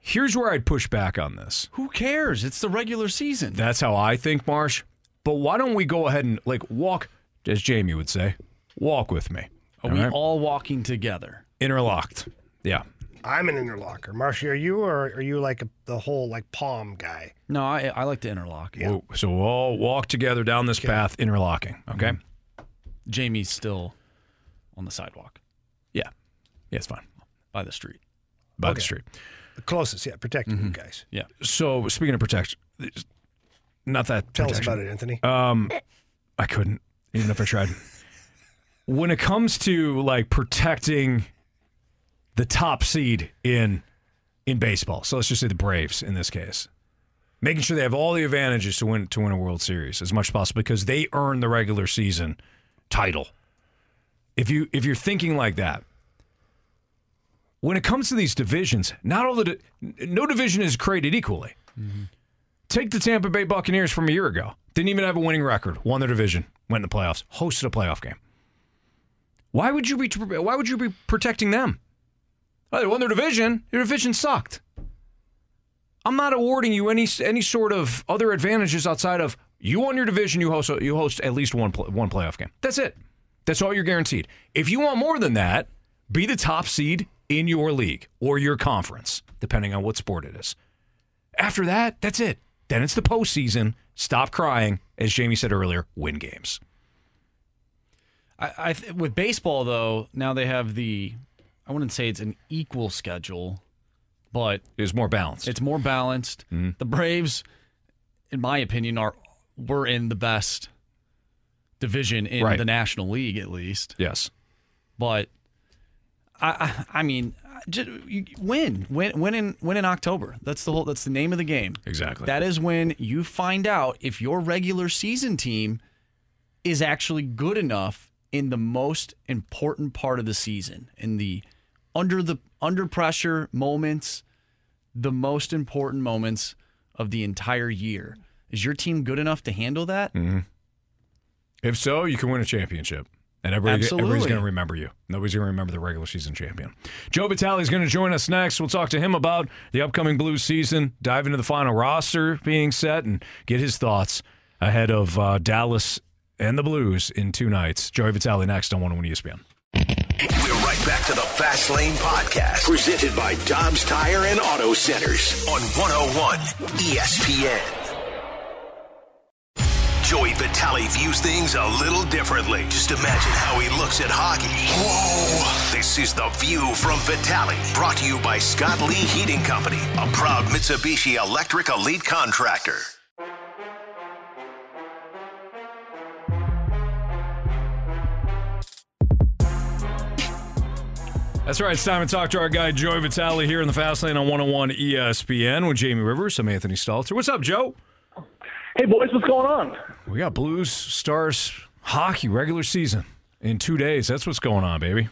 Here's where I'd push back on this. Who cares? It's the regular season. That's how I think, Marsh. But why don't we go ahead and like walk, as Jamie would say, walk with me. Are we all walking together? interlocked? Yeah. I'm an interlocker. Marsha, are you or are you like a, the whole like palm guy? No, I I like to interlock. We'll- So we'll all walk together down this path, interlocking. Okay. Jamie's still on the sidewalk Yeah. Yeah, it's fine. by the street. by Okay. the street. The closest, yeah, protecting Mm-hmm. you guys. Yeah. So speaking of protection, not that. Tell us protection. about it, Anthony. Um, I couldn't, even if I tried. When it comes to like protecting the top seed in in baseball, so let's just say the Braves in this case, making sure they have all the advantages to win to win a World Series as much as possible because they earn the regular season title. If you if you're thinking like that, when it comes to these divisions, not all the di- no division is created equally. Take the Tampa Bay Buccaneers from a year ago. Didn't even have a winning record. Won their division. Went in the playoffs. Hosted a playoff game. Why would you be Why would you be protecting them? Oh, they won their division. Their division sucked. I'm not awarding you any any sort of other advantages outside of you won your division. You host you host at least one one playoff game. That's it. That's all you're guaranteed. If you want more than that, be the top seed in your league or your conference, depending on what sport it is. After that, that's it. Then it's the postseason. Stop crying, as Jamie said earlier. Win games. I, I th- with baseball though, now they have the. I wouldn't say it's an equal schedule, but it's more balanced. It's more balanced. Mm-hmm. The Braves, in my opinion, are were in the best division in Right. the National League, at least. Yes, but I, I, I mean, just win, win, win in win in October. That's the whole. That's the name of the game. Exactly. That is when you find out if your regular season team is actually good enough in the most important part of the season, in the under the under pressure moments, the most important moments of the entire year. Is your team good enough to handle that? Mm-hmm. If so, you can win a championship. And everybody, Absolutely. everybody's going to remember you. Nobody's going to remember the regular season champion. Joe Vitale is going to join us next. We'll talk to him about the upcoming Blues season, dive into the final roster being set, and get his thoughts ahead of uh, Dallas and the Blues in two nights. Joey Vitale next on 101 ESPN. We're right back to the Fast Lane Podcast, presented by Dobbs Tire and Auto Centers on 101 ESPN. Joey Vitale views things a little differently. Just imagine how he looks at hockey. Whoa! This is The View from Vitale, brought to you by Scott Lee Heating Company, a proud Mitsubishi Electric Elite contractor. That's right. It's time to talk to our guy, Joey Vitale, here in the Fast Lane on 101 ESPN with Jamie Rivers. I'm Anthony Stalter. What's up, Joe? Hey, boys, what's going on? We got Blues Stars hockey regular season in two days. That's what's going on, baby.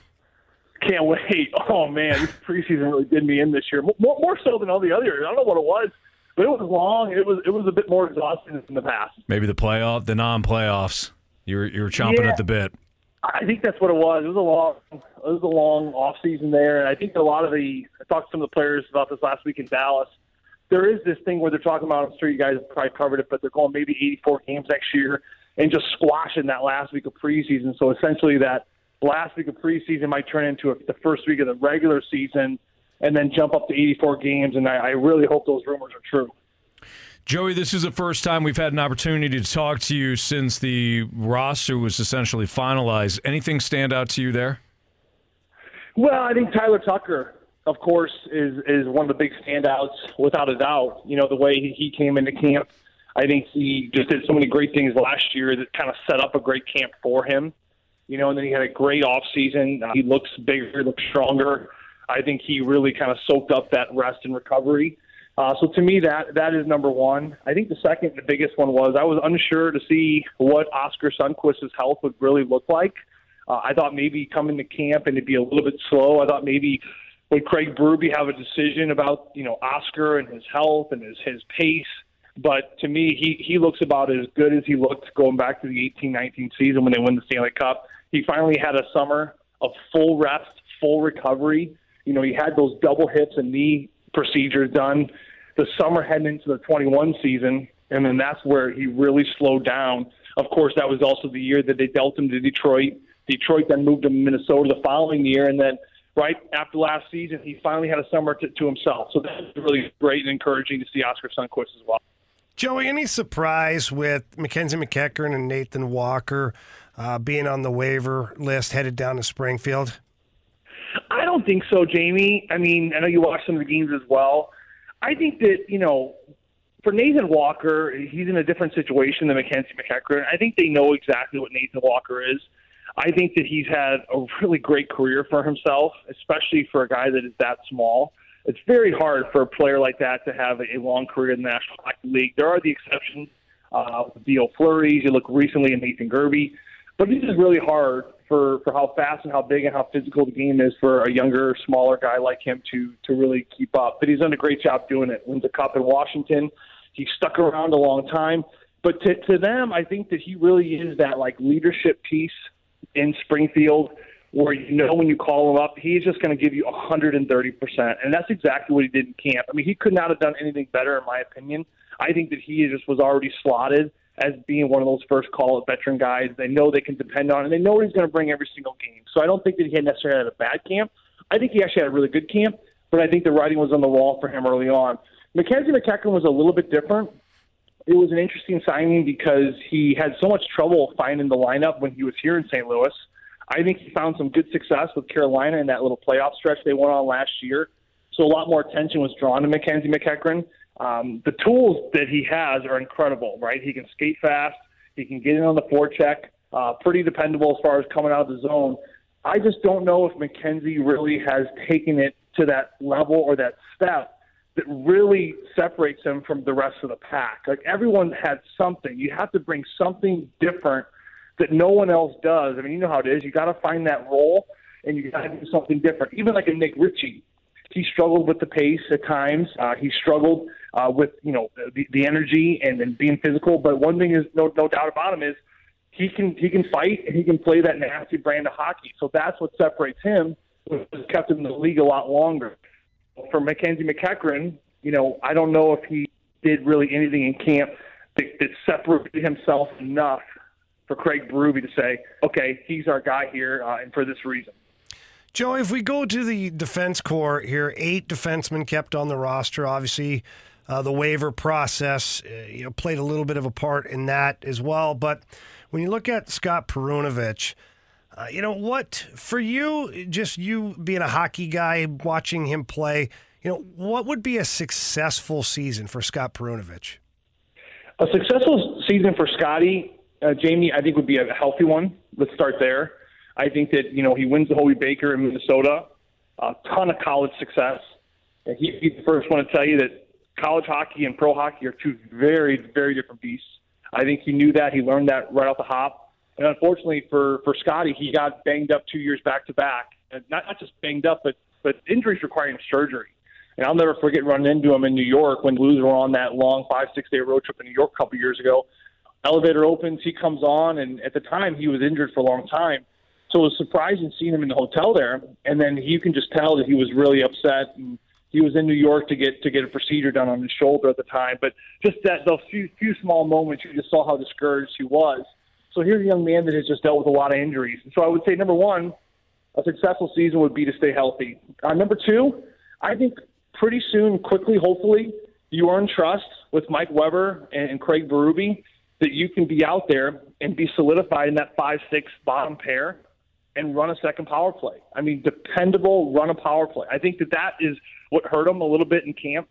Can't wait. Oh, man, this preseason really did me in this year. More, more so than all the other years. I don't know what it was, but it was long. It was it was a bit more exhausting than the past. Maybe the playoff, the non-playoffs. You were you were chomping Yeah. at the bit. I think that's what it was. It was a long, it was a long off season there, and I think a lot of the. I talked to some of the players about this last week in Dallas. There is this thing where they're talking about. I'm sure you guys have probably covered it, but they're going maybe 84 games next year and just squashing that last week of preseason. So essentially, that last week of preseason might turn into a, the first week of the regular season, and then jump up to 84 games. And I, I really hope those rumors are true. Joey, this is the first time we've had an opportunity to talk to you since the roster was essentially finalized. Anything stand out to you there? Well, I think Tyler Tucker, of course, is is one of the big standouts without a doubt. You know, the way he- came into camp, I think he just did so many great things last year that kind of set up a great camp for him. You know, and then he had a great off season. He looks bigger, he looks stronger. I think he really kind of soaked up that rest and recovery. Uh, so to me, that that is number one. I think the second, the biggest one was I was unsure to see what Oskar Sundqvist's health would really look like. Uh, I thought maybe coming to camp and it'd be a little bit slow. I thought maybe would Craig Berube have a decision about you know Oskar and his health and his his pace. But to me, he he looks about as good as he looked going back to the 18-19 season when they win the Stanley Cup. He finally had a summer of full rest, full recovery. You know, he had those double hips and knee procedures done the summer heading into the 21 season, and then that's where he really slowed down. Of course, that was also the year that they dealt him to Detroit. Detroit then moved him to Minnesota the following year, and then right after last season, he finally had a summer to, to himself. So that's really great and encouraging to see Oskar Sundqvist as well. Joey, any surprise with MacKenzie MacEachern and Nathan Walker uh, being on the waiver list headed down to Springfield? I don't think so, Jamie. I mean, I know you watch some of the games as well. I think that you know, for Nathan Walker, he's in a different situation than MacKenzie MacEachern. I think they know exactly what Nathan Walker is. I think that he's had a really great career for himself, especially for a guy that is that small. It's very hard for a player like that to have a long career in the National Hockey League. There are the exceptions. Uh, Theo Fleury's, you look recently at Nathan Gerbe, but this is really hard for, for how fast and how big and how physical the game is for a younger, smaller guy like him to to really keep up. But he's done a great job doing it. Wins a cup in Washington. He stuck around a long time. But to, to them, I think that he really is that like leadership piece in Springfield where you know when you call him up, he's just going to give you 130%. And that's exactly what he did in camp. I mean, he could not have done anything better, in my opinion. I think that he just was already slotted as being one of those first call up veteran guys they know they can depend on, and they know what he's going to bring every single game. So I don't think that he had necessarily had a bad camp. I think he actually had a really good camp, but I think the writing was on the wall for him early on. MacKenzie MacEachern was a little bit different. It was an interesting signing because he had so much trouble finding the lineup when he was here in St. Louis. I think he found some good success with Carolina in that little playoff stretch they went on last year. So a lot more attention was drawn to MacKenzie MacEachern. Um, the tools that he has are incredible, right? He can skate fast. He can get in on the forecheck. Uh, pretty dependable as far as coming out of the zone. I just don't know if MacKenzie really has taken it to that level or that step that really separates him from the rest of the pack. Like everyone had something. You have to bring something different that no one else does. I mean, you know how it is. You got to find that role, and you got to do something different. Even like a Nick Ritchie, he struggled with the pace at times. Uh, he struggled uh, with you know the, the energy and, and being physical. But one thing is no no doubt about him is he can he can fight and he can play that nasty brand of hockey. So that's what separates him, kept him in the league a lot longer. For MacKenzie MacEachern, you know, I don't know if he did really anything in camp that, that separated himself enough for Craig Berube to say, okay, he's our guy here, uh, and for this reason. Joe, if we go to the defense core here, eight defensemen kept on the roster. Obviously, uh, the waiver process uh, you know played a little bit of a part in that as well. But when you look at Scott Perunovich, uh, you know what for you, just you being a hockey guy, watching him play, you know what would be a successful season for Scott Perunovich? A successful season for Scotty, uh, Jamie, I think would be a healthy one. Let's start there. I think that you know he wins the Hobey Baker in Minnesota, a ton of college success. And he'd be the first one to tell you that college hockey and pro hockey are two very, very different beasts. I think he knew that. He learned that right off the hop. And unfortunately for for Scotty, he got banged up two years back to back. Not not just banged up, but but injuries requiring surgery. And I'll never forget running into him in New York when Blues were on that long five six day road trip in New York a couple years ago. Elevator opens, he comes on, and at the time he was injured for a long time. So it was surprising seeing him in the hotel there, and then you can just tell that he was really upset. And he was in New York to get to get a procedure done on his shoulder at the time. But just that those few few small moments, you just saw how discouraged he was. So here's a young man that has just dealt with a lot of injuries. So I would say number one, a successful season would be to stay healthy. Uh, number two, I think pretty soon, quickly, hopefully, you earn trust with Mike Weber and, and Craig Berube that you can be out there and be solidified in that five six bottom pair and run a second power play. I mean, dependable, run a power play. I think that that is what hurt him a little bit in camp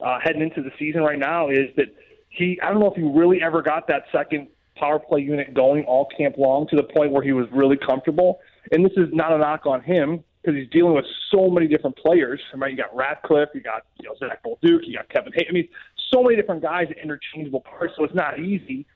uh, heading into the season right now is that he, I don't know if he really ever got that second power play unit going all camp long to the point where he was really comfortable. And this is not a knock on him because he's dealing with so many different players. Right? You got Ratcliffe, you got you know, Zach Bolduc, you got Kevin Hay. I mean, so many different guys, interchangeable parts, so it's not easy.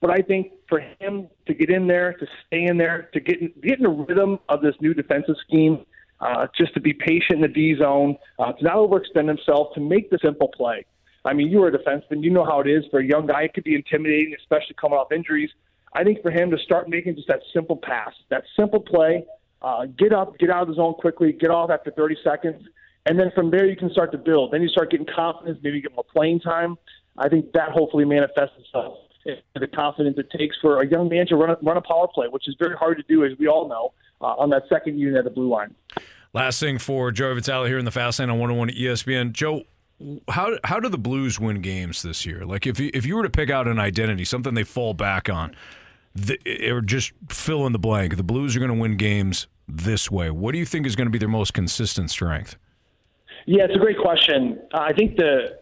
But I think for him to get in there, to stay in there, to get in, get in the rhythm of this new defensive scheme, uh, just to be patient in the D zone, uh, to not overextend himself, to make the simple play. I mean, you were a defenseman, you know how it is for a young guy. It could be intimidating, especially coming off injuries. I think for him to start making just that simple pass, that simple play, uh, get up, get out of the zone quickly, get off after 30 seconds, and then from there you can start to build. Then you start getting confidence, maybe get more playing time. I think that hopefully manifests itself the confidence it takes for a young man to run a, run a power play, which is very hard to do, as we all know, uh, on that second unit at the blue line. Last thing for Joe Vitale here in the Fast Lane on 101 at ESPN. Joe, how how do the Blues win games this year? Like if you, if you were to pick out an identity, something they fall back on, the, or just fill in the blank, the Blues are going to win games this way? What do you think is going to be their most consistent strength? Yeah, it's a great question. Uh, I think the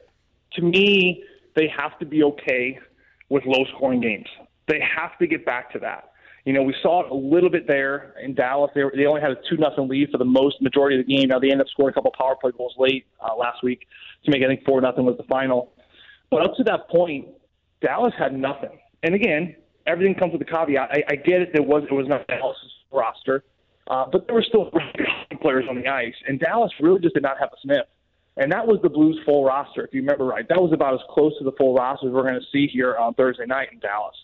to me they have to be okay with low scoring games. They have to get back to that. You know, we saw it a little bit there in Dallas. They, they only had a two nothing lead for the most majority of the game. Now they ended up scoring a couple power play goals late uh, last week to make I think four nothing was the final. But up to that point, Dallas had nothing. And again, everything comes with a caveat. I, I get it. There was it was not Dallas' roster, uh, but there were still players on the ice, and Dallas really just did not have a sniff. And that was the Blues' full roster, if you remember right. That was about as close to the full roster as we're going to see here on Thursday night in Dallas.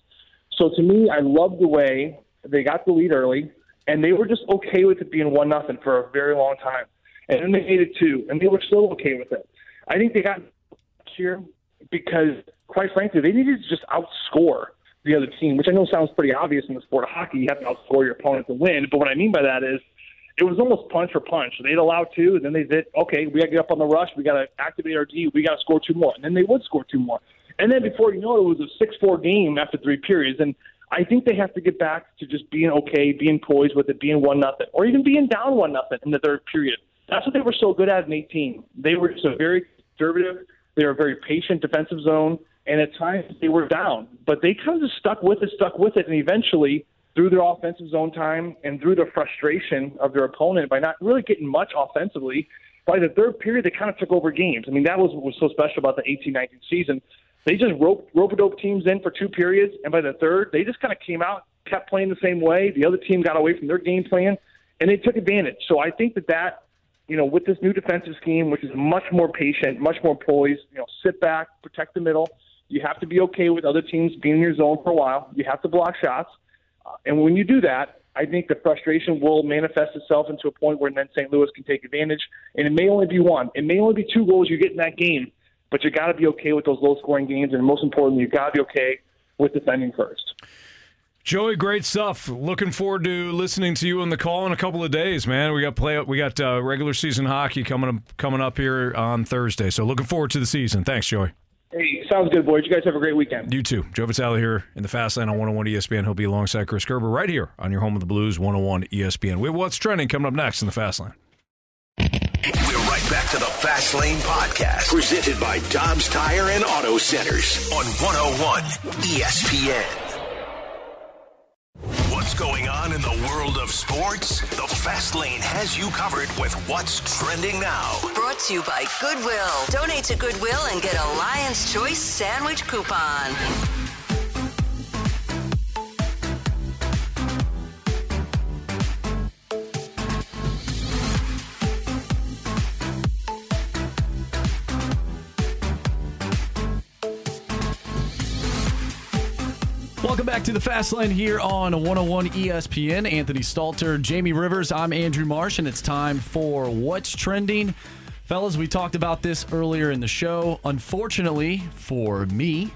So to me, I love the way they got the lead early, and they were just okay with it being one nothing for a very long time. And then they made it two, and they were still okay with it. I think they got here because, quite frankly, they needed to just outscore the other team, which I know sounds pretty obvious in the sport of hockey. You have to outscore your opponent to win. But what I mean by that is it was almost punch for punch. They'd allow two, and then they did, okay, we got to get up on the rush. We got to activate our D. We got to score two more. And then they would score two more. And then before you know it, it was a 6 4 game after three periods. And I think they have to get back to just being okay, being poised with it, being 1 nothing, or even being down 1 nothing in the third period. That's what they were so good at in 18. They were a very conservative, they were a very patient defensive zone, and at times they were down. But they kind of just stuck with it, stuck with it, and eventually through their offensive zone time and through the frustration of their opponent by not really getting much offensively. By the third period, they kind of took over games. I mean, that was what was so special about the 18-19 season. They just rope rope dope teams in for two periods, and by the third, they just kind of came out, kept playing the same way. The other team got away from their game plan, and they took advantage. So I think that that, you know, with this new defensive scheme, which is much more patient, much more poised, you know, sit back, protect the middle. You have to be okay with other teams being in your zone for a while. You have to block shots. Uh, and when you do that, I think the frustration will manifest itself into a point where then St. Louis can take advantage. And it may only be one. It may only be two goals you get in that game, but you got to be okay with those low scoring games. And most importantly, you got to be okay with defending first. Joey, great stuff. Looking forward to listening to you on the call in a couple of days, man. We got play. We got uh, regular season hockey coming up, coming up here on Thursday. So looking forward to the season. Thanks, Joey. Hey, sounds good, boys. You guys have a great weekend. You too. Joe Vitale here in the Fast Lane on 101 ESPN. He'll be alongside Chris Kerber right here on your home of the Blues, 101 ESPN. We have what's trending coming up next in the Fast Lane. Back to the Fast Lane Podcast, presented by Dobbs Tire and Auto Centers on 101 ESPN. What's going on in the world of sports? The Fast Lane has you covered with what's trending now. Brought to you by Goodwill. Donate to Goodwill and get a Lion's Choice sandwich coupon. Welcome back to the Fast Lane here on 101 ESPN. Anthony Stalter, Jamie Rivers. I'm Andrew Marsh, and it's time for What's Trending. Fellas, we talked about this earlier in the show. Unfortunately for me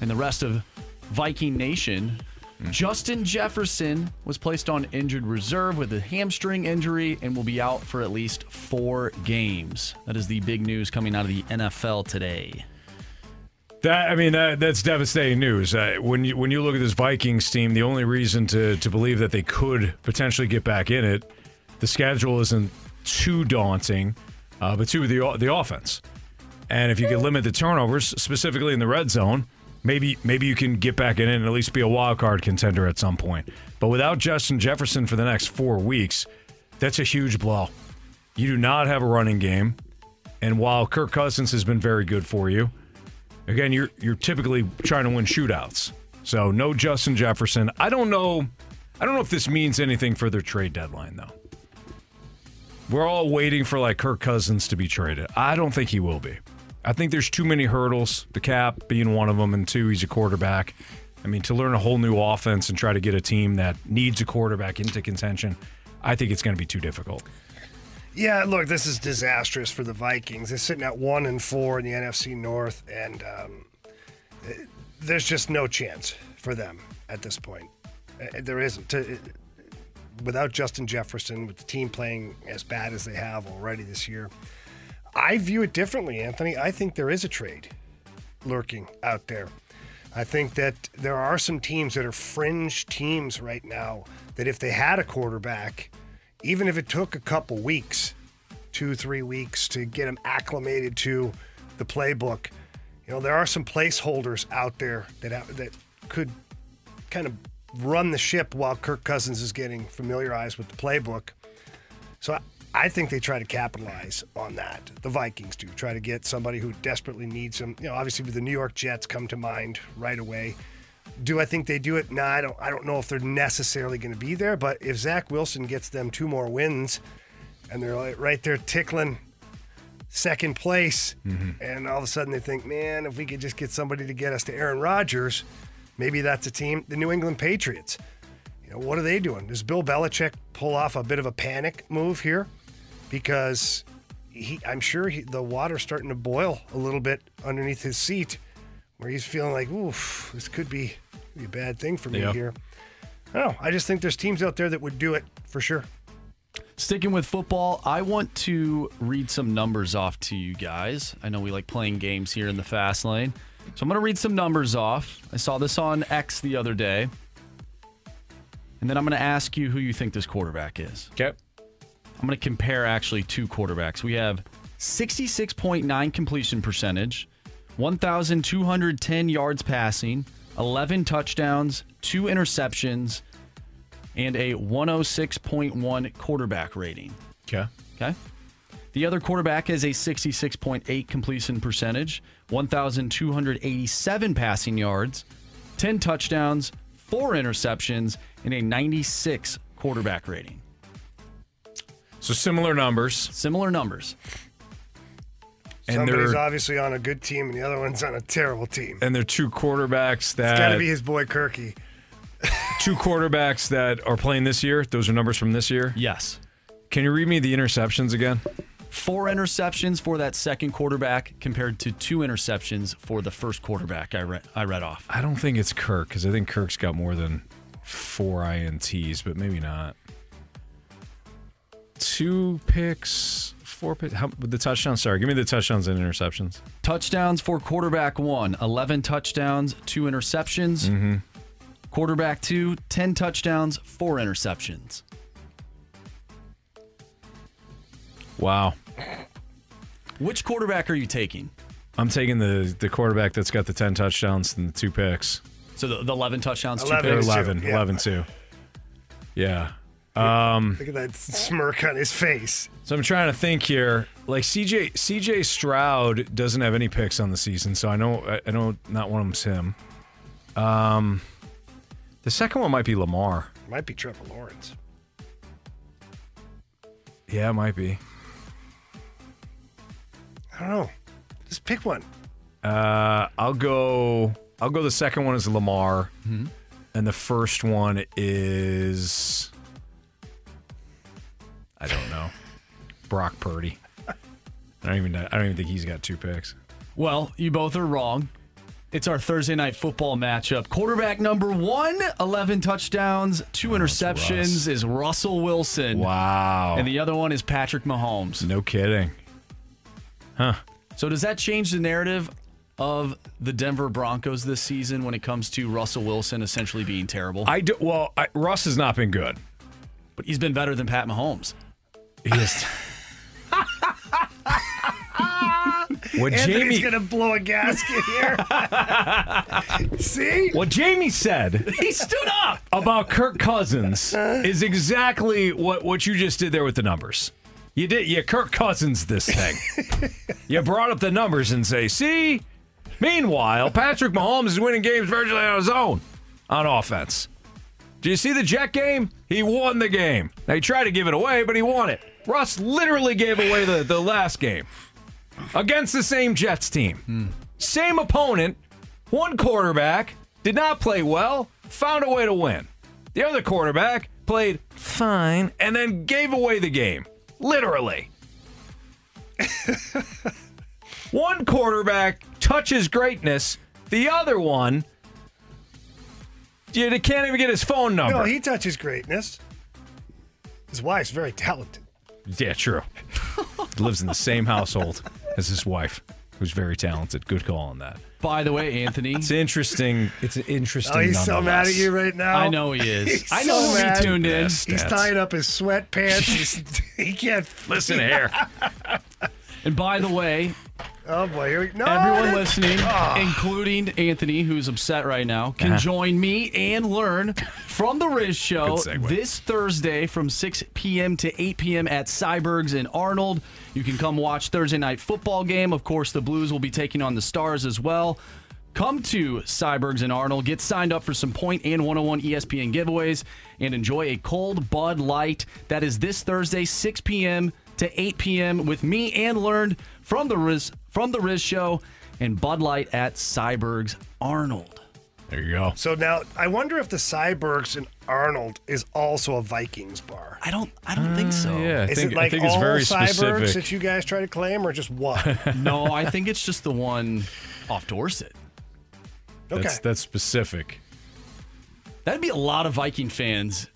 and the rest of Viking Nation, mm-hmm. Justin Jefferson was placed on injured reserve with a hamstring injury and will be out for at least four games. That is the big news coming out of the NFL today. That I mean that that's devastating news. Uh, when you when you look at this Vikings team, the only reason to to believe that they could potentially get back in it, the schedule isn't too daunting, uh, but two the the offense, and if you can limit the turnovers, specifically in the red zone, maybe maybe you can get back in it and at least be a wild card contender at some point. But without Justin Jefferson for the next four weeks, that's a huge blow. You do not have a running game, and while Kirk Cousins has been very good for you. Again, you're you're typically trying to win shootouts. So no Justin Jefferson. I don't know I don't know if this means anything for their trade deadline though. We're all waiting for like Kirk Cousins to be traded. I don't think he will be. I think there's too many hurdles, the cap being one of them, and two, he's a quarterback. I mean, to learn a whole new offense and try to get a team that needs a quarterback into contention, I think it's going to be too difficult. Yeah, look, this is disastrous for the Vikings. They're sitting at one and four in the NFC North, and um, eh, there's just no chance for them at this point. Eh, There isn't. Without Justin Jefferson, with the team playing as bad as they have already this year, I view it differently, Anthony. I think there is a trade lurking out there. I think that there are some teams that are fringe teams right now that if they had a quarterback, even if it took a couple weeks, two, three weeks to get him acclimated to the playbook, you know, there are some placeholders out there that ha- that could kind of run the ship while Kirk Cousins is getting familiarized with the playbook. So I, I think they try to capitalize on that. The Vikings do try to get somebody who desperately needs him. You know, obviously the New York Jets come to mind right away. Do I think they do it? No, I don't. I don't know if they're necessarily going to be there. But if Zach Wilson gets them two more wins, and they're like right there tickling second place, mm-hmm. and all of a sudden they think, man, if we could just get somebody to get us to Aaron Rodgers, maybe that's a team. The New England Patriots. You know, what are they doing? Does Bill Belichick pull off a bit of a panic move here? Because he, I'm sure he, the water's starting to boil a little bit underneath his seat, where he's feeling like, oof, this could be, be a bad thing for me Yeah. here. I don't know. I just think there's teams out there that would do it for sure. Sticking with football, I want to read some numbers off to you guys. I know we like playing games here in the fast lane. So I'm going to read some numbers off. I saw this on X the other day. And then I'm going to ask you who you think this quarterback is. Okay. I'm going to compare actually two quarterbacks. We have 66.9 completion percentage, 1,210 yards passing, 11 touchdowns, two interceptions, and a 106.1 quarterback rating. Okay. Okay. The other quarterback has a 66.8 completion percentage, 1,287 passing yards, 10 touchdowns, four interceptions, and a 96 quarterback rating. So similar numbers. Similar numbers. And Somebody's obviously on a good team, and the other one's on a terrible team. and they're two quarterbacks that It's got to be his boy Kirky. two quarterbacks that are playing this year. Those are numbers from this year. Yes. Can you read me the interceptions again? Four interceptions for that second quarterback compared to two interceptions for the first quarterback I read, I read off. I don't think it's Kirk because I think Kirk's got more than four ints, but maybe not. Two picks, four picks. How, the touchdowns. Sorry, give me the touchdowns and interceptions. Touchdowns for quarterback one 11 touchdowns, two interceptions. Mm-hmm. Quarterback two 10 touchdowns, four interceptions. Wow. Which quarterback are you taking? I'm taking the the quarterback that's got the ten touchdowns and the two picks. So the, the 11 touchdowns, two 11 Or picks. 11, Yeah. 11 too. Yeah. Um, Look at that smirk on his face. so I'm trying to think here. Like CJ CJ Stroud doesn't have any picks on the season, so I know I, I know not one of them's him. Um, the second one might be Lamar. Might be Trevor Lawrence. Yeah, it might be. I don't know. Just pick one. Uh, I'll go. I'll go. The second one is Lamar, Mm-hmm. and the first one is. I don't know. Brock Purdy. I don't even. I don't even think he's got two picks. Well, you both are wrong. It's our Thursday night football matchup. Quarterback number one, 11 touchdowns, two oh, interceptions, is Russell Wilson. Wow. And the other one is Patrick Mahomes. No kidding. Huh. So, does that change the narrative of the Denver Broncos this season when it comes to Russell Wilson essentially being terrible? I do. Well, I, Russ has not been good. but he's been better than Pat Mahomes. He is. what Anthony's Jamie? gonna blow a gasket here. See? What Jamie said He stood up. about Kirk Cousins uh-huh. is exactly what, what you just did there with the numbers. You did you Kirk Cousins this thing. you brought up the numbers and say, see? Meanwhile, Patrick Mahomes is winning games virtually on his own on offense. Do you see the Jet game? He won the game. Now he tried to give it away, but he won it. Russ literally gave away the, the last game against the same Jets team. Same opponent, one quarterback, did not play well, found a way to win. The other quarterback played fine and then gave away the game. Literally. one quarterback touches greatness, the other one you can't even get his phone number. No, he touches greatness. His wife's very talented. Yeah, true. Lives in the same household as his wife. who's very talented. Good call on that. By the way, Anthony. It's interesting. It's interesting. Oh, he's so mad at you right now. I know he is. He's I know so he'll be mad. tuned in. He's tying up his sweatpants. He can't Listen here. And by the way, Oh boy, here we, no, everyone listening, Oh. including Anthony, who's upset right now, can Uh-huh. join me and learn from the Riz Show this Thursday from 6 p.m. to 8 p.m. at Sybergs in Arnold. You can come watch Thursday night football game. Of course, the Blues will be taking on the Stars as well. Come to Sybergs in Arnold, get signed up for some Point and 101 ESPN giveaways, and enjoy a cold Bud Light. That is this Thursday, 6 p.m. to 8 p.m. with me and learned from the Riz from the Riz Show and Bud Light at Sybergs Arnold. There you go. So now I wonder if the Sybergs in Arnold is also a Vikings bar. I don't I don't think uh, so. Yeah, I is think, it like I think it's all very Sybergs specific. that you guys try to claim, or just one? No, I think it's just the one off Dorsett. Okay. That's that's specific. That'd be a lot of Viking fans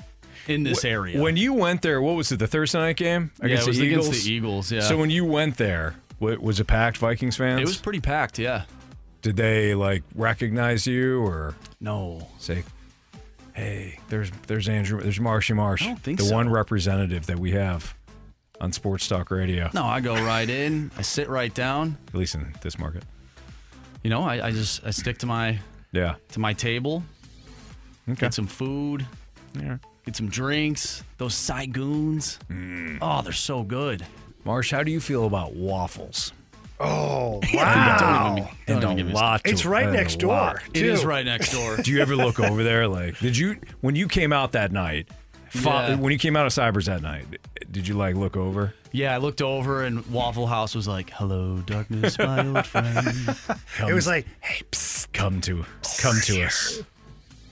in this area. When you went there, what was it? The Thursday night game Yeah, against it was the against Eagles. the Eagles, yeah. So when you went there, wa- was it packed Vikings fans? it was pretty packed, yeah. Did they like recognize you or No. say, "Hey, there's there's Andrew, there's Marshy Marsh, I don't think the so. one representative that we have on Sports Talk Radio, No, I go right in, I sit right down. at least in this market." You know, I, I just I stick to my Yeah. to my table, Okay. get some food, Yeah. Get some drinks. Those Saigoons. Mm. Oh, they're so good. Marsh, how do you feel about waffles? oh Don't wow! even, don't and even a give me lot. It's right and a next lot. door. It is too. right next door. Do you ever look over there? Like, did you when you came out that night? fo- Yeah. When you came out of Cybers that night, did you like look over? Yeah, I looked over and Waffle House was like, "Hello, darkness, my old friend." It was like, hey, psst. come to come to us,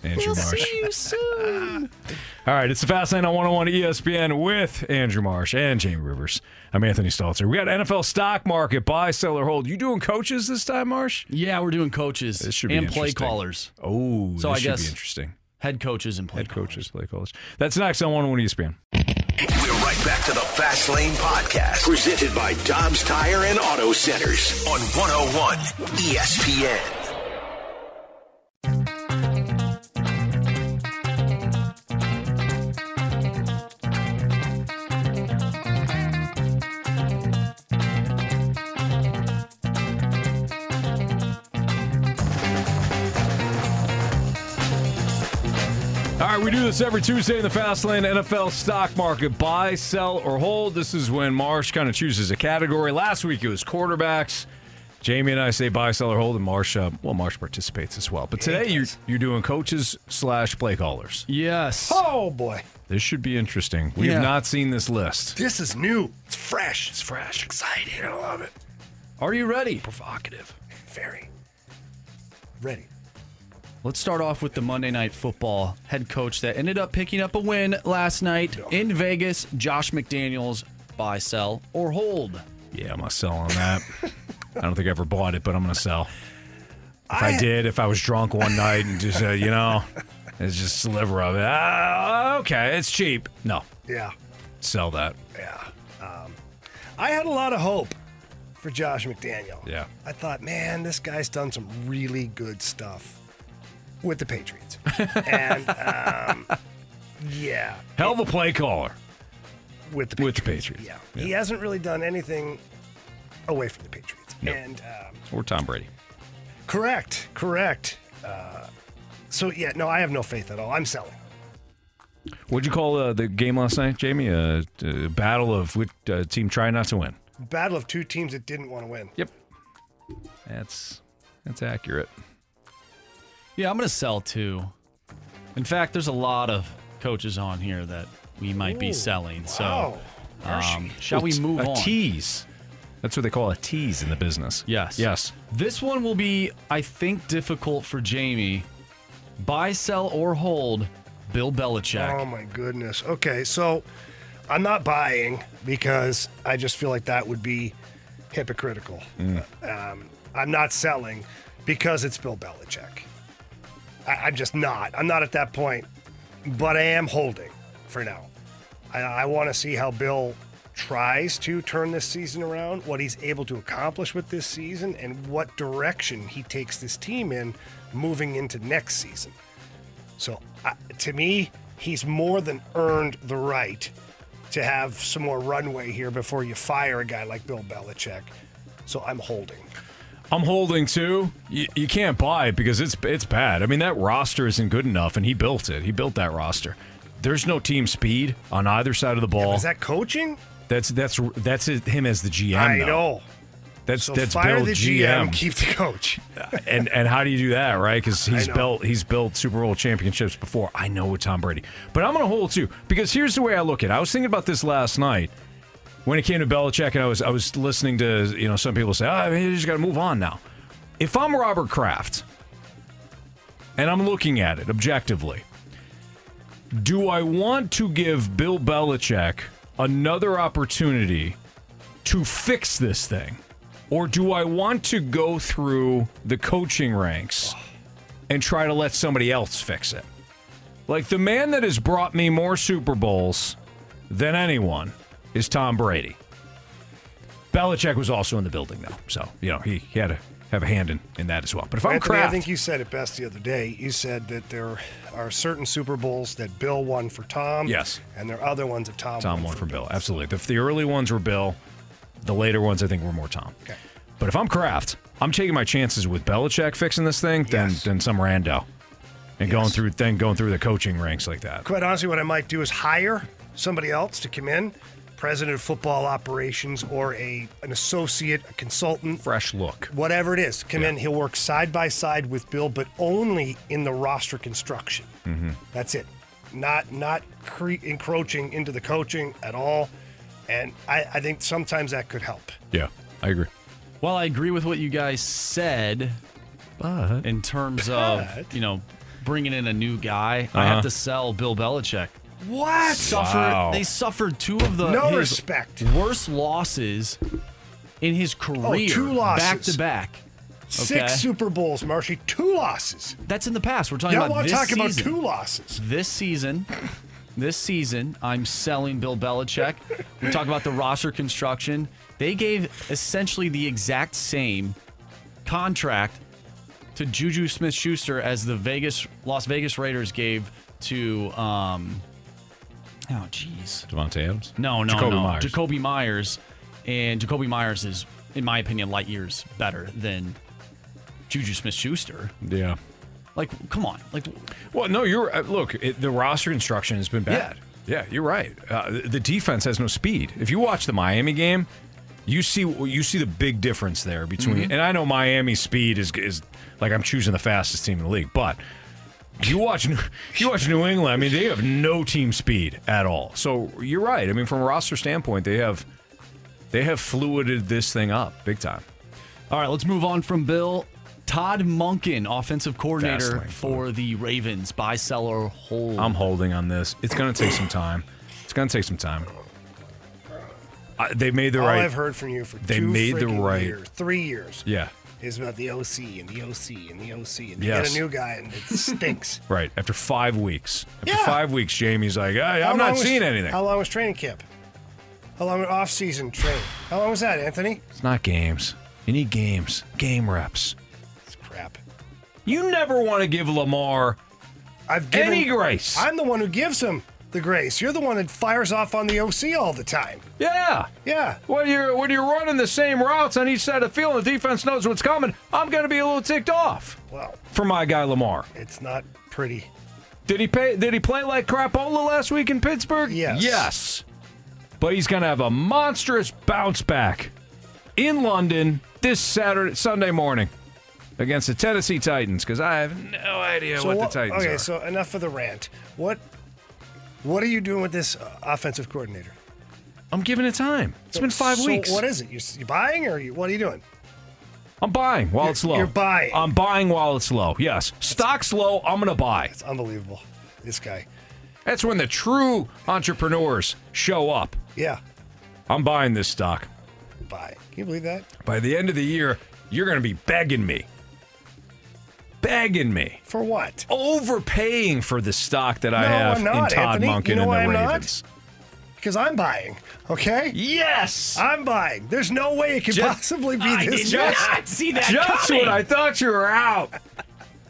Andrew We'll Marsh. see you soon. All right, it's the Fast Lane on 101 ESPN with Andrew Marsh and Jamie Rivers. I'm Anthony Stalter. We got NFL stock market buy, sell, or hold. You doing coaches this time, Marsh? Yeah, we're doing coaches This should be and play callers, Oh, So this I should guess- be interesting. head coaches and play Head callers. coaches, play callers. That's next on 101 ESPN. We're right back to the Fast Lane Podcast, presented by Dobbs Tire and Auto Centers on 101 ESPN. We do this every Tuesday in the Fast Lane NFL stock market. Buy, sell, or hold. This is when Marsh kind of chooses a category. Last week it was quarterbacks. Jamie and I say buy, sell, or hold, and Marsh, uh, well, Marsh participates as well. But today you're, you're doing coaches slash play callers. Yes. Oh boy, This should be interesting. We Yeah. have not seen this list. this is new. It's fresh. It's fresh. Exciting. I love it. Are you ready? Provocative. Very ready. Let's start off with the Monday Night Football head coach that ended up picking up a win last night in Vegas. Josh McDaniels, buy, sell, or hold. Yeah, I'm going to sell on that. I don't think I ever bought it, but I'm going to sell. If I, I- did, if I was drunk one night and just, uh, you know, it's just a sliver of it. Ah, okay, it's cheap. No, Yeah, sell that. yeah. Um, I had a lot of hope for Josh McDaniel. Yeah. I thought, man, this guy's done some really good stuff with the Patriots, and um, yeah, Hell of a play caller with the with the Patriots. Patriots. Yeah. he hasn't really done anything away from the Patriots. No. And um, Or Tom Brady. correct, correct. Uh, so yeah, no, I have no faith at all. I'm selling. What'd you call uh, the game last night, Jamie? A uh, uh, battle of which uh, team trying not to win. Battle of two teams that didn't want to win. Yep. That's that's accurate. Yeah, I'm going to sell too. In fact, there's a lot of coaches on here that we might be Ooh, selling. wow. So, um, shall we It's move a on? tease. That's what they call a tease in the business. Yes. Yes. This one will be, I think, difficult for Jamie. Buy, sell, or hold Bill Belichick. Oh my goodness. Okay, so I'm not buying because I just feel like that would be hypocritical. Um, I'm not selling because it's Bill Belichick. I, I'm just not. I'm not at that point, but I am holding for now. I, I want to see how Bill tries to turn this season around, what he's able to accomplish with this season, and what direction he takes this team in moving into next season. So, uh, to me, he's more than earned the right to have some more runway here before you fire a guy like Bill Belichick. So, I'm holding. I'm holding too. You, you can't buy it because it's it's bad. I mean, that roster isn't good enough, and he built it. He built that roster. There's no team speed on either side of the ball. Is that coaching? that's that's that's him as the GM. I though. know. That's So that's fire Bill the GM, keep the coach. and and how do you do that, right? Because he's built he's built Super Bowl championships before. I know with Tom Brady, but I'm to hold too because here's the way I look at. it. I was thinking about this last night when it came to Belichick, and I was I was listening to you know some people say, "Oh, you just got to move on now." If I'm Robert Kraft and I'm looking at it objectively, do I want to give Bill Belichick another opportunity to fix this thing? Or do I want to go through the coaching ranks and try to let somebody else fix it? Like the man that has brought me more Super Bowls than anyone is Tom Brady. Belichick was also in the building, though. So, you know, he, he had to have a hand in, in that as well. But if I'm Anthony, I think you said it best the other day. You said that there are certain Super Bowls that Bill won for Tom. Yes. And there are other ones that Tom, Tom won. won from Bill. Absolutely. The, the early ones were Bill. The later ones, I think, were more Tom. Okay. But if I'm Kraft, I'm taking my chances with Belichick fixing this thing than than some rando, and going through then going through the coaching ranks like that. Quite honestly, what I might do is hire somebody else to come in, president of football operations or a an associate, a consultant, fresh look, whatever it is. Come in, he'll work side by side with Bill, but only in the roster construction. Mm-hmm. That's it. Not not cre- encroaching into the coaching at all. And I, I think sometimes that could help. Yeah, I agree. Well, I agree with what you guys said, but in terms But. of you know bringing in a new guy, I Uh-huh. have to sell Bill Belichick. What? Suffered, Wow. They suffered two of the No respect. worst losses in his career, two losses. back to back. Six Super Bowls, Marshy, two losses. That's in the past. We're talking Y'all about want this to talk about season. two losses. This season, this season, I'm selling Bill Belichick. We talk about the roster construction. They gave essentially the exact same contract to Juju Smith-Schuster as the Vegas Las Vegas Raiders gave to um oh jeez. Davante Adams. No, no, Jakobi no. Meyers. Jakobi Meyers. And Jakobi Meyers is, in my opinion, light years better than Juju Smith Schuster. Yeah. Like, come on. Like, Well, no, you're uh, look. It, the roster construction has been bad. Yeah, you're right. Uh, the- defense has no speed. If you watch the Miami game, you see you see the big difference there between. Mhm. And I know Miami's speed is is like I'm choosing the fastest team in the league, but you watch New- you watch New England. I mean, they have no team speed at all. So you're right. I mean, from a roster standpoint, they have they have fluided this thing up big time. All right, let's move on from Bill. Todd Monken, offensive coordinator for the Ravens. Buy, sell, or hold. I'm holding on this. It's going to take some time. It's going to take some time. Uh, they made the All right. I've heard from you for They two made the right- years, three years, Yeah. Is about the OC and the OC and the OC and you Yes. get a new guy and it stinks. Right. After five weeks. After Yeah. five weeks, Jamie's like, hey, I'm not was- seeing anything. How long was training camp? How long was off-season training? How long was that, Anthony? It's not games. You need games, game reps. It's crap. You never want to give Lamar I've given, any grace. I'm the one who gives him the grace. You're the one that fires off on the OC all the time. yeah. Yeah. When you're when you're running the same routes on each side of the field, and the defense knows what's coming. I'm to be a little ticked off Well, for my guy Lamar. it's not pretty. Did he pay? Did he play like crapola last week in Pittsburgh? Yes. Yes. But he's to have a monstrous bounce back in London this Saturday, Sunday morning against the Tennessee Titans because I have no idea what, what- the Titans okay, are. Okay, so enough of the rant. What What are you doing with this uh, offensive coordinator? I'm giving it time. It's been five So weeks. What is it? You, you buying or you, what are you doing? I'm buying while You're- it's low. you're buying. I'm buying while it's low. Yes. Stock's low. I'm going to buy. It's unbelievable. This guy. That's when the true entrepreneurs show up. Yeah. I'm buying this stock. Buy. Can you believe that? By the end of the year, you're going to be begging me. Begging me. For what? Overpaying for the stock that I No, have I'm not, in Todd Anthony. Monken You know and why the I'm not? Ravens. because I'm buying. Okay. Yes. I'm buying. There's no way it could Just- possibly be I this. did not see that Just when I thought you were out.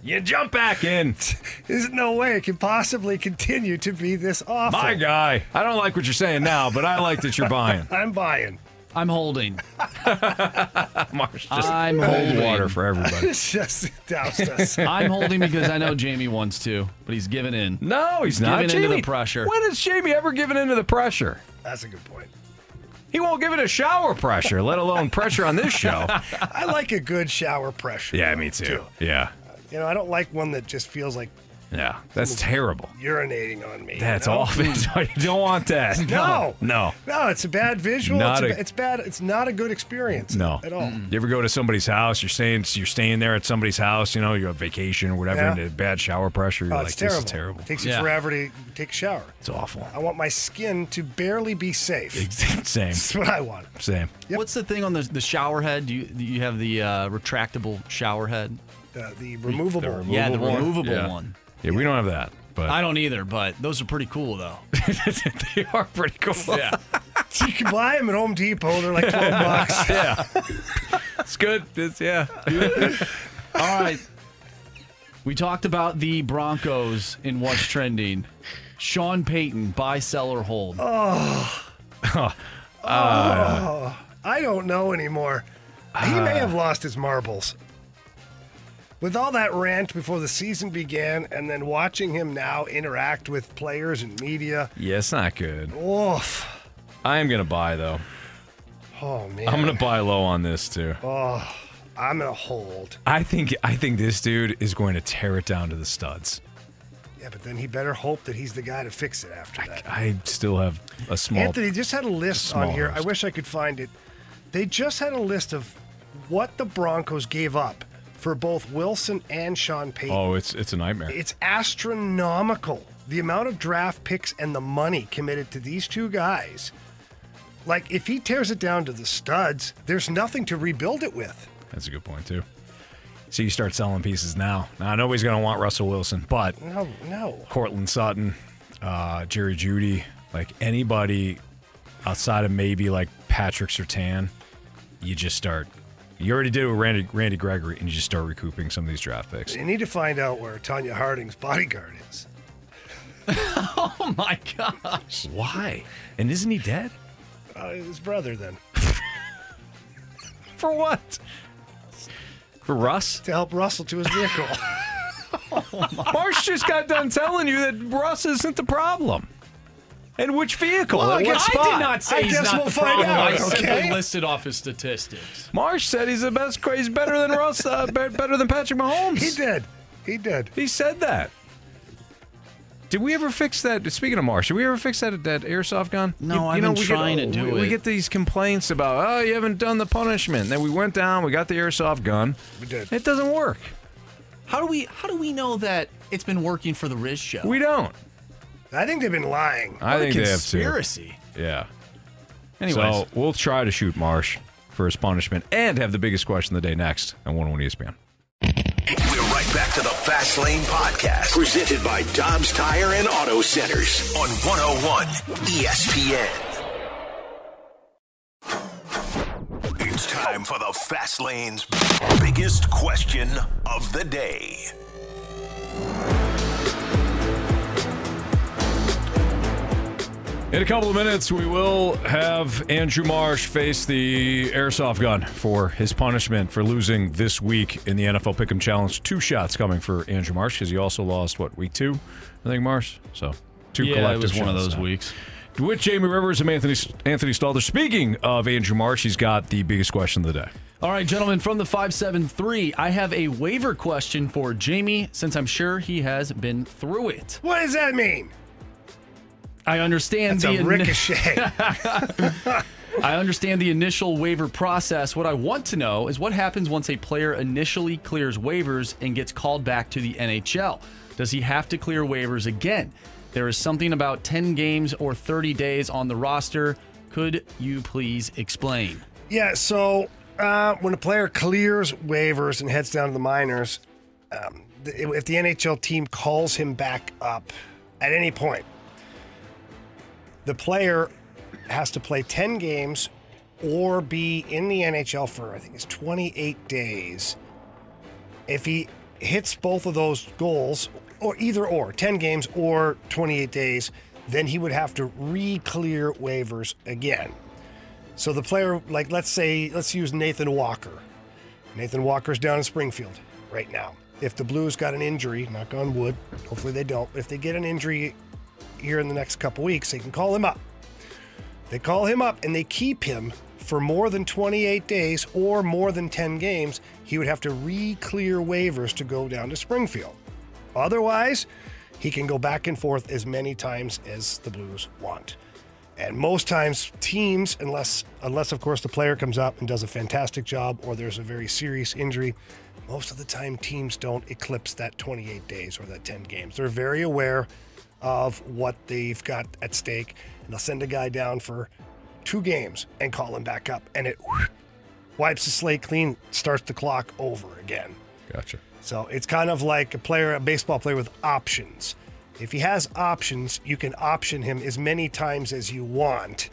You jump back in. There's no way it can possibly continue to be this awful. My guy. I don't like what you're saying now, but I like that you're buying. I'm buying. I'm holding. Marsh just I'm cold holding. water for everybody. Just doused us. I'm holding because I know Jamie wants to, but he's giving in. No, he's not. giving Jamie, into the pressure. When has Jamie ever given into the pressure? That's a good point. He won't give it a shower pressure, let alone pressure on this show. I like a good shower pressure. Yeah, me too. Yeah. You know, I don't like one that just feels like Yeah. That's terrible. urinating on me. you That's know? awful. you don't want that. No. No. No, it's a bad visual. Not it's, a- a, it's bad. It's not a good experience. No. At all. You ever go to somebody's house? You're staying. You're staying there at somebody's house. You know, you're on vacation or whatever, Yeah. and a bad shower pressure. You're Oh, like, it's this terrible. is terrible. It takes you forever to take a shower. It's awful. I want my skin to barely be safe. Same. That's what I want. Same. What's the thing on the the shower head? Do you do you have the uh, retractable shower head? Uh, the removable. yeah, the removable Yeah. one. Yeah, we don't have that, but I don't either, but those are pretty cool though. they are pretty cool. Yeah. you can buy them at Home Depot. They're like twelve bucks. yeah. It's good. It's, yeah. All right. We talked about the Broncos in what's trending. Sean Payton, buy, sell, or hold. Oh, Uh, oh, I don't know anymore. he may have lost his marbles. With all that rant before the season began, and then watching him now interact with players and media, yeah, it's not good. oof. I am gonna buy though. Oh man. I'm gonna buy low on this too. Oh, I'm gonna hold. I think I think this dude is going to tear it down to the studs. Yeah, but then he better hope that he's the guy to fix it after that. I still have a small. Anthony just had a list small on here. I wish I could find it. They just had a list of what the Broncos gave up for both Wilson and Sean Payton. Oh, it's it's a nightmare. It's astronomical. The amount of draft picks and the money committed to these two guys. Like, if he tears it down to the studs, there's nothing to rebuild it with. That's a good point too. So you start selling pieces now. Now nobody's gonna want Russell Wilson, but No, no. Courtland Sutton, uh, Jerry Jeudy, like anybody outside of maybe like Patrick Surtain, you just start. You already did it with Randy Randy Gregory, and you just start recouping some of these draft picks. You need to find out where Tonya Harding's bodyguard is. Oh my gosh. Why? And isn't he dead? Uh, his brother, then. For what? For Russ? To help Russell to his vehicle. Marsh just got done telling you that Russ isn't the problem. And which vehicle? Well, I what guess- spot? I did not say I he's guess not we'll the find problem. out, I simply okay? listed off his statistics. Marsh said he's the best. He's better than Russ. Uh, better than Patrick Mahomes. he did. He did. He said that. Did we ever fix that? Speaking of Marsh, did we ever fix that that airsoft gun? No, I've been we trying get, to do we, We get these complaints about, oh, you haven't done the punishment. Then we went down, we got the airsoft gun. We did. It doesn't work. How do we how do we know that it's been working for the Riz show? We don't. I think they've been lying. I What a think they have too. conspiracy. Yeah. Anyways. So we'll try to shoot Marsh for his punishment and have the biggest question of the day next on 101 ESPN. We're right back to the Fast Lane Podcast, presented by Dobbs Tire and Auto Centers on 101 ESPN. It's time for the Fast Lane's biggest question of the day. In a couple of minutes, we will have Andrew Marsh face the airsoft gun for his punishment for losing this week in the NFL Pick'em Challenge. Two shots coming for Andrew Marsh because he also lost what week two, I think Marsh. So two Yeah, it was one of those now. weeks. With Jamie Rivers and Anthony Anthony Stalter. Speaking of Andrew Marsh, he's got the biggest question of the day. All right, gentlemen, from the 573, I have a waiver question for Jamie since I'm sure he has been through it. What does that mean? I understand That's the a ricochet. I understand the initial waiver process. What I want to know is what happens once a player initially clears waivers and gets called back to the NHL. Does he have to clear waivers again? There is something about 10 games or 30 days on the roster. Could you please explain? Yeah, so uh, when a player clears waivers and heads down to the minors, um, if the NHL team calls him back up at any point, the player has to play 10 games or be in the NHL for, I think it's 28 days. If he hits both of those goals, or either or, 10 games or 28 days, then he would have to re clear waivers again. So the player, like, let's say, let's use Nathan Walker. Nathan Walker's down in Springfield right now. If the Blues got an injury, knock on wood, hopefully they don't, if they get an injury here in the next couple weeks, they can call him up. They call him up and they keep him for more than 28 days or more than 10 games. He would have to re clear waivers to go down to Springfield. Otherwise, he can go back and forth as many times as the Blues want. And most times, teams, unless unless of course the player comes up and does a fantastic job or there's a very serious injury, most of the time teams don't eclipse that 28 days or that 10 games. They're very aware of what they've got at stake, and they'll send a guy down for two games and call him back up, and it wipes the slate clean, starts the clock over again. Gotcha. So it's kind of like a player, a baseball player with options. If he has options, you can option him as many times as you want.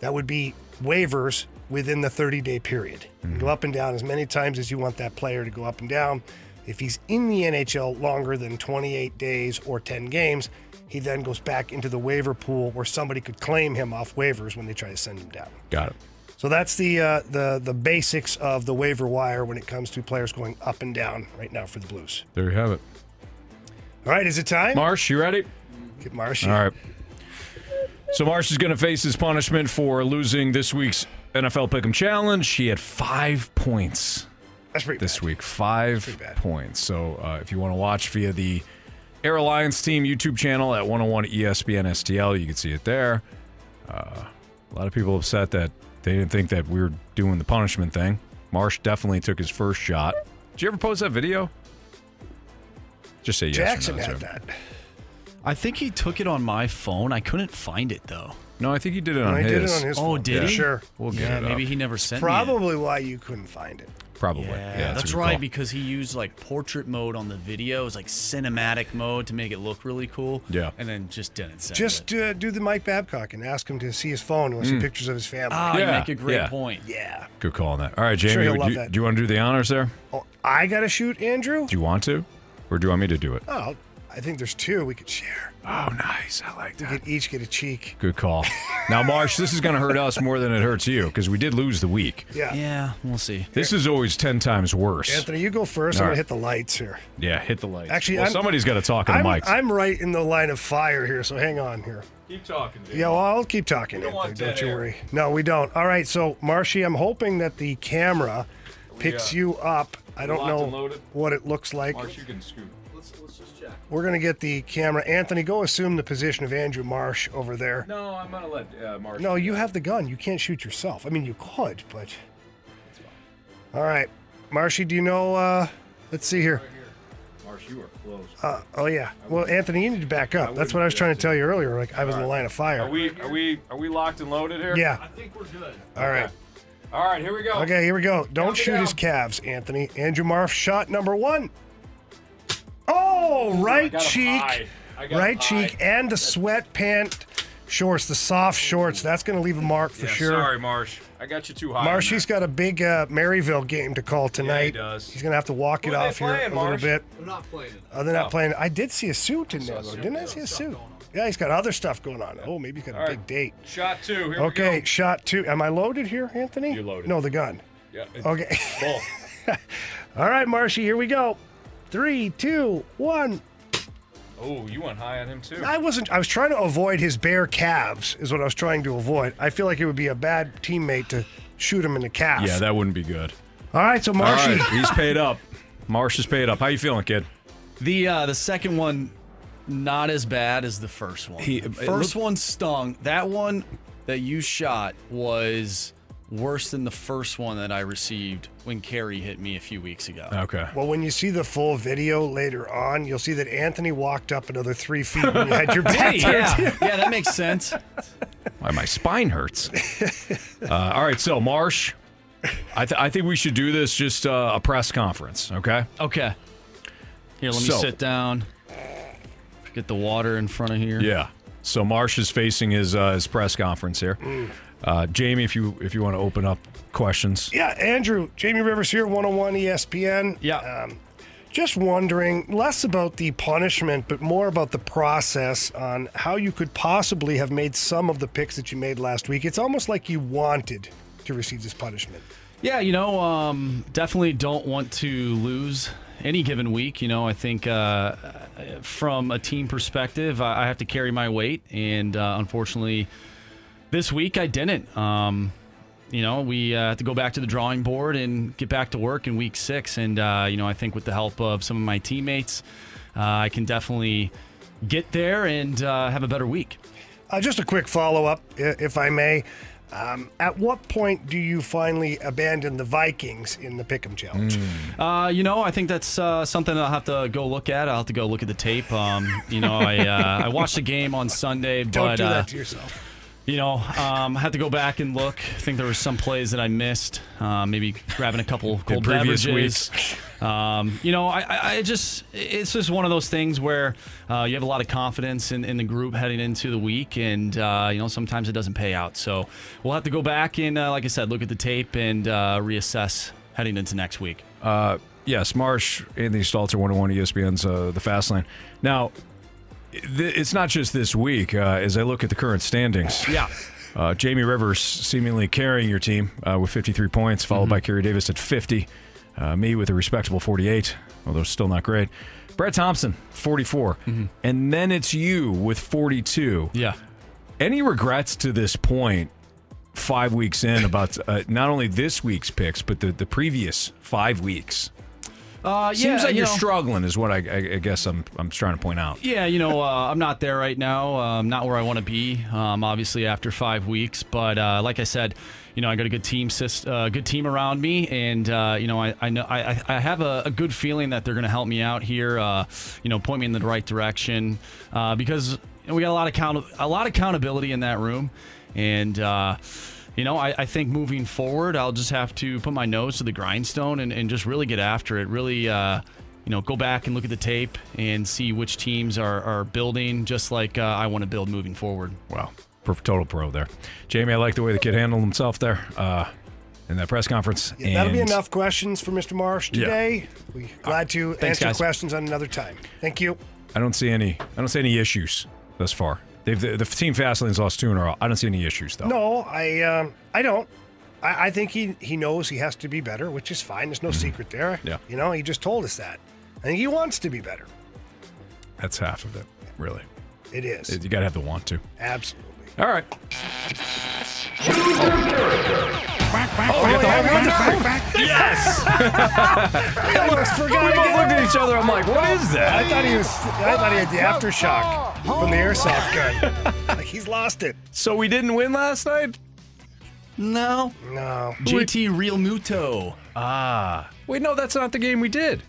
That would be waivers within the 30 day period. Can Go mm-hmm. up and down as many times as you want that player to go up and down. If he's in the NHL longer than 28 days or 10 games, he then goes back into the waiver pool where somebody could claim him off waivers when they try to send him down. Got it. So that's the uh, the the basics of the waiver wire when it comes to players going up and down right now for the Blues. There you have it. All right, is it time? Marsh, you ready? Get Marsh. All right. So Marsh is going to face his punishment for losing this week's NFL Pick'em Challenge. He had five points. That's pretty this week. Five points. So uh, if you want to watch via the Air Alliance Team YouTube channel at 101 ESPN STL, you can see it there. Uh, a lot of people upset that they didn't think that we were doing the punishment thing. Marsh definitely took his first shot. Did you ever post that video? Just say yes Jackson or no. had sir. that. I think he took it on my phone. I couldn't find it though. No, I think he did it No, on he his. did it on his Oh, phone. did he? Sure. We'll get yeah, it maybe up. he never sent me. it. Probably why you couldn't find it. Probably. Yeah, Yeah, that's, a good right call. because he used like portrait mode on the video. It was like cinematic mode to make it look really cool. Yeah. and then just didn't send it. Just uh, do the Mike Babcock and ask him to see his phone and see Mm. pictures of his family. Ah, Yeah, you make a great yeah. point. Yeah. Good call on that. All right, Sure Jamie, he'll would love you, that. do you want to do the honors there? Oh, I got to shoot Andrew? Do you want to? Or do you want me to do it? Oh, I think there's two we could share. Oh, nice. I like We could each get a cheek. Good call. Now, Marsh, this is going to hurt us more than it hurts you because we did lose the week. Yeah. Yeah, we'll see. This is always 10 times worse. Anthony, you go first. All I'm right. going to hit the lights here. Yeah, hit the lights. Actually, well, I'm- somebody's got to talk in I'm, the mics. I'm right in the line of fire here, so hang on here. Keep talking, dude. Yeah, well, I'll keep talking, don't want Don't dead you air. worry. No, we don't. All right, so Marshy, I'm hoping that the camera picks uh, you up. I don't locked and know loaded? what it looks like. Marsh, you can scoot. We're going to get the camera. Anthony, go assume the position of Andrew Marsh over there. No, I'm going to let uh, Marsh. No, you have the gun. You can't shoot yourself. I mean, you could, but. All right. Marshy, do you know? Uh, let's see here. Marsh, you are close. Uh, oh, yeah. Well, Anthony, you need to back up. That's what I was trying to tell you earlier. Like, I was in the line of fire. Are we are we are we locked and loaded here? Yeah. I think we're good. All right. All right, here we go. Okay, here we go. Don't Count shoot his calves, Anthony. Andrew Marsh, shot number one. Oh, right got cheek. I got him Right high. cheek and the sweat pant shorts, the soft shorts. That's going to leave a mark for Yeah, sure. Sorry, Marsh. I got you too high. on Marshy's got a big uh, Maryville game to call tonight. He does. He's going to have to walk Who it are they off here playing, a little bit. They're not playing. Oh, they're not Oh. playing. I did see a suit in there, though. Didn't I see a suit? Yeah, he's got other stuff going on. Oh, maybe he's got a big right. date. Shot two. Here Okay, we go. shot two. Am I loaded here, Anthony? You're loaded. No, the gun. Yeah. Okay. Both. All right, Marshy, here we go. Three, two, one. Oh, you went high on him too. I wasn't. I was trying to avoid his bare calves. Is what I was trying to avoid. I feel like it would be a bad teammate to shoot him in the calf. Yeah, that wouldn't be good. All right, so Marshy. All right, he's paid up. Marsh is paid up. How you feeling, kid? The uh, the second one, not as bad as the first one. He- The first looked- one stung. That one that you shot was worse than the first one that I received when Carrie hit me a few weeks ago. Okay. Well, when you see the full video later on, you'll see that Anthony walked up another three feet when you had your back Hey, yeah, yeah, that makes sense. Why my spine hurts. uh, all right, so Marsh, I, th- I think we should do this just uh, a press conference, okay? Okay. Here, let me So- sit down. Get the water in front of here. Yeah. So Marsh is facing his uh, his press conference here. Mm. Uh, Jamie, if you if you want to open up questions, Yeah, Andrew, Jamie Rivers here, 101 ESPN. Yeah. Um, just wondering, less about the punishment, but more about the process on how you could possibly have made some of the picks that you made last week. It's almost like you wanted to receive this punishment. Yeah, you know, um, definitely don't want to lose any given week. You know, I think uh, from a team perspective, I I have to carry my weight, and uh, unfortunately, this week I didn't. Um, you know, we uh, have to go back to the drawing board and get back to work in week six. And, uh, you know, I think with the help of some of my teammates, uh, I can definitely get there and uh, have a better week. Uh, just a quick follow up, if I may. Um, at what point do you finally abandon the Vikings in the Pick'em Challenge? Uh, you know, I think that's uh, something I'll have to go look at. I'll have to go look at the tape. Um, you know, I uh, I watched the game on Sunday, Don't but do uh, that to yourself. You know, um, I had to go back and look. I think there were some plays that I missed. Uh, maybe grabbing a couple cold previous beverages. Um, you know, I, I, I just it's just one of those things where uh, you have a lot of confidence in, in the group heading into the week, and uh, you know sometimes it doesn't pay out. So we'll have to go back and, uh, like I said, look at the tape and uh, reassess heading into next week. Uh, yes, Marsh, Anthony Stalter, 101 ESPN's uh, The Fast Lane. Now, th- it's not just this week. Uh, as I look at the current standings, Yeah. uh, Jamie Rivers seemingly carrying your team uh, with 53 points, followed by Kerry Davis at 50. Uh, me with a respectable 48, although still not great. Brett Thompson, 44. And then it's you with 42. Yeah. Any regrets to this point, five weeks in, about uh, not only this week's picks, but the, the previous five weeks? Uh, Seems yeah, like you you're know- struggling, is what I, I, I guess I'm, I'm trying to point out. Yeah, you know, uh, I'm not there right now. Um, not where I want to be. Um, obviously, after five weeks, but uh, like I said, you know, I got a good team, uh, good team around me, and uh, you know, I, I know I, I- have a, a good feeling that they're going to help me out here. Uh, you know, point me in the right direction uh, because we got a lot of count- a lot of accountability in that room, and. Uh, you know, I, I think moving forward, I'll just have to put my nose to the grindstone and, and just really get after it. Really, uh, you know, go back and look at the tape and see which teams are, are building just like uh, I want to build moving forward. Wow. Total pro there. Jamie, I like the way the kid handled himself there uh, in that press conference. Yeah, that'll be enough questions for Mr. Marsh Yeah. today. We glad to Thanks, answer guys. questions on another time. Thank you. I don't see any. I don't see any issues thus far. They've the, the team Fastlane's lost two in a row. I don't see any issues though. No, I um, I don't. I, I think he he knows he has to be better, which is fine. There's no secret there. Mm-hmm. Yeah. You know, he just told us that. I think he wants to be better. That's half of it, really. It is. You got to have the want to. Absolutely. All right. Oh, we got the home run? Yes. I almost forgot We both looked at each other. I'm like, what is that? I thought he was. I thought he had the aftershock from the airsoft gun. like he's lost it. So we didn't win last night. No. No. JT Realmuto. Ah. Wait, no, that's not the game we did.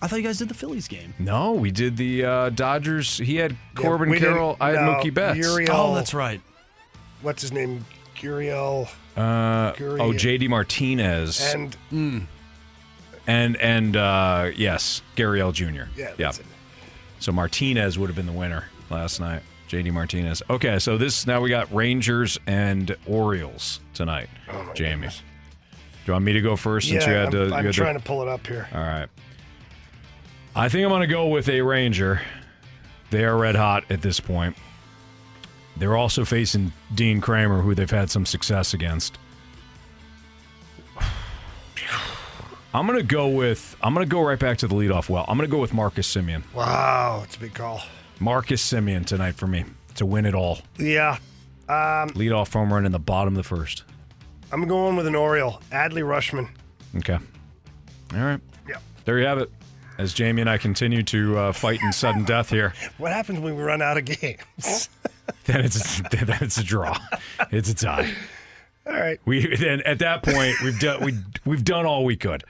I thought you guys did the Phillies game. No, we did the uh, Dodgers. He had Corbin we didn't- Carroll. I had no, Mookie Betts. Uriel- Oh, that's right. What's his name? Gurriel Uh, Gurriel. oh, JD Martinez. and and and uh, yes, Gurriel Jr. Yeah, that's it. So Martinez would have been the winner last night. JD Martinez. Okay, so this now we got Rangers and Orioles tonight. Oh Jamie, do you want me to go first since yeah, you had to? I'm, I'm had trying to, to pull it up here. All right. I think I'm going to go with a Ranger. They are red hot at this point. They're also facing Dean Kremer, who they've had some success against. I'm going to go with. I'm going to go right back to the leadoff well. I'm going to go with Marcus Semien. Wow, it's a big call. Marcus Semien tonight for me to win it all. Yeah. Um, Leadoff home run in the bottom of the first. I'm going with an Oriole, Adley Rutschman. Okay. All right. Yeah. There you have it. As Jamie and I continue to uh, fight in sudden death here, What happens when we run out of games? then it's then it's a draw. It's a tie. All right. We then at that point we've done we we've done all we could.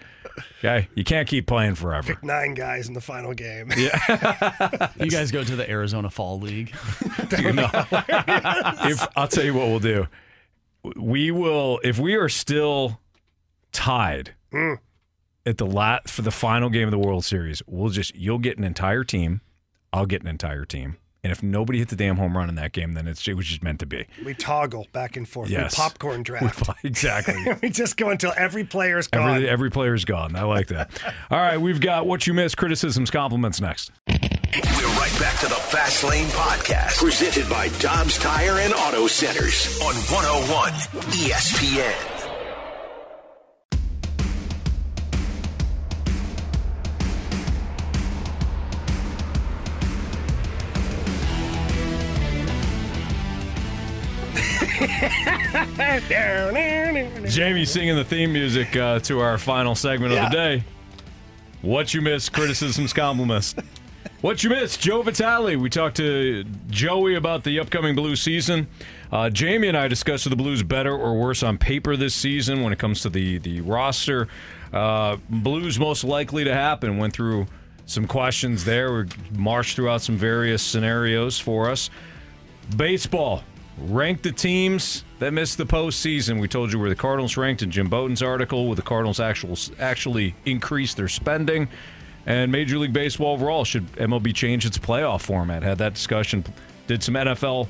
Okay, you can't keep playing forever. Pick nine guys in the final game. Yeah. You guys go to the Arizona Fall League. You know, if I'll tell you what we'll do, we will if we are still tied Mm. at the lat for the final game of the World Series. We'll just you'll get an entire team, I'll get an entire team, And if nobody hit the damn home run in that game, then it's, it was just meant to be. We toggle back and forth. Yes. We popcorn draft. exactly. we just go until every player's gone. Every, every player's gone. I like that. All right, we've got what you missed, criticisms, compliments next. We're right back to the Fast Lane Podcast, presented by Dobbs Tire and Auto Centers on 101 ESPN. Jamie singing the theme music uh, to our final segment Yeah. of the day. What you missed, criticisms, compliments. What you missed, Joe Vitale. We talked to Joey about the upcoming Blues season. Uh, Jamie and I discussed the Blues better or worse on paper this season when it comes to the the roster. Uh, Blues most likely to happen. Went through some questions there. We marched throughout some various scenarios for us. Baseball. Rank the teams that missed the postseason. We told you where the Cardinals ranked in Jim Bowden's article, where the Cardinals actual, actually increased their spending. And Major League Baseball overall, should MLB change its playoff format? Had that discussion. Did some NFL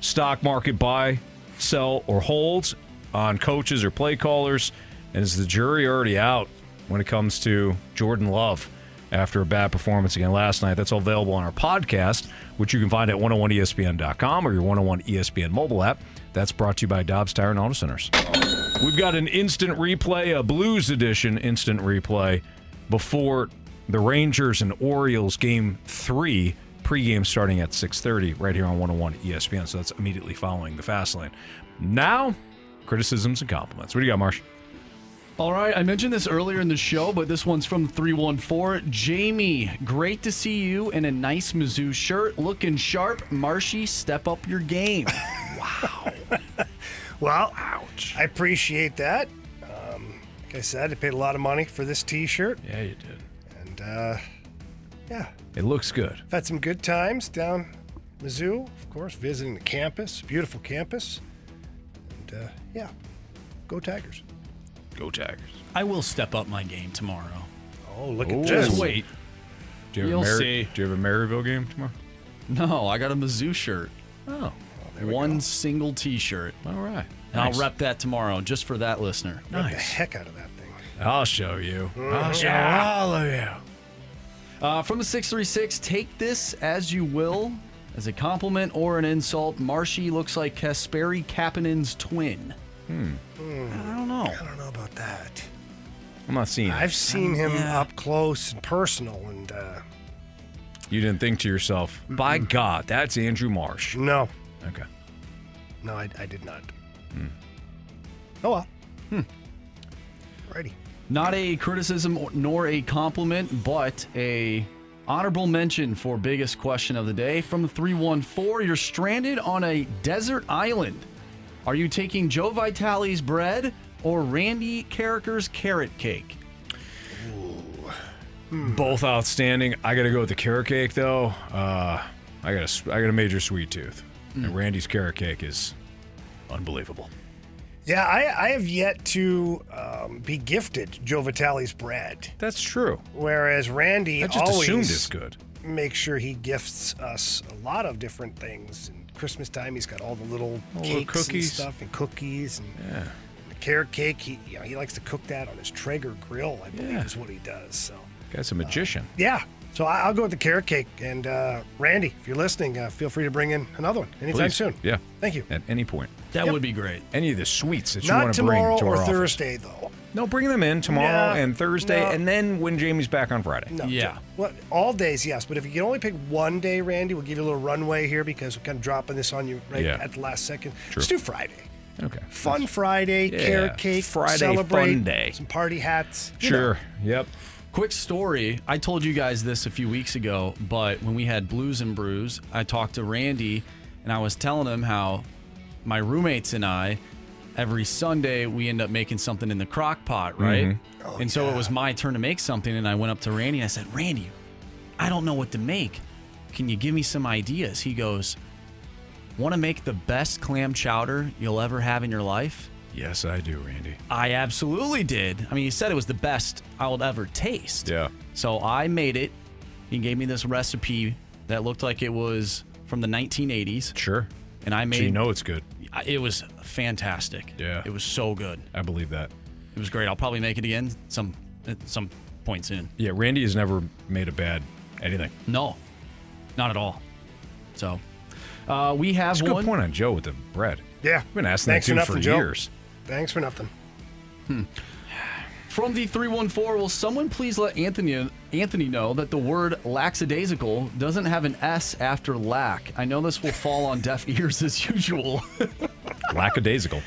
stock market buy, sell, or holds on coaches or play callers. And is the jury already out when it comes to Jordan Love after a bad performance again last night? That's all available on our podcast, which you can find at 101ESPN.com or your 101 ESPN mobile app. That's brought to you by Dobbs Tire and Auto Centers. We've got an instant replay, a Blues edition instant replay before the Rangers and Orioles game three pregame starting at 6.30 right here on 101 ESPN. So that's immediately following the fast lane. Now, criticisms and compliments. What do you got, Marsh? All right, I mentioned this earlier in the show, but this one's from 314. Jamie, great to see you in a nice Mizzou shirt, looking sharp. Marshy, step up your game. Wow. well, Ouch. I appreciate that. Um, like I said, I paid a lot of money for this T-shirt, Yeah, you did. and uh, yeah, It looks good. I've had some good times down Mizzou. Of course, visiting the campus, beautiful campus, and uh, yeah, go Tigers. Go Tigers. I will step up my game tomorrow. Oh, look at this! Just wait. Do you, have You'll a Mary- see. do you have a Maryville game tomorrow? No, I got a Mizzou shirt. Oh, One single T-shirt. all right. And Nice. I'll rep that tomorrow, just for that listener. Rip the heck out of that thing. I'll show you. Mm-hmm. I'll show all of you. Uh, from the 636, take this as you will, as a compliment or an insult. Marshy looks like Kasperi Kapanen's twin. Hmm. I don't know. I don't know about that. I'm not seeing it. I've seen him yeah. up close and personal, and uh, You didn't think to yourself, by God, that's Andrew Marsh. no, Okay. no, I, I did not. Hmm. Oh well. Hmm. Righty. Not a criticism or- nor a compliment, but a honorable mention for biggest question of the day from the 314. You're stranded on a desert island. Are you taking Joe Vitale's bread or Randy Karraker's carrot cake? Both outstanding. I got to go with the carrot cake though. Uh, I got a s- I got a major sweet tooth, and Randy's carrot cake is unbelievable. Yeah, I, I have yet to um, be gifted Joe Vitale's bread, That's true. whereas Randy I just always assumed it's good. makes sure he gifts us a lot of different things. And Christmas time, he's got all the little All the cakes cookies. and stuff, and cookies, and Yeah. the carrot cake. He you know, he likes to cook that on his Traeger grill. I believe Yeah. is what he does. So Guy's a magician. yeah, so I, I'll go with the carrot cake. And uh, Randy, if you're listening, uh, feel free to bring in another one anytime Please. soon. Yeah. Thank you. At any point. That Yep. would be great. Any of the sweets that you want to bring tomorrow to or our office. Thursday though. No, bring them in tomorrow No, and Thursday, no. and then when Jamie's back on Friday. No, Yeah. Well, all days, yes. But if you can only pick one day, Randy, we'll give you a little runway here because we're kind of dropping this on you right Yeah. at the last second. True. Let's do Friday. Okay. Fun Friday, Yeah, carrot cake, Friday celebrate, fun day. some party hats. you know. Sure. Yep. Quick story. I told you guys this a few weeks ago, but when we had Blues and Brews, I talked to Randy and I was telling him how my roommates and I, every Sunday, we end up making something in the crock pot, right? Mm-hmm. and so it was my turn to make something. And I went up to Randy and I said, Randy, I don't know what to make. Can you give me some ideas? He goes, Want to make the best clam chowder you'll ever have in your life? Yes, I do, Randy. I absolutely did. I mean, he said it was the best I would ever taste. Yeah. So I made it. He gave me this recipe that looked like it was from the 1980s. Sure. And I made. So you know it's good. It was fantastic. Yeah. It was so good. I believe that. It was great. I'll probably make it again some at some point soon. Yeah, Randy has never made a bad anything. No, not at all. So uh, we have That's a good one. point on Joe with the bread. Yeah. I've been asking Thanks that for dude for, nothing, Joe. years. Thanks for nothing. From the 314, will someone please let Anthony Anthony know that the word lackadaisical doesn't have an S after lack? I know this will fall on deaf ears as usual. Lackadaisical.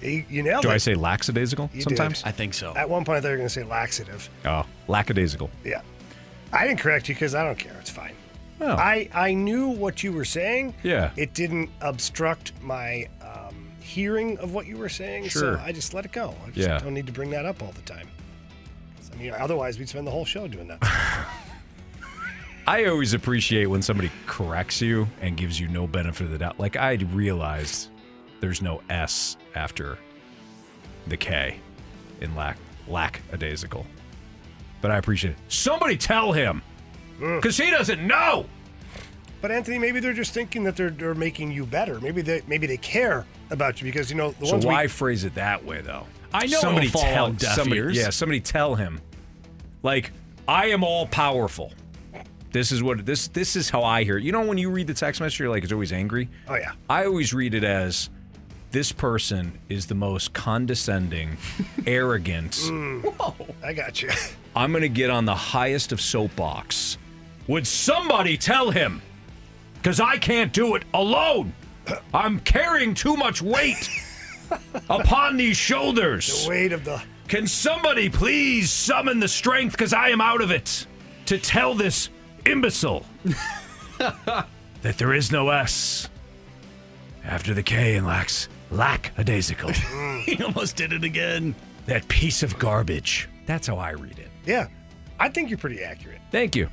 You, you nailed Do it. I say lackadaisical You sometimes? did. I think so. At one point, I thought you were going to say laxative. Oh, lackadaisical. Yeah. I didn't correct you because I don't care. It's fine. Oh. I, I knew what you were saying. Yeah. It didn't obstruct my hearing of what you were saying. Sure. So I just let it go. I just Yeah. don't need to bring that up all the time. I mean, otherwise, we'd spend the whole show doing that. I always appreciate when somebody corrects you and gives you no benefit of the doubt. Like I realized there's no S after the K in lack lackadaisical. But I appreciate it. Somebody tell him. Mm. Because he doesn't know. But Anthony, maybe they're just thinking that they're, they're making you better. Maybe they maybe they care about you because you know the So ones why we, phrase it that way though? I know somebody fall tell deaf somebody, ears. Yeah, somebody tell him. Like, I am all powerful. This is what this this is how I hear it. You know when you read the text message, you're like it's always angry. Oh yeah. I always read it as this person is the most condescending, arrogant. Mm. I got you. I'm gonna get on the highest of soapbox. Would somebody tell him? Because I can't do it alone. I'm carrying too much weight upon these shoulders. The weight of the Can somebody please summon the strength, because I am out of it, to tell this imbecile that there is no S after the K in lax lackadaisical. he almost did it again. that piece of garbage. That's how I read it. yeah. I think you're pretty accurate. Thank you.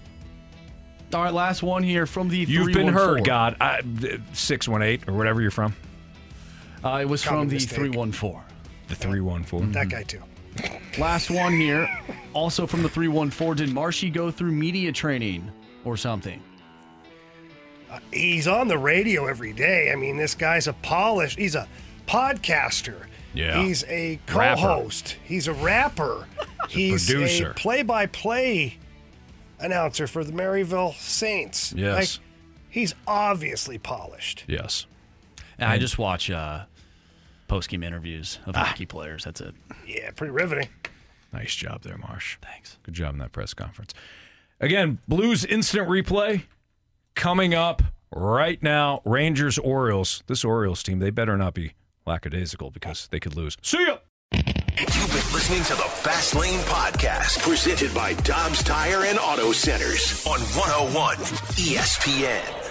All right, last one here from the. You've been heard, God. I, 618 or whatever you're from. Uh, it was Common from the mistake. 314. The 314. That guy too. Last one here, also from the 314. Did Marshy go through media training or something? He's on the radio every day. I mean, this guy's a polished. He's a podcaster. Yeah. He's a co-host. He's a rapper. He's producer. a play-by-play announcer for the Maryville Saints. Yes. Like, he's obviously polished. Yes. And I just watch uh, post game interviews of hockey players. That's it. Yeah, pretty riveting. Nice job there, Marsh. Thanks. Good job in that press conference. Again, Blues instant replay coming up right now. Rangers, Orioles. This Orioles team, they better not be lackadaisical because they could lose. See ya. You've been listening to the Fast Lane Podcast, presented by Dobbs Tire and Auto Centers on 101 ESPN.